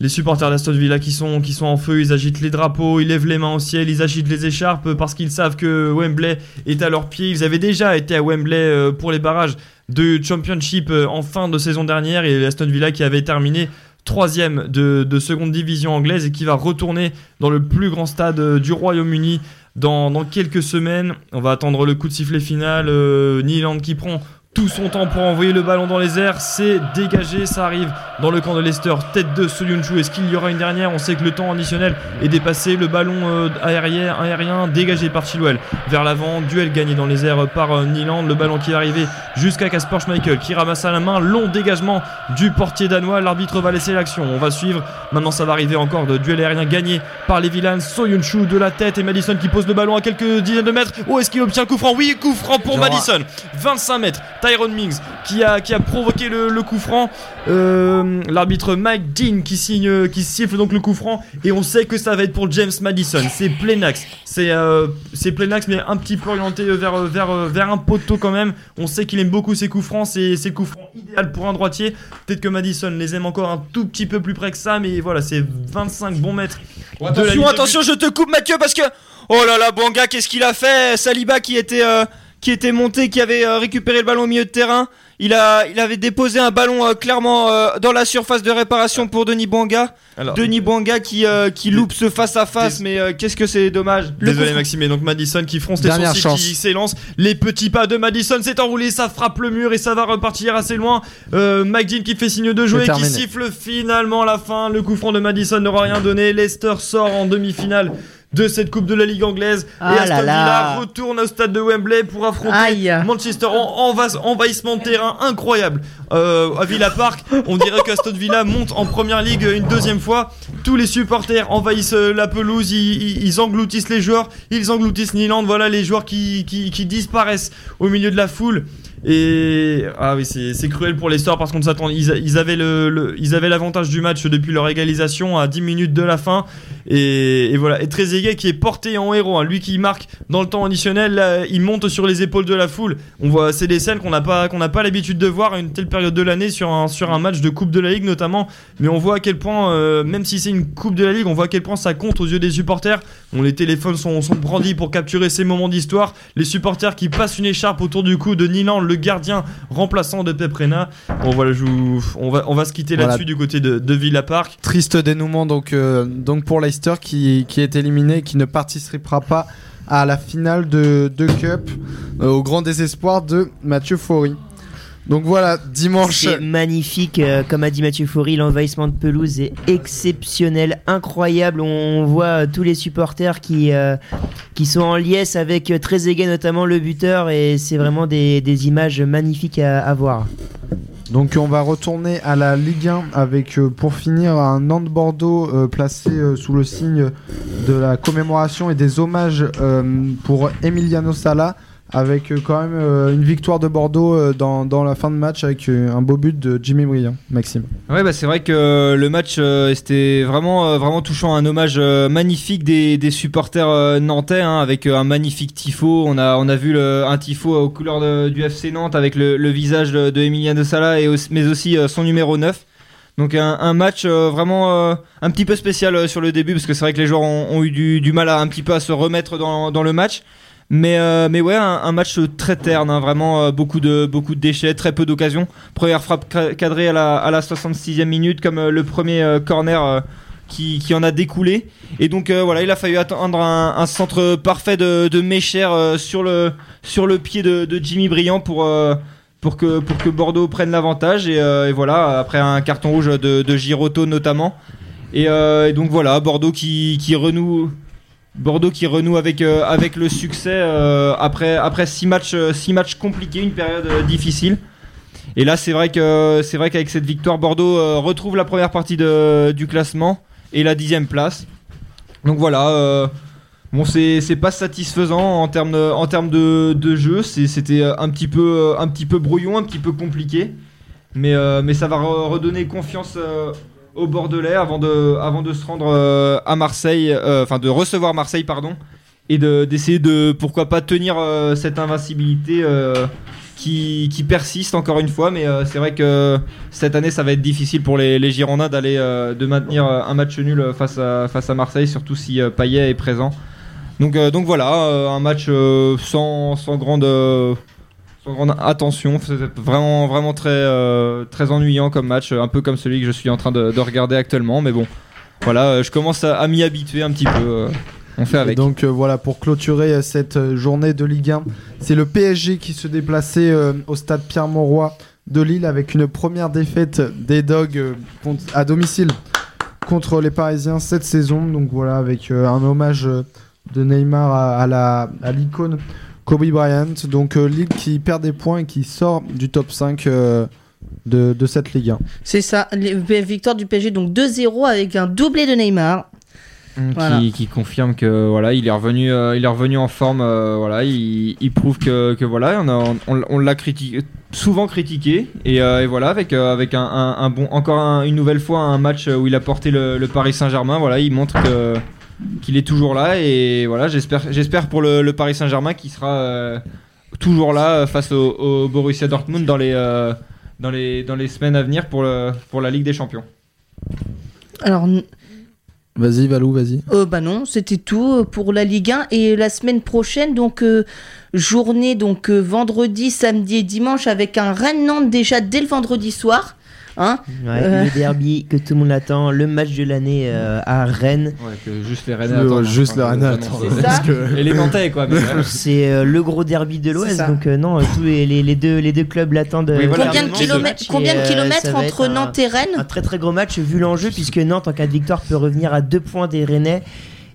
Les supporters d'Aston Villa qui sont, qui sont en feu, ils agitent les drapeaux, ils lèvent les mains au ciel, ils agitent les écharpes parce qu'ils savent que Wembley est à leurs pieds. Ils avaient déjà été à Wembley euh, pour les barrages de Championship euh, en fin de saison dernière et Aston Villa qui avait terminé troisième de, de seconde division anglaise et qui va retourner dans le plus grand stade euh, du Royaume-Uni dans, quelques semaines. On va attendre le coup de sifflet final. Euh, qui prend tout son temps pour envoyer le ballon dans les airs. C'est dégagé, ça arrive dans le camp de Leicester. Tête de Soyuncu. Est-ce qu'il y aura une dernière On sait que le temps additionnel est dépassé. Le ballon euh, aérien, aérien dégagé par Chilwell vers l'avant. Duel gagné dans les airs par euh, Nyland. Le ballon qui est arrivé jusqu'à Kasper Schmeichel qui ramasse à la main. Long dégagement du portier danois. L'arbitre va laisser l'action. On va suivre. Maintenant, ça va arriver encore de duel aérien gagné par les Villans. Soyuncu de la tête et Madison qui pose le ballon à quelques dizaines de mètres. Oh, est-ce qu'il obtient coup franc? Oui, coup franc pour Madison. 25 mètres. Tyrone Mings qui a, qui a provoqué le, le coup franc. Euh, L'arbitre Mike Dean qui signe, qui siffle donc le coup franc et on sait que ça va être pour James Madison. C'est plein axe. C'est euh, c'est plein axe mais un petit peu orienté vers, vers, vers un poteau quand même. On sait qu'il aime beaucoup ses coups francs. C'est c'est le coup franc idéal pour un droitier. Peut-être que Madison les aime encore un tout petit peu plus près que ça, mais voilà, c'est 25 bons mètres. Attention, attention, je te coupe Mathieu parce que oh là là, Banga, qu'est-ce qu'il a fait? Saliba qui était euh, qui était monté, qui avait euh, récupéré le ballon au milieu de terrain. Il a il avait déposé un ballon euh, clairement euh, dans la surface de réparation pour Denis Banga. Alors, Denis Banga qui euh, qui loupe ce face à face, mais euh, qu'est-ce que c'est dommage. Désolé coup- Maxime, et donc Madison qui fronce les Dernière sourcils, chance. qui s'élance. Les petits pas de Madison s'est enroulé, ça frappe le mur et ça va repartir assez loin. Euh, Mike Dean qui fait signe de jouer, C'est qui siffle finalement la fin. Le coup franc de Madison n'aura rien donné. Leicester sort en demi-finale de cette Coupe de la Ligue anglaise. Ah et Aston Villa retourne au stade de Wembley pour affronter Aïe. Manchester. En envahissement de terrain incroyable euh, à Villa Park. On dirait qu'Aston Villa monte en première ligue une deuxième fois. Tous les supporters envahissent la pelouse, ils, engloutissent les joueurs, ils engloutissent Niland. Voilà les joueurs qui, disparaissent au milieu de la foule. Et ah oui, c'est cruel pour les Stars parce qu'on ne s'attendait. Ils, ils avaient l'avantage du match depuis leur égalisation à 10 minutes de la fin. Et, et voilà. Et Trezeguet qui est porté en héros, hein, lui qui marque dans le temps additionnel, il monte sur les épaules de la foule. On voit, c'est des scènes qu'on n'a pas, qu'on pas l'habitude de voir une telle période de l'année sur un, sur un match de Coupe de la Ligue notamment. Mais on voit à quel point, euh, même si c'est une Coupe de la Ligue, on voit à quel point ça compte aux yeux des supporters. On, les téléphones sont, sont brandis pour capturer ces moments d'histoire. Les supporters qui passent une écharpe autour du cou de Nilan, le gardien remplaçant de Peprena. Bon voilà, je vous- on va, on va se quitter Voilà. là-dessus du côté de, de Villa Park. Triste dénouement donc, euh, donc pour Leicester qui, qui est éliminé, qui ne participera pas à la finale de, de Cup euh, au grand désespoir de Mathieu Faury. Donc voilà, dimanche. C'est magnifique, euh, comme a dit Mathieu Faury, l'envahissement de pelouse est exceptionnel, incroyable. On voit euh, tous les supporters qui, euh, qui sont en liesse avec Trezeguet, notamment le buteur, et c'est vraiment des, des images magnifiques à, à voir. Donc on va retourner à la Ligue 1 avec pour finir un Nantes-Bordeaux euh, placé sous le signe de la commémoration et des hommages pour Emiliano Sala avec euh, quand même euh, une victoire de Bordeaux euh, dans, dans la fin de match avec un beau but de Jimmy Briand, Maxime. Ouais, bah c'est vrai que le match c'était vraiment vraiment touchant, un hommage magnifique des, des supporters nantais hein, avec un magnifique tifo. On a on a vu un tifo aux couleurs du FC Nantes avec le, visage de, de Sala et mais aussi son numéro 9. Donc un, match vraiment un petit peu spécial sur le début parce que c'est vrai que les joueurs ont, eu du, du mal à un petit peu à se remettre dans, dans le match. Mais, euh, mais ouais, un, match très terne, hein, vraiment euh, beaucoup, de, beaucoup de déchets, très peu d'occasions. Première frappe ca- cadrée à la, à la 66e minute, comme euh, le premier corner qui, qui en a découlé. Et donc voilà, il a fallu attendre un, centre parfait de, de sur, le, sur le pied de, Jimmy Briand pour, pour, que, pour que Bordeaux prenne l'avantage. Et, voilà, après un carton rouge de, de notamment. Et, et donc voilà, Bordeaux qui, qui renoue. Bordeaux qui renoue avec, euh, avec le succès euh, après, après six, matchs, euh, six matchs compliqués, une période difficile. Et là, c'est vrai qu'avec cette victoire, Bordeaux retrouve la première partie de, du classement et la dixième place. Donc voilà, bon, c'est pas satisfaisant en termes de, en termes de, de jeu. C'était un petit peu un petit peu brouillon, un petit peu compliqué, mais mais ça va re- redonner confiance. Aux Bordelais avant de, avant de se rendre euh, à Marseille, euh, enfin de recevoir Marseille, pardon, et de- d'essayer de, pourquoi pas, tenir euh, cette invincibilité qui, qui persiste encore une fois. Mais c'est vrai que cette année, ça va être difficile pour les, Girondins d'aller de maintenir un match nul face à, face à Marseille, surtout si euh, Payet est présent. Donc, donc voilà, un match sans, sans grande. Attention, c'était vraiment, vraiment très, euh, très ennuyant comme match, un peu comme celui que je suis en train de, de regarder actuellement. Mais bon, voilà, euh, je commence à, m'y habituer un petit peu. euh, on fait avec. donc voilà, pour clôturer cette journée de Ligue 1, c'est le PSG qui se déplaçait au stade Pierre-Mauroy de Lille avec une première défaite des Dogs à domicile contre les Parisiens cette saison. Donc voilà, avec un hommage de Neymar à, à l'icône Kobe Bryant. Donc euh, Lille qui perd des points et qui sort du top 5 euh, de, de cette Ligue 1. C'est ça, les- victoire du PSG donc 2-0 avec un doublé de Neymar. Mm, Voilà. qui, qui confirme que voilà il est revenu euh, il est revenu en forme euh, voilà il, il prouve que, que voilà on, a- on, on l'a critiqué souvent critiqué et, euh, et voilà avec euh, avec un, un- un bon encore un- une nouvelle fois un match où il a porté le, le Paris Saint-Germain voilà il montre que qu'il est toujours là et voilà j'espère j'espère pour le, le Paris Saint-Germain qu'il sera euh, toujours là euh, face au, au Borussia Dortmund dans les euh, dans les dans les semaines à venir pour le pour la Ligue des Champions Alors, Vas-y, Valou, vas-y. euh, bah non, c'était tout pour la Ligue 1. Et la semaine prochaine, donc, euh, journée, donc, euh, vendredi, samedi et dimanche, avec un Rennes-Nantes déjà dès le vendredi soir. Hein Ouais, Euh. Le derby que tout le monde attend, le match de l'année euh, à Rennes. ouais que juste les Rennes Le- attendent, juste hein, le Rennes que- élémentaire quoi ouais. C'est euh, le gros derby de l'Ouest, donc euh, non, tous les, les- les deux, les deux clubs l'attendent. Oui, voilà. Combien de kilomètres, combien de kilomètres entre Nantes et Rennes Un très très gros match vu l'enjeu, puisque Nantes en cas de victoire peut revenir à deux points des Rennais.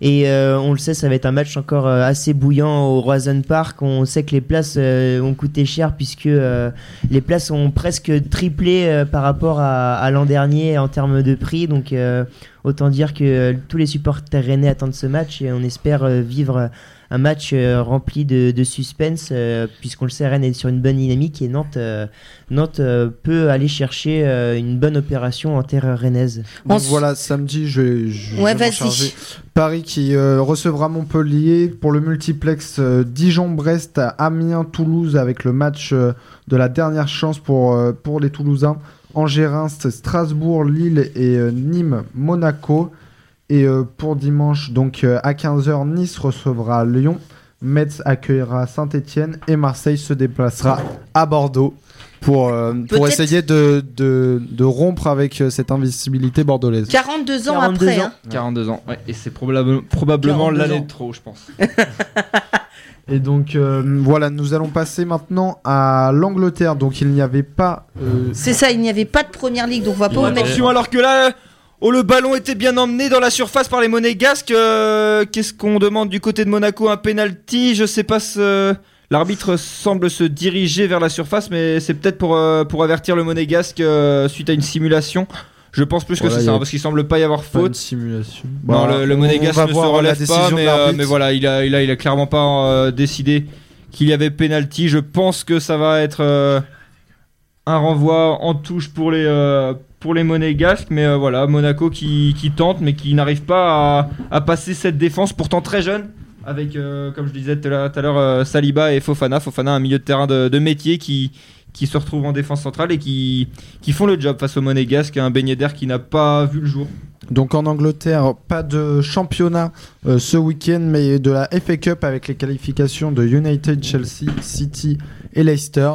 Et euh, on le sait, ça va être un match encore euh, assez bouillant au Roison Park. On sait que les places euh, ont coûté cher puisque euh, les places ont presque triplé euh, par rapport à, à l'an dernier en termes de prix. Donc euh, autant dire que tous les supporters rennais attendent ce match et on espère vivre un match euh, rempli de, de suspense euh, puisqu'on le sait, Rennes est sur une bonne dynamique et Nantes, euh, Nantes euh, peut aller chercher euh, une bonne opération en terre rennaise. Donc voilà, samedi, je vais, je Ouais. Paris qui euh, recevra Montpellier pour le multiplex euh, Dijon-Brest, Amiens-Toulouse avec le match euh, de la dernière chance pour, euh, pour les Toulousains. Angers, Strasbourg, Lille et euh, Nîmes, Monaco. Et euh, pour dimanche, donc euh, à 15h, Nice recevra Lyon. Metz accueillera Saint-Etienne et Marseille se déplacera à Bordeaux pour, euh, pour essayer de, de, de rompre avec euh, cette invisibilité bordelaise. 42 ans 42 après. ans. hein. 42 ans, ouais, et c'est probable- probablement 42 l'année de trop, je pense. [LAUGHS] Et donc euh, voilà, nous allons passer maintenant à l'Angleterre. Donc il n'y avait pas. euh, C'est ça, il n'y avait pas de première ligue, donc on va pas vous mettre. Attention, alors que là, oh, le ballon était bien emmené dans la surface par les monégasques. euh, Qu'est-ce qu'on demande du côté de Monaco Un penalty? Je sais pas. ce- L'arbitre semble se diriger vers la surface, mais c'est peut-être pour, euh, pour avertir le monégasque euh, suite à une simulation. Je pense plus que Voilà, c'est ça, parce qu'il semble pas y avoir pas faute. simulation. Non, Bah, le, le on- monégasque ne se relève pas, mais, mais voilà, il a, il a, il a clairement pas décidé qu'il y avait penalty. Je pense que ça va être un renvoi en touche pour les, euh, pour monégasques, mais euh, voilà, Monaco qui, tente, mais qui n'arrive pas à, passer cette défense, pourtant très jeune, avec, euh, comme je disais tout à l'heure, Saliba et Fofana. Fofana, un milieu de terrain de, métier qui, se retrouve en défense centrale et qui, font le job face aux monégasques, un beignet d'air qui n'a pas vu le jour. Donc en Angleterre, pas de championnat ce week-end, mais de la FA Cup avec les qualifications de United, Chelsea, City et Leicester.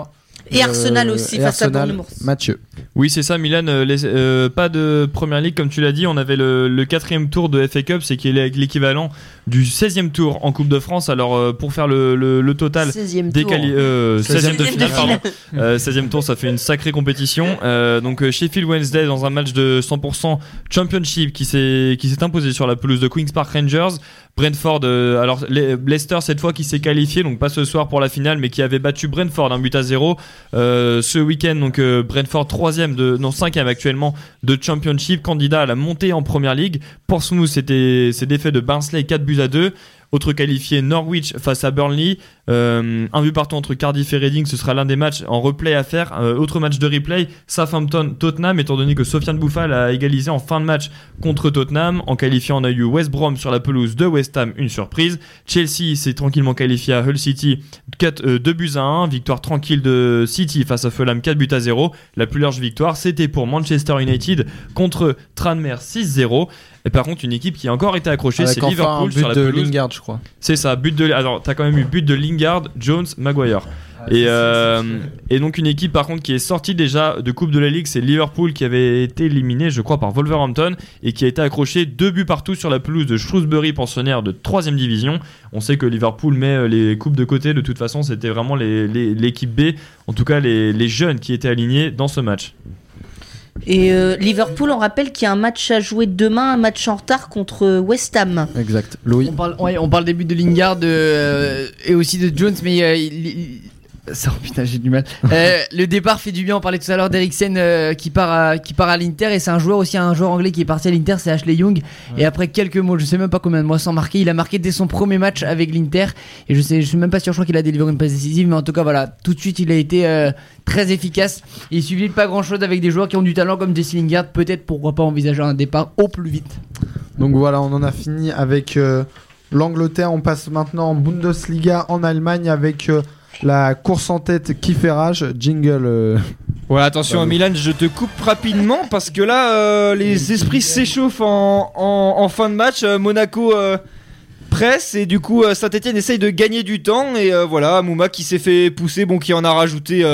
Et Arsenal aussi et face à Arsenal. Bournemouth. Mathieu. Oui, c'est ça, Milan. euh, les- euh, pas de première ligue, comme tu l'as dit. On avait le, le quatrième tour de FA Cup, c'est qui est l'équivalent du 16e tour en Coupe de France. Alors, euh, pour faire le, le- le total, 16e des tour. quali- euh, 16e de 16e de finale, pardon. [LAUGHS] Euh, 16e tour, ça fait une sacrée compétition. Euh, donc euh, Sheffield Wednesday dans un match de 100% Championship qui s'est qui s'est imposé sur la pelouse de Queens Park Rangers. Brentford, euh, alors Le- Leicester cette fois qui s'est qualifié, donc pas ce soir pour la finale, mais qui avait battu Brentford un but à zéro Euh, ce week-end. Donc euh, Brentford troisième de non cinquième actuellement de Championship, candidat à la montée en Première Ligue. Portsmouth c'était c'est défait de Barnsley 4 buts à 2 Autre qualifié Norwich face à Burnley. Euh, un but partout entre Cardiff et Reading, ce sera l'un des matchs en replay à faire. Euh, autre match de replay, Southampton Tottenham, étant donné que Sofiane Bouffal a égalisé en fin de match contre Tottenham. En qualifiant, on a eu West Brom sur la pelouse de West Ham, une surprise. Chelsea s'est tranquillement qualifié à Hull City, 4, euh, 2 buts à 1. Victoire tranquille de City face à Fulham, 4 buts à 0. La plus large victoire, c'était pour Manchester United contre Tranmere 6-0. Et par contre, une équipe qui a encore été accrochée, c'est enfin Liverpool un but sur la de pelouse. Lingard, je crois. C'est ça, but de. Alors, t'as quand même eu but de Lingard, Jones, Maguire. Et, euh, et donc une équipe par contre qui est sortie déjà de Coupe de la Ligue, c'est Liverpool qui avait été éliminé, je crois, par Wolverhampton et qui a été accroché deux buts partout sur la pelouse de Shrewsbury, pensionnaire de 3 division. On sait que Liverpool met euh, les coupes de côté, de toute façon, c'était vraiment les- les- l'équipe B, en tout cas les, les jeunes qui étaient alignés dans ce match. Et euh, Liverpool, on rappelle qu'il y a un match à jouer demain, un match en retard contre West Ham. Exact. Louis. On parle, ouais, on parle des buts de Lingard euh, et aussi de Jones, mais euh, il- il- Ça, oh putain, j'ai du mal. [LAUGHS] Euh, le départ fait du bien. On parlait tout à l'heure d'Eriksen euh, qui part à, qui part à l'Inter et c'est un joueur aussi, un joueur anglais qui est parti à l'Inter, c'est Ashley Young. Et après quelques mots, je sais même pas combien de mois sans marquer, il a marqué dès son premier match avec l'Inter. Et je sais, je suis même pas sûr, je crois qu'il a délivré une passe décisive, mais en tout cas voilà, tout de suite il a été euh, très efficace. Il suffit de pas grand chose avec des joueurs qui ont du talent comme Jesse Lingard. Peut-être pourquoi pas envisager un départ au plus vite. Donc voilà, on en a fini avec l'Angleterre. On passe maintenant en Bundesliga en Allemagne avec la course en tête qui fait rage. Jingle. euh, Ouais, attention Milan, je te coupe rapidement parce que là, euh, les esprits s'échauffent en, en- en fin de match. Euh, Monaco euh, presse et du coup, Saint-Etienne essaye de gagner du temps. Et voilà, Mouma qui s'est fait pousser, bon, qui en a rajouté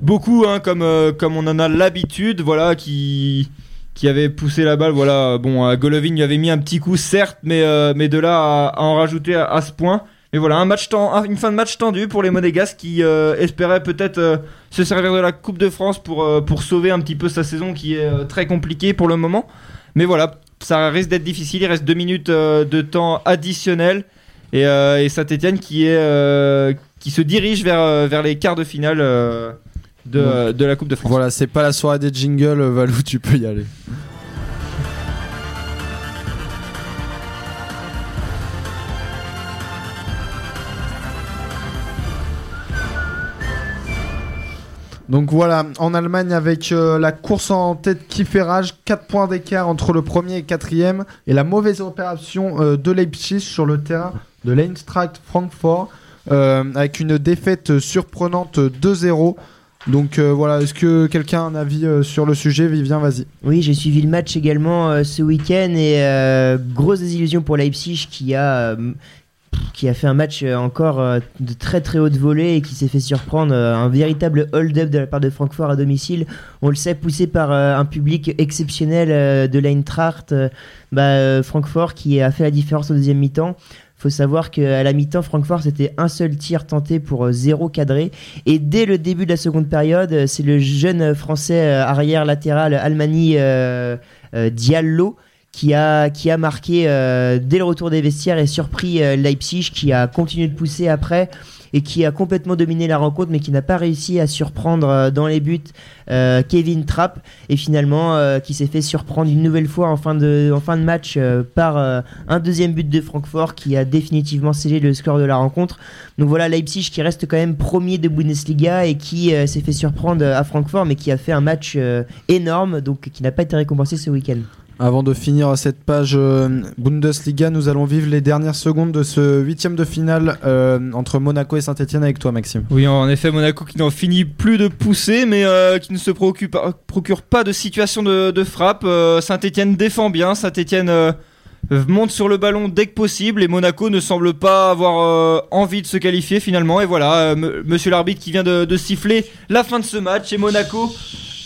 beaucoup, hein, comme, comme on en a l'habitude. Voilà, qui, qui avait poussé la balle. Voilà, bon, Golovin lui avait mis un petit coup, certes, mais, mais de là à, à en rajouter à, à ce point. Mais voilà, un match ten- un- une fin de match tendue pour les Monégasques qui euh, espéraient peut-être euh, se servir de la Coupe de France pour, euh, pour sauver un petit peu sa saison qui est très compliquée pour le moment. Mais voilà, ça risque d'être difficile. Il reste deux minutes de temps additionnel. Et, et Saint-Etienne qui, est, qui se dirige vers, vers les quarts de finale de, de la Coupe de France. Voilà, c'est pas la soirée des jingles, Valou, tu peux y aller. Donc voilà, en Allemagne avec euh, la course en tête qui fait rage, 4 points d'écart entre le premier et quatrième, et la mauvaise opération euh, de Leipzig sur le terrain de l'Eintracht Francfort, euh, avec une défaite surprenante 2-0. Donc voilà, est-ce que quelqu'un a un avis sur le sujet? Vivien, vas-y. Oui, j'ai suivi le match également ce week-end et grosse désillusion pour Leipzig qui a, qui a fait un match euh, encore euh, de très très haute volée et qui s'est fait surprendre. euh, un véritable hold-up de la part de Francfort à domicile. On le sait, poussé par un public exceptionnel de l'Eintracht. bah, Francfort qui a fait la différence au deuxième mi-temps. Faut savoir qu'à la mi-temps, Francfort, c'était un seul tir tenté pour zéro cadré. Et dès le début de la seconde période, c'est le jeune français arrière latéral Almani Diallo qui a, qui a marqué euh, dès le retour des vestiaires et surpris euh, Leipzig qui a continué de pousser après et qui a complètement dominé la rencontre mais qui n'a pas réussi à surprendre euh, dans les buts Kevin Trapp et finalement qui s'est fait surprendre une nouvelle fois en fin de, en fin de match par un deuxième but de Francfort qui a définitivement scellé le score de la rencontre. Donc voilà Leipzig qui reste quand même premier de Bundesliga et qui s'est fait surprendre à Francfort mais qui a fait un match énorme donc qui n'a pas été récompensé ce week-end. Avant de finir cette page euh, Bundesliga, nous allons vivre les dernières secondes de ce huitième de finale euh, entre Monaco et Saint-Etienne avec toi, Maxime. Oui, en effet, Monaco qui n'en finit plus de pousser, mais euh, qui ne se procure pas de situation de, frappe. Saint-Etienne défend bien, Saint-Etienne monte sur le ballon dès que possible, et Monaco ne semble pas avoir envie de se qualifier finalement. Et voilà, monsieur l'arbitre qui vient de, siffler la fin de ce match, et Monaco,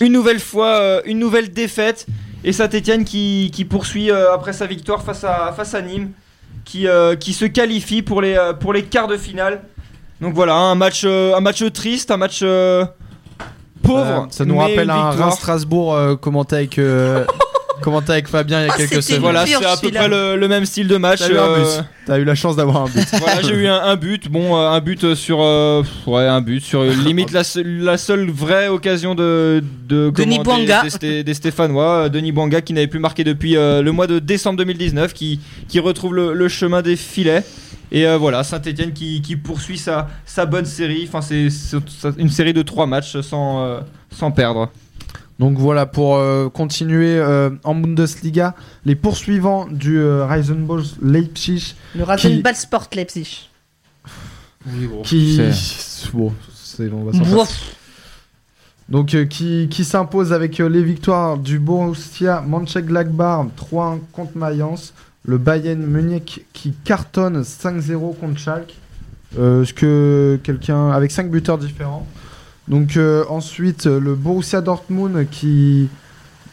une nouvelle fois, une nouvelle défaite, et Saint-Etienne qui, qui poursuit euh, après sa victoire face à, face à Nîmes, qui, euh, qui se qualifie pour les, euh, pour les quarts de finale. Donc voilà, un match, un match triste, un match pauvre. Ça nous rappelle un. Reims-Strasbourg euh, commenté avec [LAUGHS] commenté avec Fabien il y a Ah, quelques semaines. Voilà, c'est à peu près le, le même style de match. T'as eu euh, eu la chance d'avoir un but. [LAUGHS] voilà, j'ai eu un, un but. Bon, euh, un but sur, euh, ouais, un but sur limite la, seule- la seule vraie occasion de de Denis des- Bouanga. des, des Stéphanois, Denis Bouanga qui n'avait plus marqué depuis euh, le mois de décembre 2019, qui qui retrouve le, le chemin des filets. Et euh, voilà, Saint-Etienne qui, qui poursuit sa, sa bonne série. Enfin, c'est c'est une série de trois matchs sans, euh, sans perdre. Donc voilà, pour euh, continuer euh, en Bundesliga, les poursuivants du euh, Reisenball Leipzig Le Rasenball Sport Leipzig. qui bon, c'est on va. Donc euh, qui, qui s'impose avec euh, les victoires du Borussia Mönchengladbach 3-1 contre Mayence, le Bayern Munich qui cartonne 5-0 contre Schalke. Euh, Est-ce que quelqu'un avec 5 buteurs différents. Donc euh, ensuite euh, le Borussia Dortmund qui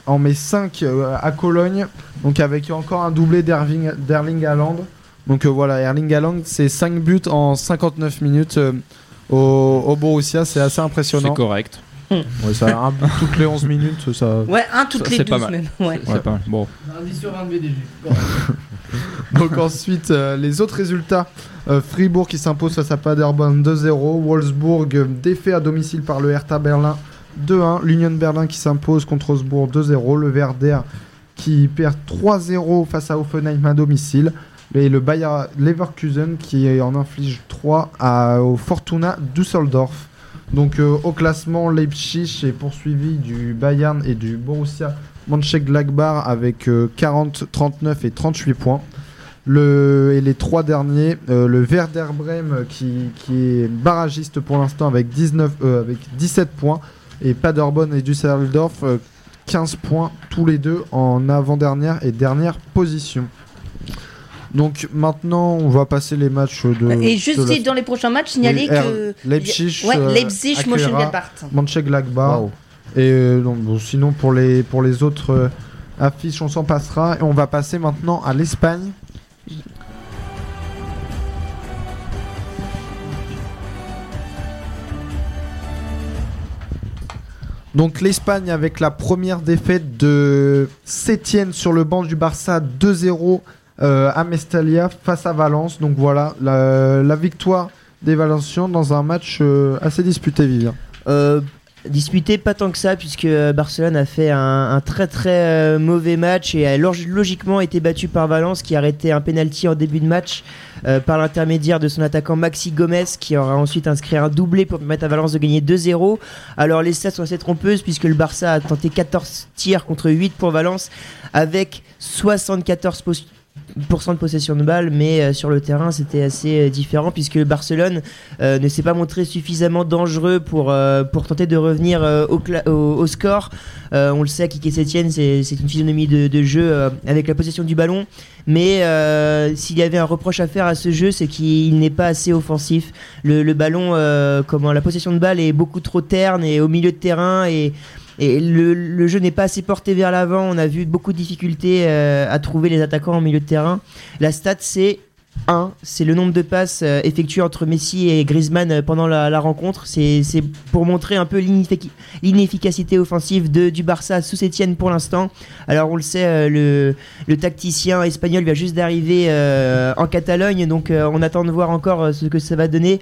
en met 5 à Cologne, donc avec encore un doublé d'Erving- d'Erling Haaland. Donc euh, voilà, Erling Haaland, c'est 5 buts en 59 minutes euh, au, au Borussia, c'est assez impressionnant. correct. Ouais, ça, un but toutes les 11 minutes, ça. Ouais, un toutes Ça, les c'est pas 12 mal. même. Ouais. C'est pas mal. Bon. Un 10 sur 20 de BDG. [LAUGHS] [LAUGHS] Donc ensuite, euh, les autres résultats. Euh, Fribourg qui s'impose face à Paderborn 2-0. Wolfsburg euh, défait à domicile par le Hertha Berlin 2-1. L'Union Berlin qui s'impose contre Augsbourg 2-0. Le Werder qui perd 3-0 face à Offenheim à domicile. Et le Bayer Leverkusen qui en inflige 3 à, au Fortuna Düsseldorf. Donc au classement, Leipzig est poursuivi du Bayern et du Borussia Mönchengladbach avec euh, 40, 39 et 38 points. Le, et les trois derniers, euh, le Werder Bremen euh, qui, qui est barragiste pour l'instant avec, 19, euh, avec 17 points et Paderborn et Düsseldorf euh, 15 points tous les deux en avant-dernière et dernière position. Donc maintenant on va passer les matchs de... Et juste de la- dans les prochains matchs, signaler que. Leipzig, Ouais, euh, Leipzig, Mönchengladbach. Mönchengladbach. Et euh, donc, sinon pour les, pour les autres euh, affiches on s'en passera et on va passer maintenant à l'Espagne. Donc l'Espagne avec la première défaite de Sétienne sur le banc du Barça 2-0 euh, à Mestalia face à Valence. Donc voilà la, la victoire des Valenciens dans un match assez disputé Vivien. Disputé pas tant que ça puisque euh, Barcelone a fait un, très très euh, mauvais match et a log- logiquement été battu par Valence qui a arrêté un penalty en début de match euh, par l'intermédiaire de son attaquant Maxi Gomez qui aura ensuite inscrit un doublé pour permettre à Valence de gagner 2-0. Alors les stats sont assez trompeuses puisque le Barça a tenté 14 tirs contre 8 pour Valence avec 74 pos- pourcent de possession de balle, mais euh, sur le terrain c'était assez euh, différent puisque Barcelone euh, ne s'est pas montré suffisamment dangereux pour, pour tenter de revenir au, au, score. On le sait, Kike Sétienne, c'est une physionomie de, de jeu avec la possession du ballon, mais s'il y avait un reproche à faire à ce jeu, c'est qu'il n'est pas assez offensif. Le, le ballon, comment la possession de balle est beaucoup trop terne et au milieu de terrain et et le, jeu n'est pas assez porté vers l'avant. On a vu beaucoup de difficultés euh, à trouver les attaquants en milieu de terrain. La stat, c'est 1. C'est le nombre de passes euh, effectuées entre Messi et Griezmann euh, pendant la, rencontre. C'est pour montrer un peu l'ineffic- l'inefficacité offensive du Barça sous Etienne pour l'instant. Alors on le sait, le, tacticien espagnol vient juste d'arriver en Catalogne, donc on attend de voir encore ce que ça va donner.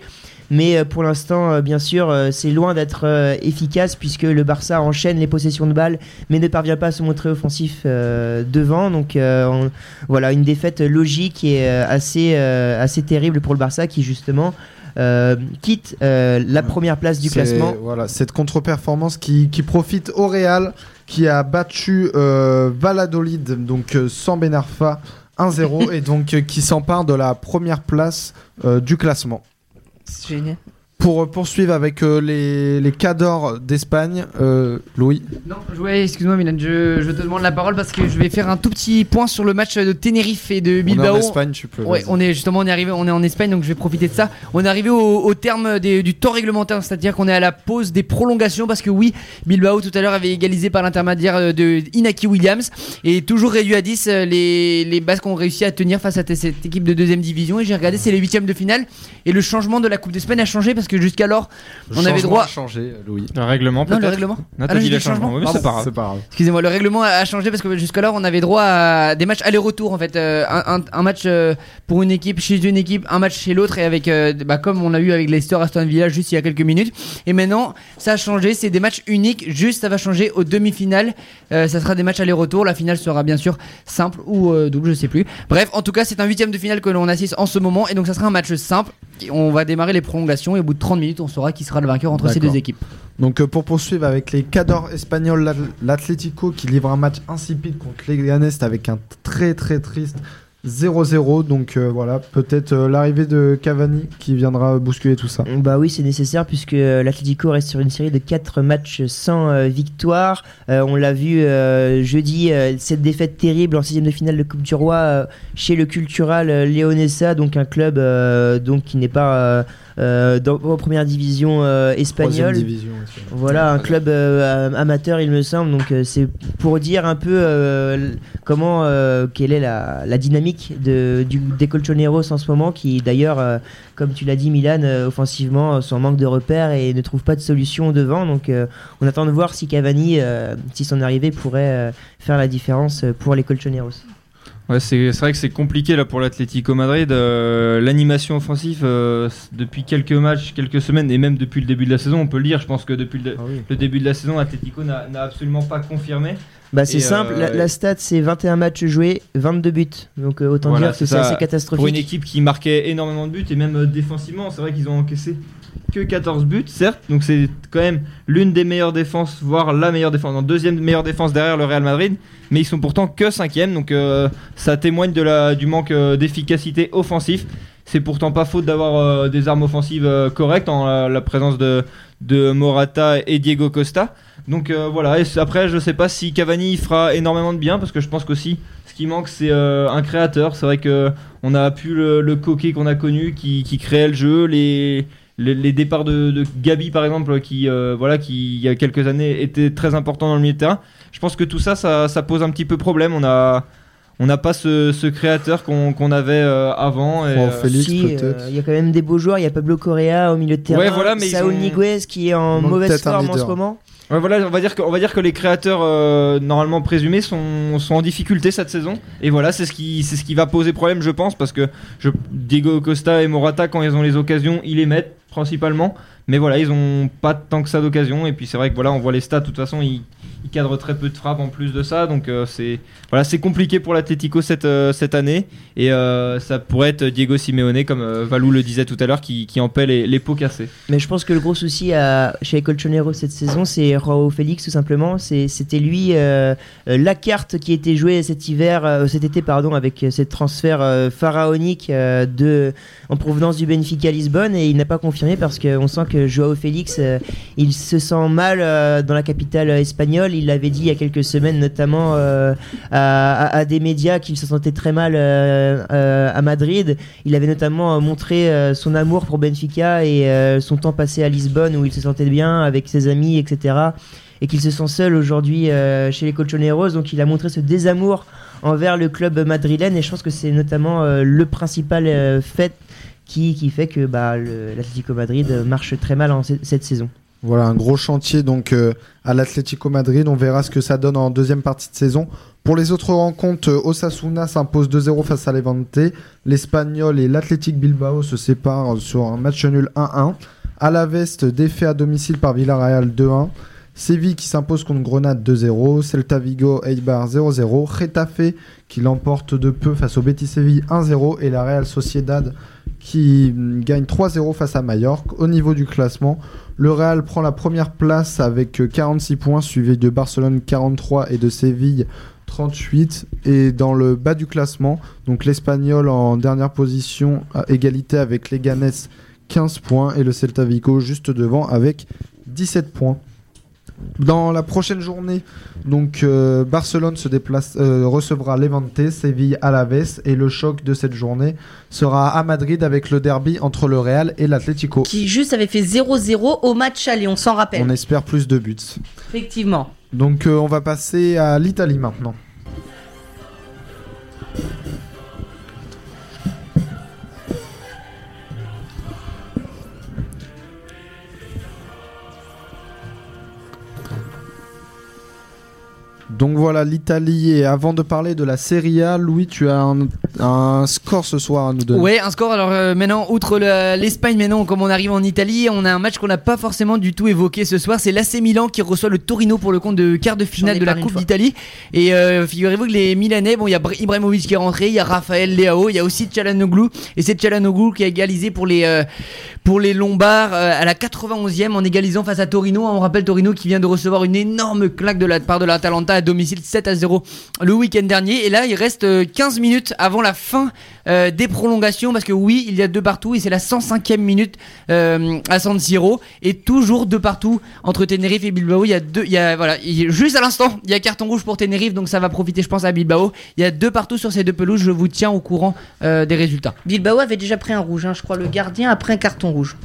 Mais euh, pour l'instant, euh, bien sûr, euh, c'est loin d'être efficace puisque le Barça enchaîne les possessions de balles, mais ne parvient pas à se montrer offensif devant. Donc on- voilà, une défaite logique et assez, assez terrible pour le Barça qui justement euh, quitte euh, la première place du classement. Voilà, cette contre-performance qui, qui profite au Real, qui a battu euh, Valladolid, donc sans Benarfa, 1-0, [LAUGHS] et donc qui s'empare de la première place du classement. C'est génial. Pour euh, poursuivre avec euh, les, les Cadors d'Espagne, euh, Louis. Non, ouais, excuse-moi Milan, je, je te demande la parole parce que je vais faire un tout petit point sur le match de Tenerife et de On est Bilbao. en Espagne, tu peux. Ouais, on est justement on est arrivé, on est en Espagne donc je vais profiter de ça. On est arrivé au, au terme des- du temps réglementaire, c'est-à-dire qu'on est à la pause des prolongations parce que oui, Bilbao tout à l'heure avait égalisé par l'intermédiaire de Inaki Williams et toujours réduit à 10 euh, les, les Basques ont réussi à tenir face à cette équipe de deuxième division et j'ai regardé c'est les huitièmes de finale et le changement de la Coupe d'Espagne a changé parce que jusqu'alors Le on avait droit- a changé, Louis. Un règlement non peut-être le règlement Non, Ah non, dit le changement. changement. Oui, c'est pas grave. C'est pas grave. Excusez-moi, le règlement a changé parce que jusqu'alors on avait droit à des matchs aller-retour en fait, euh, un, un- un match euh, pour une équipe chez une équipe, un match chez l'autre et avec euh, bah, comme on a eu avec Leicester Aston Villa juste il y a quelques minutes. Et maintenant ça a changé, c'est des matchs uniques, juste ça va changer aux demi-finales. Euh, ça sera des matchs aller-retour, la finale sera bien sûr simple ou euh, double, je sais plus. Bref, en tout cas c'est un huitième de finale que l'on assiste en ce moment et donc ça sera un match simple. On va démarrer les prolongations et au bout de 30 minutes on saura qui sera le vainqueur entre ces deux équipes. Donc euh, pour poursuivre avec les Cadors espagnols, l'At- l'Atlético qui livre un match insipide contre les Leganés avec un très très triste 0-0. Donc euh, voilà, peut-être euh, l'arrivée de Cavani qui viendra bousculer tout ça. Bah oui, c'est nécessaire puisque euh, l'Atlético reste sur une série de 4 matchs sans euh, victoire. Euh, on l'a vu euh, jeudi, euh, cette défaite terrible en 6 de finale de Coupe du Roi euh, chez le Cultural euh, Leonesa, donc un club euh, donc qui n'est pas euh, euh, dans, en première division euh, Troisième espagnole. division. aussi. Voilà, un club euh, amateur, il me semble. Donc, euh, c'est pour dire un peu euh, comment, euh, quelle est la, la dynamique de, des Colchoneros en ce moment, qui d'ailleurs, euh, comme tu l'as dit, Milan, euh, offensivement, euh, sont en manque de repères et ne trouvent pas de solution devant. Donc, on attend de voir si Cavani, si son arrivée pourrait faire la différence pour les Colchoneros. Ouais, c'est c'est vrai que c'est compliqué là pour l'Atlético Madrid. Euh, L'animation offensive euh, depuis quelques matchs, quelques semaines et même depuis le début de la saison, on peut le dire. Je pense que depuis le, le début de la saison, l'Atlético n'a n'a absolument pas confirmé. Bah c'est simple, euh, la, la stat c'est 21 matchs joués, 22 buts. Donc euh, autant Voilà, dire que c'est assez Pour une catastrophique. équipe qui marquait énormément de buts et même euh, défensivement, c'est vrai qu'ils ont encaissé que 14 buts, certes. Donc c'est quand même l'une des meilleures défenses, voire la meilleure défense, en deuxième meilleure défense derrière le Real Madrid. Mais ils sont pourtant que cinquième, donc euh, ça témoigne de la, du manque euh, d'efficacité offensif. C'est pourtant pas faute d'avoir euh, des armes offensives correctes en la, présence de, de Morata et Diego Costa. Donc voilà, après je sais pas si Cavani fera énormément de bien parce que je pense qu'aussi ce qui manque c'est un créateur. C'est vrai que on a pu le, le coquet qu'on a connu qui, qui créait le jeu, les, les, les départs de, de Gabi par exemple qui euh, voilà qui il y a quelques années était très important dans le milieu de terrain. Je pense que tout ça ça, ça pose un petit peu problème. On a on n'a pas ce, ce créateur qu'on avait euh, avant. Et, euh, Félix, Si, peut-être. euh, il y a quand même des beaux joueurs, il y a Pablo Correa au milieu de terrain, Ouais, voilà, mais ont- qui est en mauvaise forme en ce moment. Voilà, on va dire que, va dire que les créateurs euh, normalement présumés sont, sont en difficulté cette saison. Et voilà, c'est ce qui, c'est ce qui va poser problème, je pense, parce que Diego Costa et Morata, quand ils ont les occasions, ils les mettent principalement. Mais voilà, ils ont pas tant que ça d'occasion. Et puis c'est vrai que voilà, on voit les stats. De toute façon, ils cadrent très peu de frappes en plus de ça. Donc euh, c'est voilà, c'est compliqué pour l'Atlético cette euh, cette année. Et euh, ça pourrait être Diego Simeone, comme Valou le disait tout à l'heure, qui, qui en les, les pots cassés. Mais je pense que le gros souci à, chez les Colchoneros cette saison, c'est Joao Félix tout simplement. C'était lui la carte qui était jouée cet hiver, cet été pardon, avec ces transferts pharaoniques de, en provenance du Benfica Lisbonne et il n'a pas confirmé parce qu'on sent que Joao Félix, il se sent mal dans la capitale espagnole. Il l'avait dit il y a quelques semaines, notamment euh, à, des médias qu'il se sentait très mal euh, euh, à Madrid. Il avait notamment montré son amour pour Benfica et son temps passé à Lisbonne où il se sentait bien avec ses amis, etc. Et qu'il se sent seul aujourd'hui chez les Colchoneros. Donc il a montré ce désamour envers le club madrilène et je pense que c'est notamment le principal fait qui, qui fait que bah, l'Atlético Madrid marche très mal en ce- cette saison. Voilà, un gros chantier donc euh, à l'Atlético Madrid. On verra ce que ça donne en deuxième partie de saison. Pour les autres rencontres, euh, Osasuna s'impose 2-0 face à Levante. L'Espagnol et l'Athletic Bilbao se séparent sur un match nul 1-1. Alavest défait à domicile par Villarreal 2-1. Séville qui s'impose contre Grenade 2-0. Celta Vigo Eibar 0-0. Retafe qui l'emporte de peu face au Betis Séville 1-0. Et la Real Sociedad qui mm, gagne 3-0 face à Mallorca. Au niveau du classement, le Real prend la première place avec euh, 46 points, suivi de Barcelone 43 et de Séville 38. Et dans le bas du classement, donc l'Espagnol en dernière position à égalité avec Leganés 15 points et le Celta Vigo juste devant avec 17 points. Dans la prochaine journée, donc euh, Barcelone se déplace, euh, recevra Levante, Séville Alaves et le choc de cette journée sera à Madrid avec le derby entre le Real et l'Atlético. Qui juste avait fait 0-0 au match aller, on s'en rappelle. On espère plus de buts. Effectivement. Donc euh, on va passer à l'Italie maintenant. Donc voilà l'Italie et avant de parler de la Serie A, Louis, tu as un, un score ce soir à nous donner. Ouais, un score. Alors euh, maintenant, outre le- l'Espagne, maintenant, comme on arrive en Italie, on a un match qu'on n'a pas forcément du tout évoqué ce soir. C'est l'AC Milan qui reçoit le Torino pour le compte de quart de finale de la Coupe d'Italie. Et euh, figurez-vous que les Milanais, bon, il y a Br- Ibrahimovic qui est rentré, il y a Raphaël Leao, il y a aussi Tchalanoglu. Et c'est Tchalanoglu qui a égalisé pour les euh, pour les Lombards euh, à la 91e en égalisant face à Torino. On rappelle Torino qui vient de recevoir une énorme claque de la part de l'Atalanta domicile 7 à 0 le week-end dernier. Et là, il reste euh, 15 minutes avant la fin euh, des prolongations parce que oui, il y a deux partout et c'est la 105e minute euh, à San Siro et toujours deux partout entre Tenerife et Bilbao. Il y a deux, il y a voilà, a- juste à l'instant, il y a carton rouge pour Tenerife donc ça va profiter, je pense, à Bilbao. Il y a deux partout sur ces deux pelouses. Je vous tiens au courant euh, des résultats. Bilbao avait déjà pris un rouge, hein, je crois, le gardien après un carton rouge.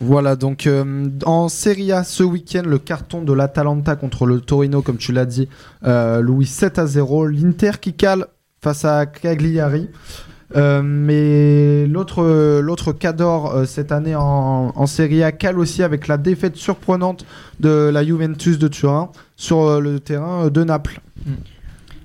Voilà, donc euh, en Serie A ce week-end, le carton de l'Atalanta contre le Torino, comme tu l'as dit, euh, Louis 7 à 0. L'Inter qui cale face à Cagliari. Euh, mais l'autre l'autre Cador cette année en, en Serie A cale aussi avec la défaite surprenante de la Juventus de Turin sur le terrain de Naples.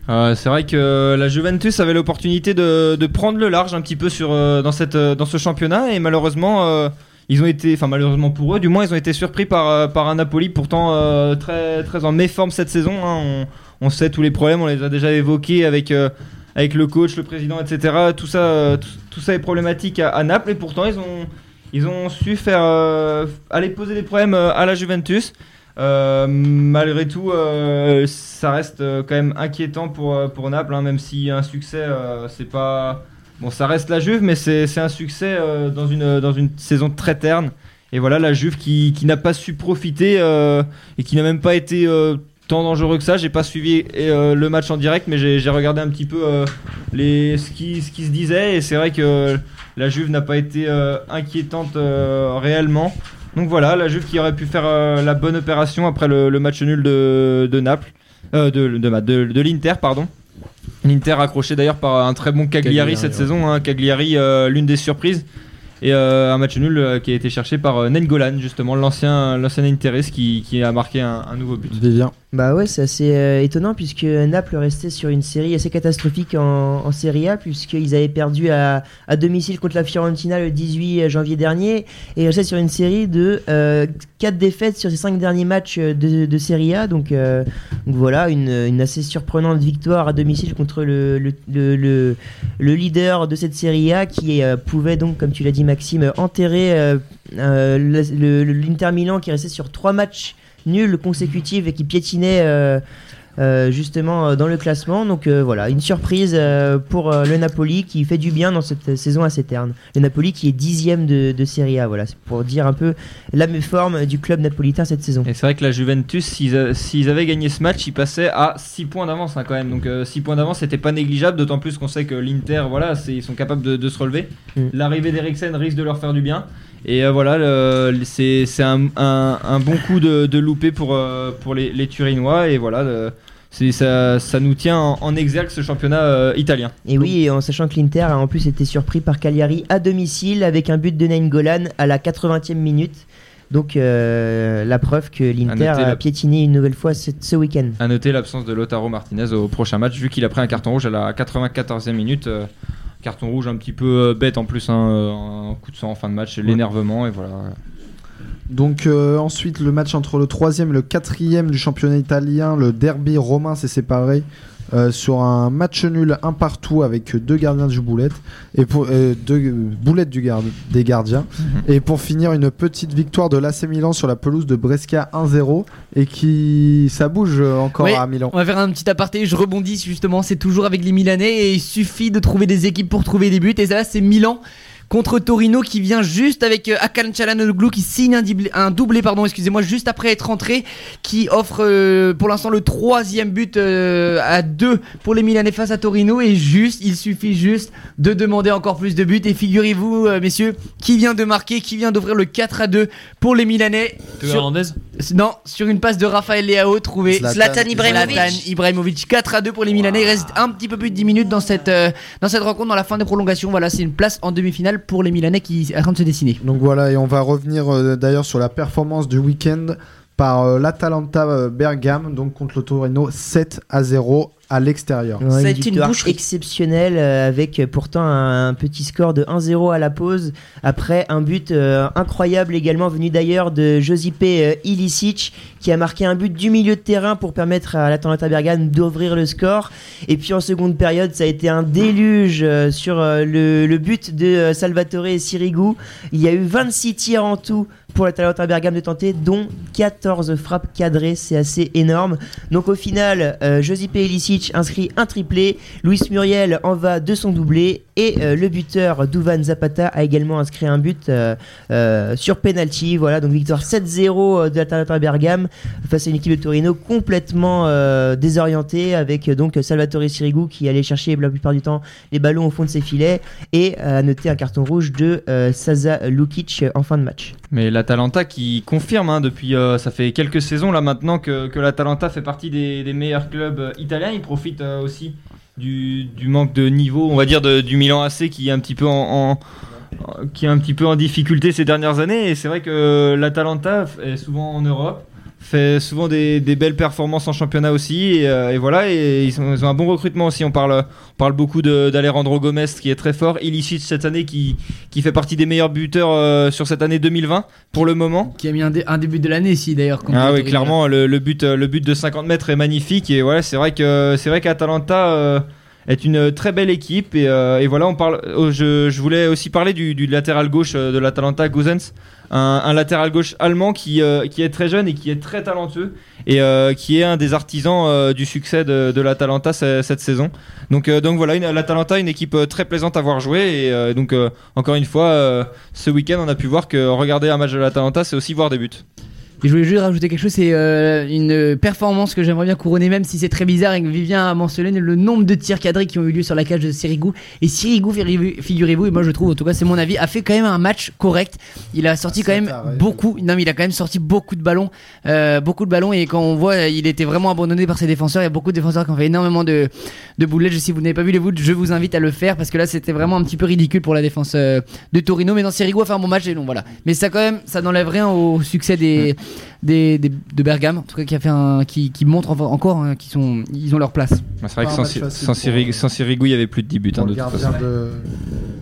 Euh, c'est vrai que la Juventus avait l'opportunité de, de prendre le large un petit peu sur, dans, cette, dans ce championnat et malheureusement ils ont été, enfin malheureusement pour eux, du moins ils ont été surpris par, euh, par un Napoli pourtant euh, très, très en méforme cette saison. hein. On, sait tous les problèmes, on les a déjà évoqués avec, euh, avec le coach, le président, etc. Tout ça, tout, ça est problématique à, Naples et pourtant ils ont, ils ont su faire aller poser des problèmes à la Juventus. Malgré tout, ça reste quand même inquiétant pour, pour Naples, hein, même si un succès, c'est pas. Bon, ça reste la Juve, mais c'est un succès euh, dans, une, saison très terne. Et voilà, la Juve qui, n'a pas su profiter euh, et qui n'a même pas été euh, tant dangereux que ça. J'ai pas suivi le match en direct, mais j'ai regardé un petit peu ce, qui, se disait. Et c'est vrai que la Juve n'a pas été inquiétante réellement. Donc voilà, la Juve qui aurait pu faire la bonne opération après le, match nul de, de Naples, de, de, de l'Inter, pardon. L'Inter accroché d'ailleurs par un très bon Cagliari, Cagliari, cette ouais. saison. hein. Cagliari, euh, l'une des surprises. Et euh, un match nul euh, qui a été cherché par euh, Nengolan, justement, l'ancien l'ancien Interiste qui, qui a marqué un, un nouveau but. Vivien. Bah ouais, c'est assez euh, étonnant puisque Naples restait sur une série assez catastrophique en, Serie A puisqu'ils avaient perdu à, domicile contre la Fiorentina le 18 janvier dernier et restait sur une série de 4 défaites sur ces 5 derniers matchs euh, de, Serie A. Donc, euh, voilà, une, assez surprenante victoire à domicile contre le, le, le, le- le leader de cette Serie A qui euh, pouvait donc, comme tu l'as dit Maxime, enterrer euh, euh, l'Inter Milan qui restait sur 3 matchs nuls consécutifs et qui piétinait euh, euh, justement euh, dans le classement. Donc voilà, une surprise pour le Napoli qui fait du bien dans cette saison assez terne. Le Napoli qui est dixième de, de Serie A, voilà, c'est pour dire un peu la méforme du club napolitain cette saison. Et c'est vrai que la Juventus, s'ils avaient gagné ce match, ils passaient à 6 points d'avance hein, quand même. Donc 6 points d'avance, c'était pas négligeable, d'autant plus qu'on sait que l'Inter, voilà, ils sont capables de, de se relever. Mm. L'arrivée d'Eriksen risque de leur faire du bien. Et euh, voilà, c'est un, un- un bon coup de, de loupé pour, euh, pour les, les Turinois. Et voilà, ça, ça nous tient en, en exergue ce championnat euh, italien. Et oui, et en sachant que l'Inter a en plus été surpris par Cagliari à domicile avec un but de Nainggolan à la 80e minute. Donc euh, la preuve que l'Inter a piétiné une nouvelle fois ce, ce week-end. À noter l'absence de Lotaro Martinez au prochain match, vu qu'il a pris un carton rouge à la 94e minute. euh, carton rouge un petit peu euh, bête en plus, hein, euh, un coup de sang en fin de match, l'énervement et voilà. Donc euh, ensuite le match entre le troisième et le quatrième du championnat italien, le derby romain s'est séparé euh, sur un match nul un partout avec deux gardiens du boulette et pour euh, deux boulettes du garde, des gardiens et pour finir une petite victoire de l'AC Milan sur la pelouse de Brescia 1-0 et qui ça bouge encore Oui. à Milan. On va faire un petit aparté, je rebondis justement, c'est toujours avec les Milanais et il suffit de trouver des équipes pour trouver des buts et là c'est Milan contre Torino qui vient juste avec euh, Akan Çalhanoğlu qui signe un, diblé- un doublé pardon excusez-moi juste après être rentré qui offre euh, pour l'instant le troisième but euh, à deux pour les Milanais face à Torino et juste il suffit juste de demander encore plus de buts et figurez-vous euh, messieurs qui vient de marquer qui vient d'ouvrir le 4 à 2 pour les Milanais Théo Sur- Hernandez non, sur une passe de Raphaël Leao trouvé Zlatan. Zlatan Ibrahimovic. Zlatan Ibrahimovic 4 à 2 pour les Milanais. Il reste un petit peu plus de 10 minutes dans cette, euh, dans cette rencontre, dans la fin des prolongations. Voilà, c'est une place en demi-finale pour les Milanais qui est en train de se dessiner. Donc voilà, et on va revenir euh, d'ailleurs sur la performance du week-end par euh, l'Atalanta euh, Bergame, donc contre le Torino 7 à 0 à l'extérieur. Ouais, Ça a une été une boucherie. exceptionnelle euh, avec euh, pourtant un, un petit score de 1-0 à la pause après un but euh, incroyable également venu d'ailleurs de Josipe euh, Ilicic qui a marqué un but du milieu de terrain pour permettre à l'Atalanta Bergame d'ouvrir le score et puis en seconde période ça a été un déluge euh, sur euh, le, le but de euh, Salvatore Sirigu il y a eu 26 tirs en tout pour l'Atalanta Bergame de tenter dont 14 frappes cadrées c'est assez énorme donc au final, euh, Josipe Ilicic inscrit un triplé, Luis Muriel en va de son doublé et euh, le buteur Duvan Zapata a également inscrit un but euh, euh, sur penalty. Voilà, donc victoire 7-0 de l'Atalanta Bergame face à une équipe de Torino complètement désorientée avec donc Salvatore Sirigu qui allait chercher la plupart du temps les ballons au fond de ses filets et à noter un carton rouge de Sasa Lukic en fin de match. l'Atalanta qui confirme hein, depuis euh, ça fait quelques saisons là maintenant que, que l'Atalanta fait partie des, meilleurs clubs euh, italiens. Il profite euh, aussi du, manque de niveau, on va dire, du Milan AC qui est un petit peu en, en- qui est un petit peu en difficulté ces dernières années. Et c'est vrai que l'Atalanta est souvent en Europe, fait souvent des, des belles performances en championnat aussi. Et, euh, et voilà, et ils, ont, ils ont un bon recrutement aussi. On parle, on parle beaucoup d'Alejandro Gomez qui est très fort. Ilicic cette année qui, qui fait partie des meilleurs buteurs euh, sur cette année 2020 pour le moment. Qui a mis un, dé- un début de l'année ici d'ailleurs. Ah oui, clairement, le, le but, euh, le but de 50 mètres est magnifique. Et voilà, c'est vrai qu'Atalanta euh, est une très belle équipe. Et, euh, et voilà, on parle. oh, je, je voulais aussi parler du, du latéral gauche de l'Atalanta, Guzens. Un, latéral gauche allemand qui, euh, qui est très jeune et qui est très talentueux et euh, qui est un des artisans euh, du succès de, de l'Atalanta ce- cette saison. Donc, donc voilà, l'Atalanta, une équipe très plaisante à voir jouer. Et donc, encore une fois, ce week-end, on a pu voir que regarder un match de l'Atalanta, c'est aussi voir des buts. Et je voulais juste rajouter quelque chose, c'est euh, une performance que j'aimerais bien couronner, même si c'est très bizarre et que Vivien a mentionné le nombre de tirs cadrés qui ont eu lieu sur la cage de Sirigu. Et Sirigu, figurez- figurez-vous, et moi je trouve, en tout cas c'est mon avis, a fait quand même un match correct. Il a sorti Ah, quand même beaucoup, non mais il a quand même sorti beaucoup de ballons, euh, beaucoup de ballons. Et quand on voit, il était vraiment abandonné par ses défenseurs. Il y a beaucoup de défenseurs qui ont fait énormément de, de boulettes. Si vous n'avez pas vu les boules, je vous invite à le faire parce que là c'était vraiment un petit peu ridicule pour la défense euh, de Torino. Mais non, Sirigu a fait un bon match et non, voilà. Mais ça quand même, ça n'enlève rien au succès des, des, des- de Bergame, en tout cas qui a fait un, qui, qui montre en- encore hein, qu'ils sont, ils ont leur place. Bah, C'est vrai que sans, euh, sans Sirigu, il y avait plus de 10 buts hein, Pour de le toute gardien façon. de.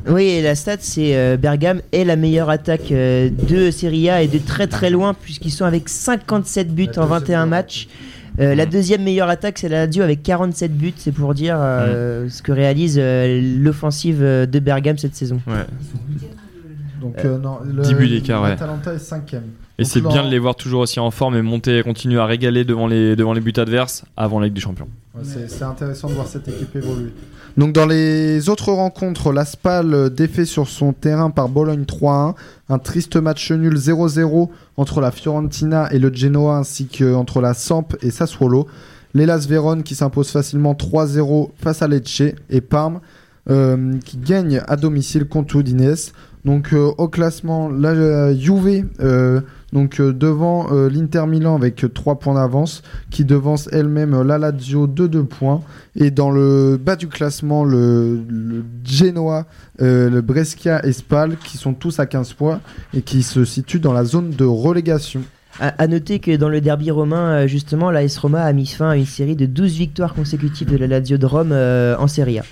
Oui, et la stat, c'est euh, Bergame est la meilleure attaque euh, de Serie A et de très très loin, puisqu'ils sont avec 57 buts La en deuxième 21 meilleure matchs. Euh, La deuxième meilleure attaque, c'est la Lazio avec 47 buts. C'est pour dire euh, ce que réalise euh, l'offensive de Bergame cette saison. Ouais. Donc, euh, non, le, 10 buts d'écart, ouais. l'Atalanta est cinquième. Et c'est bien de les voir toujours aussi en forme et monter et continuer à régaler devant les, devant les buts adverses avant la Ligue des Champions. Ouais, c'est intéressant de voir cette équipe évoluer. Donc dans les autres rencontres, la Spal euh, défait sur son terrain par Bologne 3-1, un triste match nul 0-0 entre la Fiorentina et le Genoa ainsi qu'entre la Samp et Sassuolo. L'Elas Vérone qui s'impose facilement 3-0 face à Lecce et Parme euh, qui gagne à domicile contre Udinese. Donc euh, au classement, la euh, Juve euh, donc devant l'Inter Milan avec 3 points d'avance qui devance elle-même la Lazio de 2 points. Et dans le bas du classement, le, Genoa, le Brescia et Spal qui sont tous à 15 points et qui se situent dans la zone de relégation. À, noter que dans le derby romain, justement, l'AS Roma a mis fin à une série de 12 victoires consécutives de la Lazio de Rome en Serie A.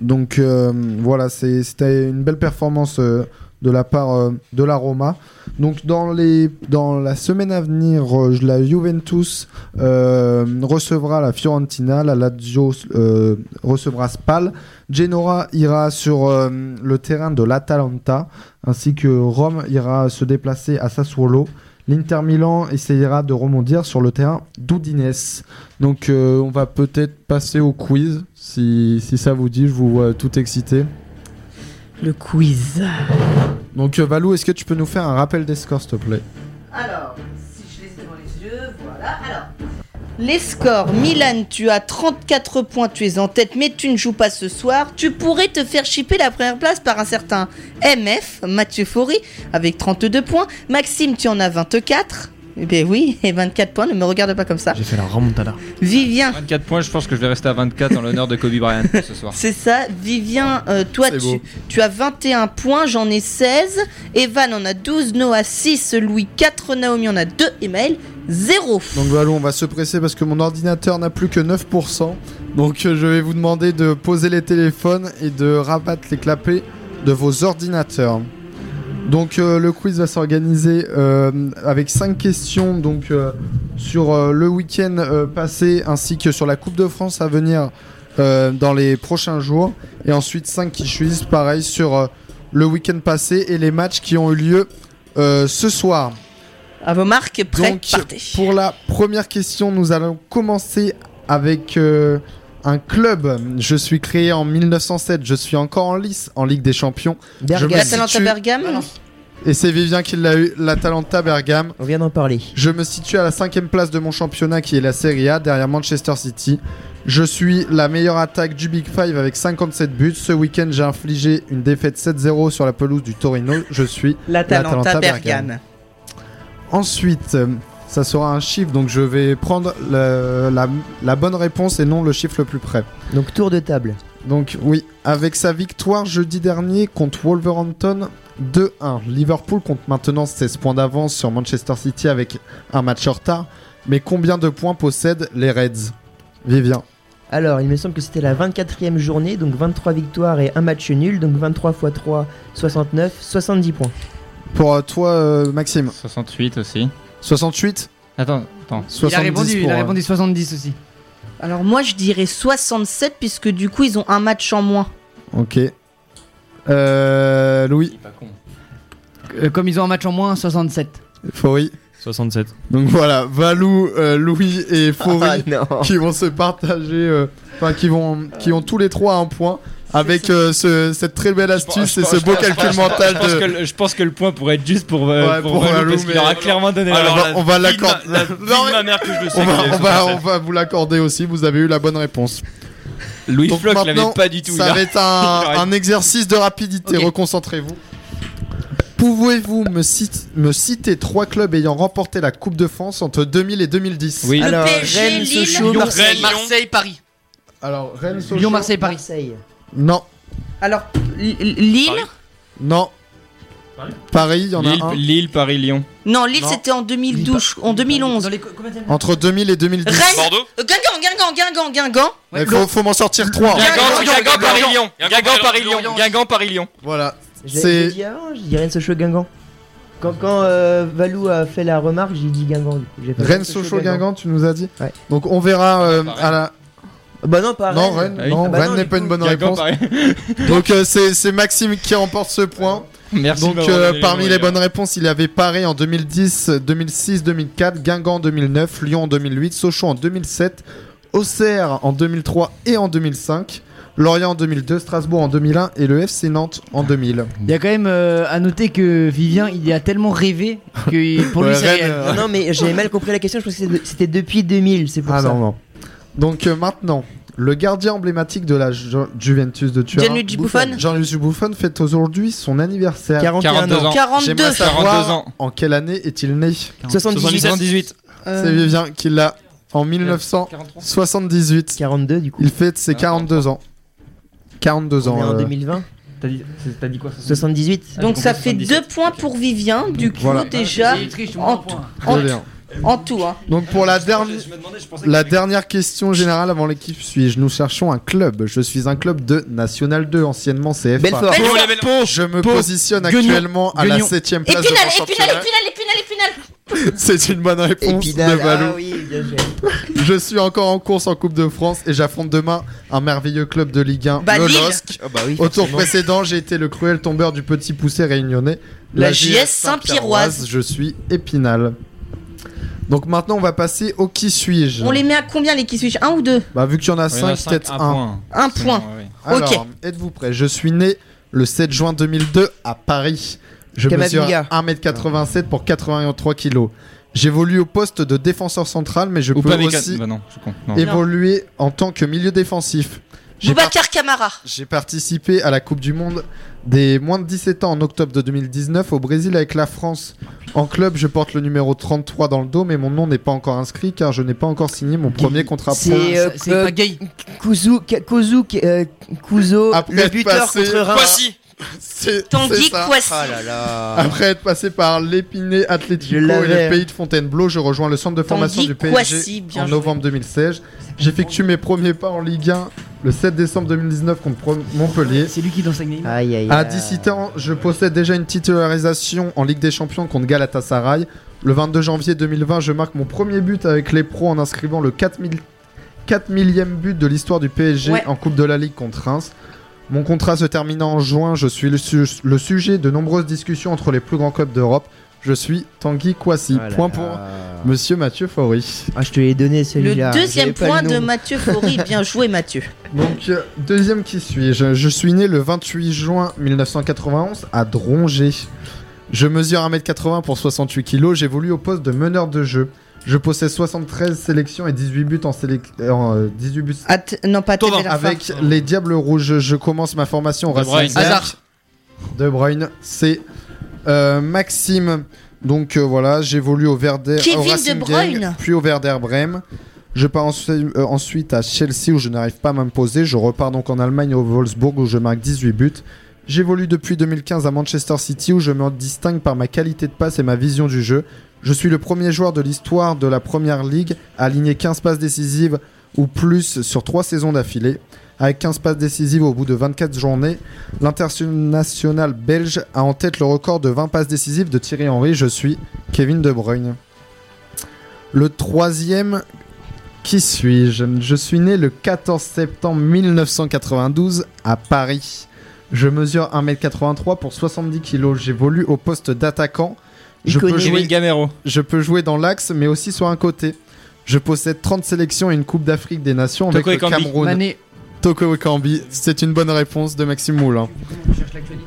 Donc euh, voilà, c'était une belle performance euh, de la part euh, de la Roma. Donc dans, les, dans la semaine à venir, la Juventus recevra la Fiorentina, la Lazio recevra Spal, Genoa ira sur le terrain de l'Atalanta, ainsi que Rome ira se déplacer à Sassuolo. L'Inter Milan essayera de rebondir sur le terrain d'Udinese. Donc euh, on va peut-être passer au quiz, si, si ça vous dit, je vous vois tout excité. Le quiz. Donc euh, Valou, est-ce que tu peux nous faire un rappel des scores, s'il te plaît? Alors, les scores. Milan, tu as 34 points, tu es en tête, mais tu ne joues pas ce soir. Tu pourrais te faire chipper la première place par un certain MF, Mathieu Faury, avec 32 points. Maxime, tu en as 24. Bien oui, [LAUGHS] et 24 points, ne me regarde pas comme ça. J'ai fait la remontada. Vivien, 24 points, je pense que je vais rester à 24 en l'honneur de Kobe Bryant ce soir. [LAUGHS] c'est ça. Vivien, euh, toi, tu, tu as 21 points, j'en ai 16. Evan en a 12, Noah 6, Louis 4, Naomi en a 2 et Maël 0. Donc Valou, on va se presser parce que mon ordinateur n'a plus que 9%. Donc euh, je vais vous demander de poser les téléphones et de rabattre les clapets de vos ordinateurs. Donc euh, le quiz va s'organiser euh, avec 5 questions donc euh, sur le week-end passé ainsi que sur la Coupe de France à venir dans les prochains jours et ensuite 5 qui choisissent pareil sur le week-end passé et les matchs qui ont eu lieu ce soir. À vos marques, prêts, Donc, partez. pour la première question, nous allons commencer avec un club. Je suis créé en 1907. Je suis encore en lice en Ligue des Champions. Bergame, me- L'Atalanta situe- Bergame Et c'est Vivien qui l'a eu, l'Atalanta Bergame. on vient d'en parler. Je me situe à la cinquième place de mon championnat qui est la Serie A, derrière Manchester City. Je suis la meilleure attaque du Big Five avec 57 buts. Ce week-end, j'ai infligé une défaite 7-0 sur la pelouse du Torino. Je suis L'Atalanta L'Atalanta Bergame. Ensuite, euh, ça sera un chiffre, donc je vais prendre le- la, la bonne réponse et non le chiffre le plus près. Donc tour de table. Donc oui, avec sa victoire jeudi dernier contre Wolverhampton, 2-1. Liverpool compte maintenant 16 points d'avance sur Manchester City avec un match en retard. Mais combien de points possèdent les Reds? Vivien. Alors, il me semble que c'était la 24e journée, donc 23 victoires et un match nul, donc 23 x 3, 69, 70 points. Pour euh, toi, euh, Maxime 68 aussi. 68 Attends, attends. Il a 70 répondu, il a euh, répondu 70 aussi. Alors moi je dirais 67 puisque du coup ils ont un match en moins. Ok. Euh, Louis pas con. Euh, comme ils ont un match en moins, 67. Faury 67. Donc voilà, Valou, euh, Louis et Faury [LAUGHS] Ah non qui vont se partager, euh, enfin qui vont, qui ont tous les trois un point avec euh, ce- cette très belle astuce et ce beau calcul mental Je pense, de. que le, je pense que le point pourrait être juste pour, euh, Ouais, pour, pour Valou, parce qu'il aura clairement donné Alors, la on va- l'accorder. La mère que je le sais. On va, qu'il est on, va, sur on va vous l'accorder aussi, vous avez eu la bonne réponse. Louis Donc Floch l'avait pas du tout. Ça va être [LAUGHS] un, exercice de rapidité, reconcentrez-vous. Pouvez-vous me, cit- me citer trois clubs ayant remporté la Coupe de France entre 2000 et 2010 Oui. Alors, Rennes, Lille, Sochaux, Lyon, Marseille. Marseille, Paris. Alors, Rennes, Sochaux Lyon, Marseille, Paris. Marseille. Non, Alors Lille Paris. non. Paris il y en Lille, a un. Lille, Paris, Lyon. Non Lille Non. c'était en 2012, en 2011. Dans les co- combien de- Entre 2000 et 2010. Rennes, Bordeaux euh, Guingamp, Guingamp, Guingamp, Guingamp. Ouais, Il faut, faut m'en sortir trois. Guingamp, Guingamp, Paris, Lyon. Guingamp, Paris, Lyon. Guingamp, Paris, Lyon. Voilà. J'ai C'est- j'ai dit avant, j'ai dit Rennes, Sochaux, Guingamp. Quand, quand euh, Valou a fait la remarque, j'ai dit Guingamp. Du coup. J'ai fait Rennes, Sochaux, Guingamp, tu nous as dit Ouais. Donc on verra euh, à la. Bah non, pas Non, Rennes. Ah non, Ah bah Rennes non, n'est pas coup, une bonne Guingamp, réponse. Donc euh, c'est c'est Maxime qui remporte ce point. Merci. Donc euh, donné parmi les bonnes réponses, il y avait Paris en 2010, 2006, 2004, Guingamp en 2009, Lyon en 2008, Sochaux en 2007, Auxerre en 2003 et en 2005, Lorient en 2002, Strasbourg en 2001 et le FC Nantes en 2000. Il y a quand même euh, à noter que Vivien, il y a tellement rêvé que pour lui Ouais, c'est Rennes, réel. euh, Non, non, mais j'avais mal compris la question. Je pense que c'était- c'était depuis 2000, c'est pour Ah ça. non, non. Donc euh, maintenant, le gardien emblématique de la Ju- Juventus de Turin, Gianluigi Buffon. Jean-Luc Buffon, fête aujourd'hui son anniversaire. 41 42 ans. ans. 42. J'aimerais 42 savoir ans. en quelle année est-il né 78. 78. Euh, C'est Vivien qui l'a en 1978. 42 du coup. Il fête ses 42 ans. 42 On ans. est en euh, 2020. T'as dit, t'as dit quoi 78. Donc ça fait deux points pour Vivien, du coup Voilà. déjà Il triche, en, en- très bien. En tout. Hein. Donc pour la dernière. La dernière question générale avant l'équipe suis-je Nous cherchons un club. Je suis un club de National 2, anciennement CFA. Belfort. Belfort. Je me Pau. positionne Guignon. actuellement à la Guignon. 7ème place Épinal, de mon Épinal. Épinal, Épinal, Épinal. [LAUGHS] C'est une bonne réponse Épinal. de Valou. Ah oui, bien joué. [LAUGHS] Je suis encore en course en Coupe de France et j'affronte demain un merveilleux club de Ligue 1, Bah, le. LOSC. Ah bah oui. Au tour précédent, j'ai été le cruel tombeur du petit poussé réunionnais. La JS Saint-Pierroise. Je suis Épinal. Donc maintenant, on va passer au qui suis-je. On les met à combien les qui suis-je? Un ou deux? Bah, vu qu'il y en a Il y en a 5, cinq, peut-être un un. point. Un C'est point. bon, ouais, ouais. Alors, Ok. êtes-vous prêts? Je suis né le 7 juin 2002 à Paris. Je mesure Kamavinga. 1m87 pour 83 kg. J'évolue au poste de défenseur central, mais je Ou peux pas avec aussi Bah non, je suis con. Non. évoluer en tant que milieu défensif. Boubacar Camara. j'ai participé à la Coupe du Monde des moins de 17 ans en octobre de 2019 au Brésil avec la France. En club, je porte le numéro 33 dans le dos, mais mon nom n'est pas encore inscrit car je n'ai pas encore signé mon premier contrat pro. C'est euh, C'est euh, pas gay. Kuzu, K- Kuzu, euh, Kuzo, Après le être buteur passé- contre Reims. [LAUGHS] Voici. Tanguy. Kouassi. Ah là là. Après être passé par l'Épinay Atlético et le pays de Fontainebleau, je rejoins le centre de formation Tanguy du PSG Kouassi, en joué. novembre 2016. J'effectue mes premiers pas en Ligue 1 le 7 décembre 2019 contre Pro- Montpellier. C'est lui qui dans sa game. Aïe aïe. À aïe. 17 ans, je possède déjà une titularisation en Ligue des Champions contre Galatasaray. Le 22 janvier 2020, je marque mon premier but avec les pros en inscrivant le 4000 4 millième but de l'histoire du PSG Ouais. en Coupe de la Ligue contre Reims. Mon contrat se terminant en juin, je suis le, su- le sujet de nombreuses discussions entre les plus grands clubs d'Europe. Je suis Tanguy Kouassi. Oh Point pour Monsieur Mathieu Faury. Ah, je te l'ai donné Le celui-là. deuxième J'avais pas point le de. Mathieu Faury. [LAUGHS] Bien joué Mathieu. Donc, euh, deuxième qui suis-je? Je suis né le 28 juin 1991 à Drongé. Je mesure 1m80 pour 68 kg. J'évolue au poste de meneur de jeu. Je possède 73 sélections et 18 buts en, sélec- euh, en, euh, 18 buts At- non, pas avec les Diables Rouges. Je commence ma formation au De Racing. De Bruyne, c'est euh, Maxime. Donc euh, voilà, j'évolue au Werder, Kevin au De Bruyne. Puis au Werder Brême. Je pars ensuite, euh, ensuite à Chelsea où je n'arrive pas à m'imposer. Je repars donc en Allemagne au Wolfsburg où je marque 18 buts. J'évolue depuis 2015 à Manchester City où je me distingue par ma qualité de passe et ma vision du jeu. Je suis le premier joueur de l'histoire de la Première Ligue à aligner 15 passes décisives ou plus sur 3 saisons d'affilée. Avec 15 passes décisives au bout de 24 journées, l'international belge a en tête le record de 20 passes décisives de Thierry Henry. Je suis Kevin De Bruyne. Le troisième, qui suis-je? Je suis né le 14 septembre 1992 à Paris. Je mesure 1m83 pour 70 kg. J'évolue au poste d'attaquant. Je peux, jouer, je peux jouer dans l'axe, mais aussi sur un côté. Je possède 30 sélections et une Coupe d'Afrique des Nations avec le. Cameroun. Mané. Toko Ekambi, c'est une bonne réponse de Maxime Moulin.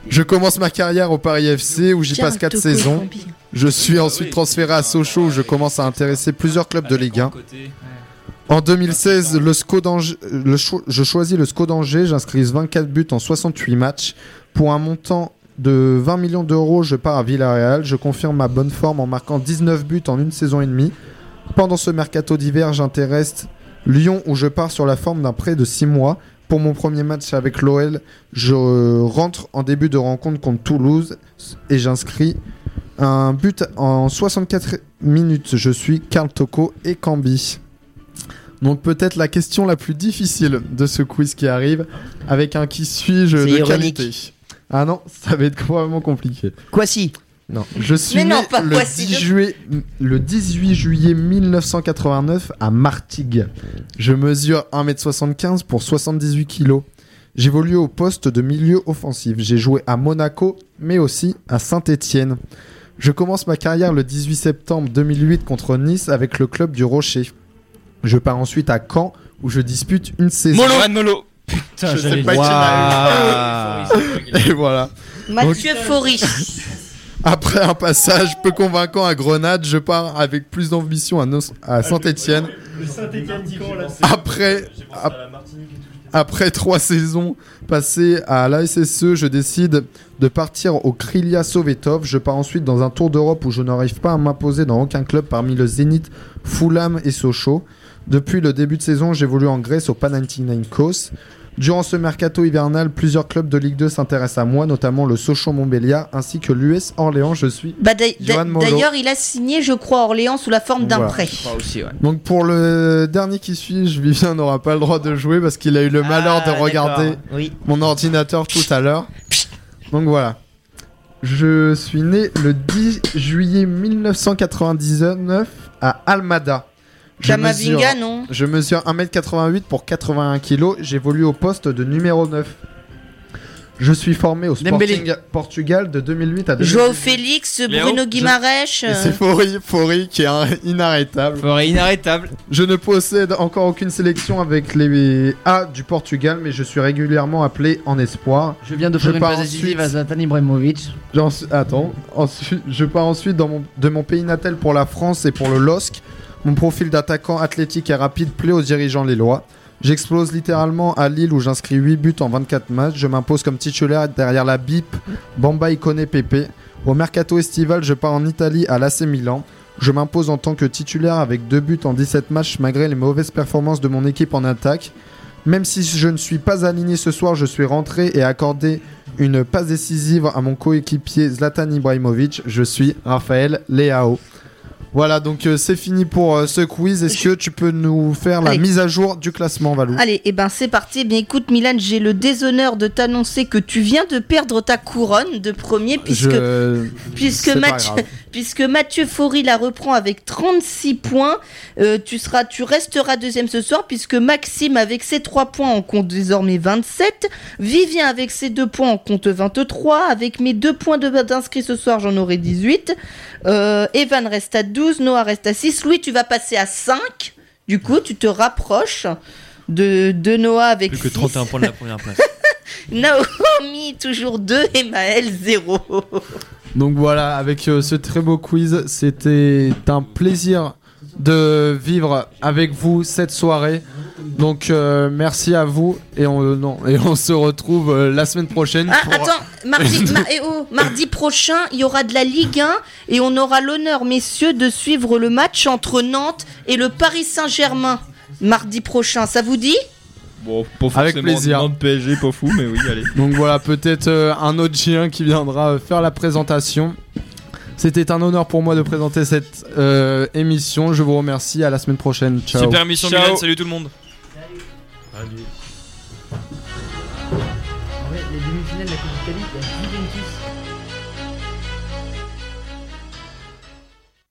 Je commence ma carrière au Paris FC où j'y passe 4 Toko saisons. Je suis ensuite transféré à Sochaux où je commence à intéresser plusieurs clubs de Ligue 1. En 2016, le SCO d'Angers- le cho- je choisis le SCO d'Angers, j'inscris 24 buts en 68 matchs. Pour un montant de 20 millions d'euros, je pars à Villarreal. Je confirme ma bonne forme en marquant 19 buts en une saison et demie. Pendant ce mercato d'hiver, j'intéresse Lyon où je pars sur la forme d'un prêt de 6 mois. Pour mon premier match avec l'OL, je rentre en début de rencontre contre Toulouse et j'inscris un but en 64 minutes. Je suis Karl Toko et Cambi. Donc peut-être la question la plus difficile de ce quiz qui arrive, avec un qui suis-je de ironique. qualité? Ah non, ça va être [LAUGHS] probablement compliqué. Quoi si Non, je suis Mais né non, pas le, voici 10 de- juillet, le 18 juillet 1989 à Martigues. Je mesure 1m75 pour 78 kg. J'évolue au poste de milieu offensif. J'ai joué à Monaco, mais aussi à Saint-Étienne. Je commence ma carrière le 18 septembre 2008 contre Nice avec le club du Rocher. Je pars ensuite à Caen où je dispute une saison. Molo. Molo. Putain, Je sais pas qui Et voilà. Mathieu Faury. Après un passage peu convaincant à Grenade, je pars avec plus d'ambition à, à Saint-Etienne. Après, ap- après trois saisons passées à l'ASSE, je décide de partir au Krylia Sovetov. Je pars ensuite dans un tour d'Europe où je n'arrive pas à m'imposer dans aucun club parmi le Zénith, Fulham et Sochaux. Depuis le début de saison, j'évolue en Grèce au Panathinaikos. Durant ce mercato hivernal, plusieurs clubs de Ligue 2 s'intéressent à moi, notamment le Sochaux-Montbéliard ainsi que l'US Orléans. Je suis Bah. D'ailleurs, il a signé, je crois, Orléans sous la forme d'un Voilà. prêt. Donc pour le dernier qui suit, je Vivien n'aura pas le droit de jouer parce qu'il a eu le malheur Ah, de regarder. Oui. mon ordinateur tout à l'heure. Donc voilà. Je suis né le 10 juillet 1999 à Almada. Je mesure, Kamavinga, non je mesure 1m88 pour 81 kg. J'évolue au poste de numéro 9. Je suis formé au Dembélé. Sporting Portugal de 2008 à 2008. Joao Félix, Léo, Bruno je- Guimarães. Et c'est Fori, Fori qui est un- inarrêtable. Forêt inarrêtable. Je ne possède encore aucune sélection avec les A du Portugal, mais je suis régulièrement appelé en espoir. Je viens d'offrir Je une pars passe décisive ensuite. à Zlatan Ibrahimovic. J'en suis- Attends, ensuite, je pars ensuite dans mon- de mon pays natal pour la France et pour le LOSC. Mon profil d'attaquant athlétique et rapide plaît aux dirigeants lillois. J'explose littéralement à Lille où j'inscris 8 buts en 24 matchs. Je m'impose comme titulaire derrière la BIP, Bamba Icone Pepe. Au mercato estival, je pars en Italie à l'AC Milan. Je m'impose en tant que titulaire avec 2 buts en 17 matchs malgré les mauvaises performances de mon équipe en attaque. Même si je ne suis pas aligné ce soir, je suis rentré et accordé une passe décisive à mon coéquipier Zlatan Ibrahimovic. Je suis Raphaël Leao. Voilà, donc euh, c'est fini pour euh, ce quiz. Est-ce que tu peux nous faire la Allez. mise à jour du classement, Valou? Allez, et ben c'est parti. Eh bien écoute Milan, j'ai le déshonneur de t'annoncer que tu viens de perdre ta couronne de premier puisque Je- puisque grave. Puisque Mathieu Faury la reprend avec 36 points, euh, tu seras, tu resteras deuxième ce soir puisque Maxime avec ses 3 points en compte désormais 27, Vivien avec ses 2 points en compte 23, avec mes 2 points de- d'inscrits ce soir j'en aurai 18, euh, Evan reste à 12, Noah reste à 6, Louis tu vas passer à 5, du coup tu te rapproches de, de Noah avec Plus que 6. 31 points de la première place. [LAUGHS] Naomi toujours 2 et Maël 0. [LAUGHS] Donc voilà, avec euh, ce très beau quiz, c'était un plaisir de vivre avec vous cette soirée. Donc euh, merci à vous et on, euh, non, et on se retrouve euh, la semaine prochaine. Ah, pour- attends, mardi, [LAUGHS] ma- eh oh, mardi prochain, il y aura de la Ligue 1 et on aura l'honneur, messieurs, de suivre le match entre Nantes et le Paris Saint-Germain. Mardi prochain, ça vous dit? Bon, pas Avec plaisir. un nom de PSG, pas fou, mais oui, allez. Donc voilà, peut-être euh, un autre G1 qui viendra euh, faire la présentation. C'était un honneur pour moi de présenter cette euh, émission. Je vous remercie. À la semaine prochaine. Ciao. Super émission Ciao. Milan, salut tout le monde. les demi-finales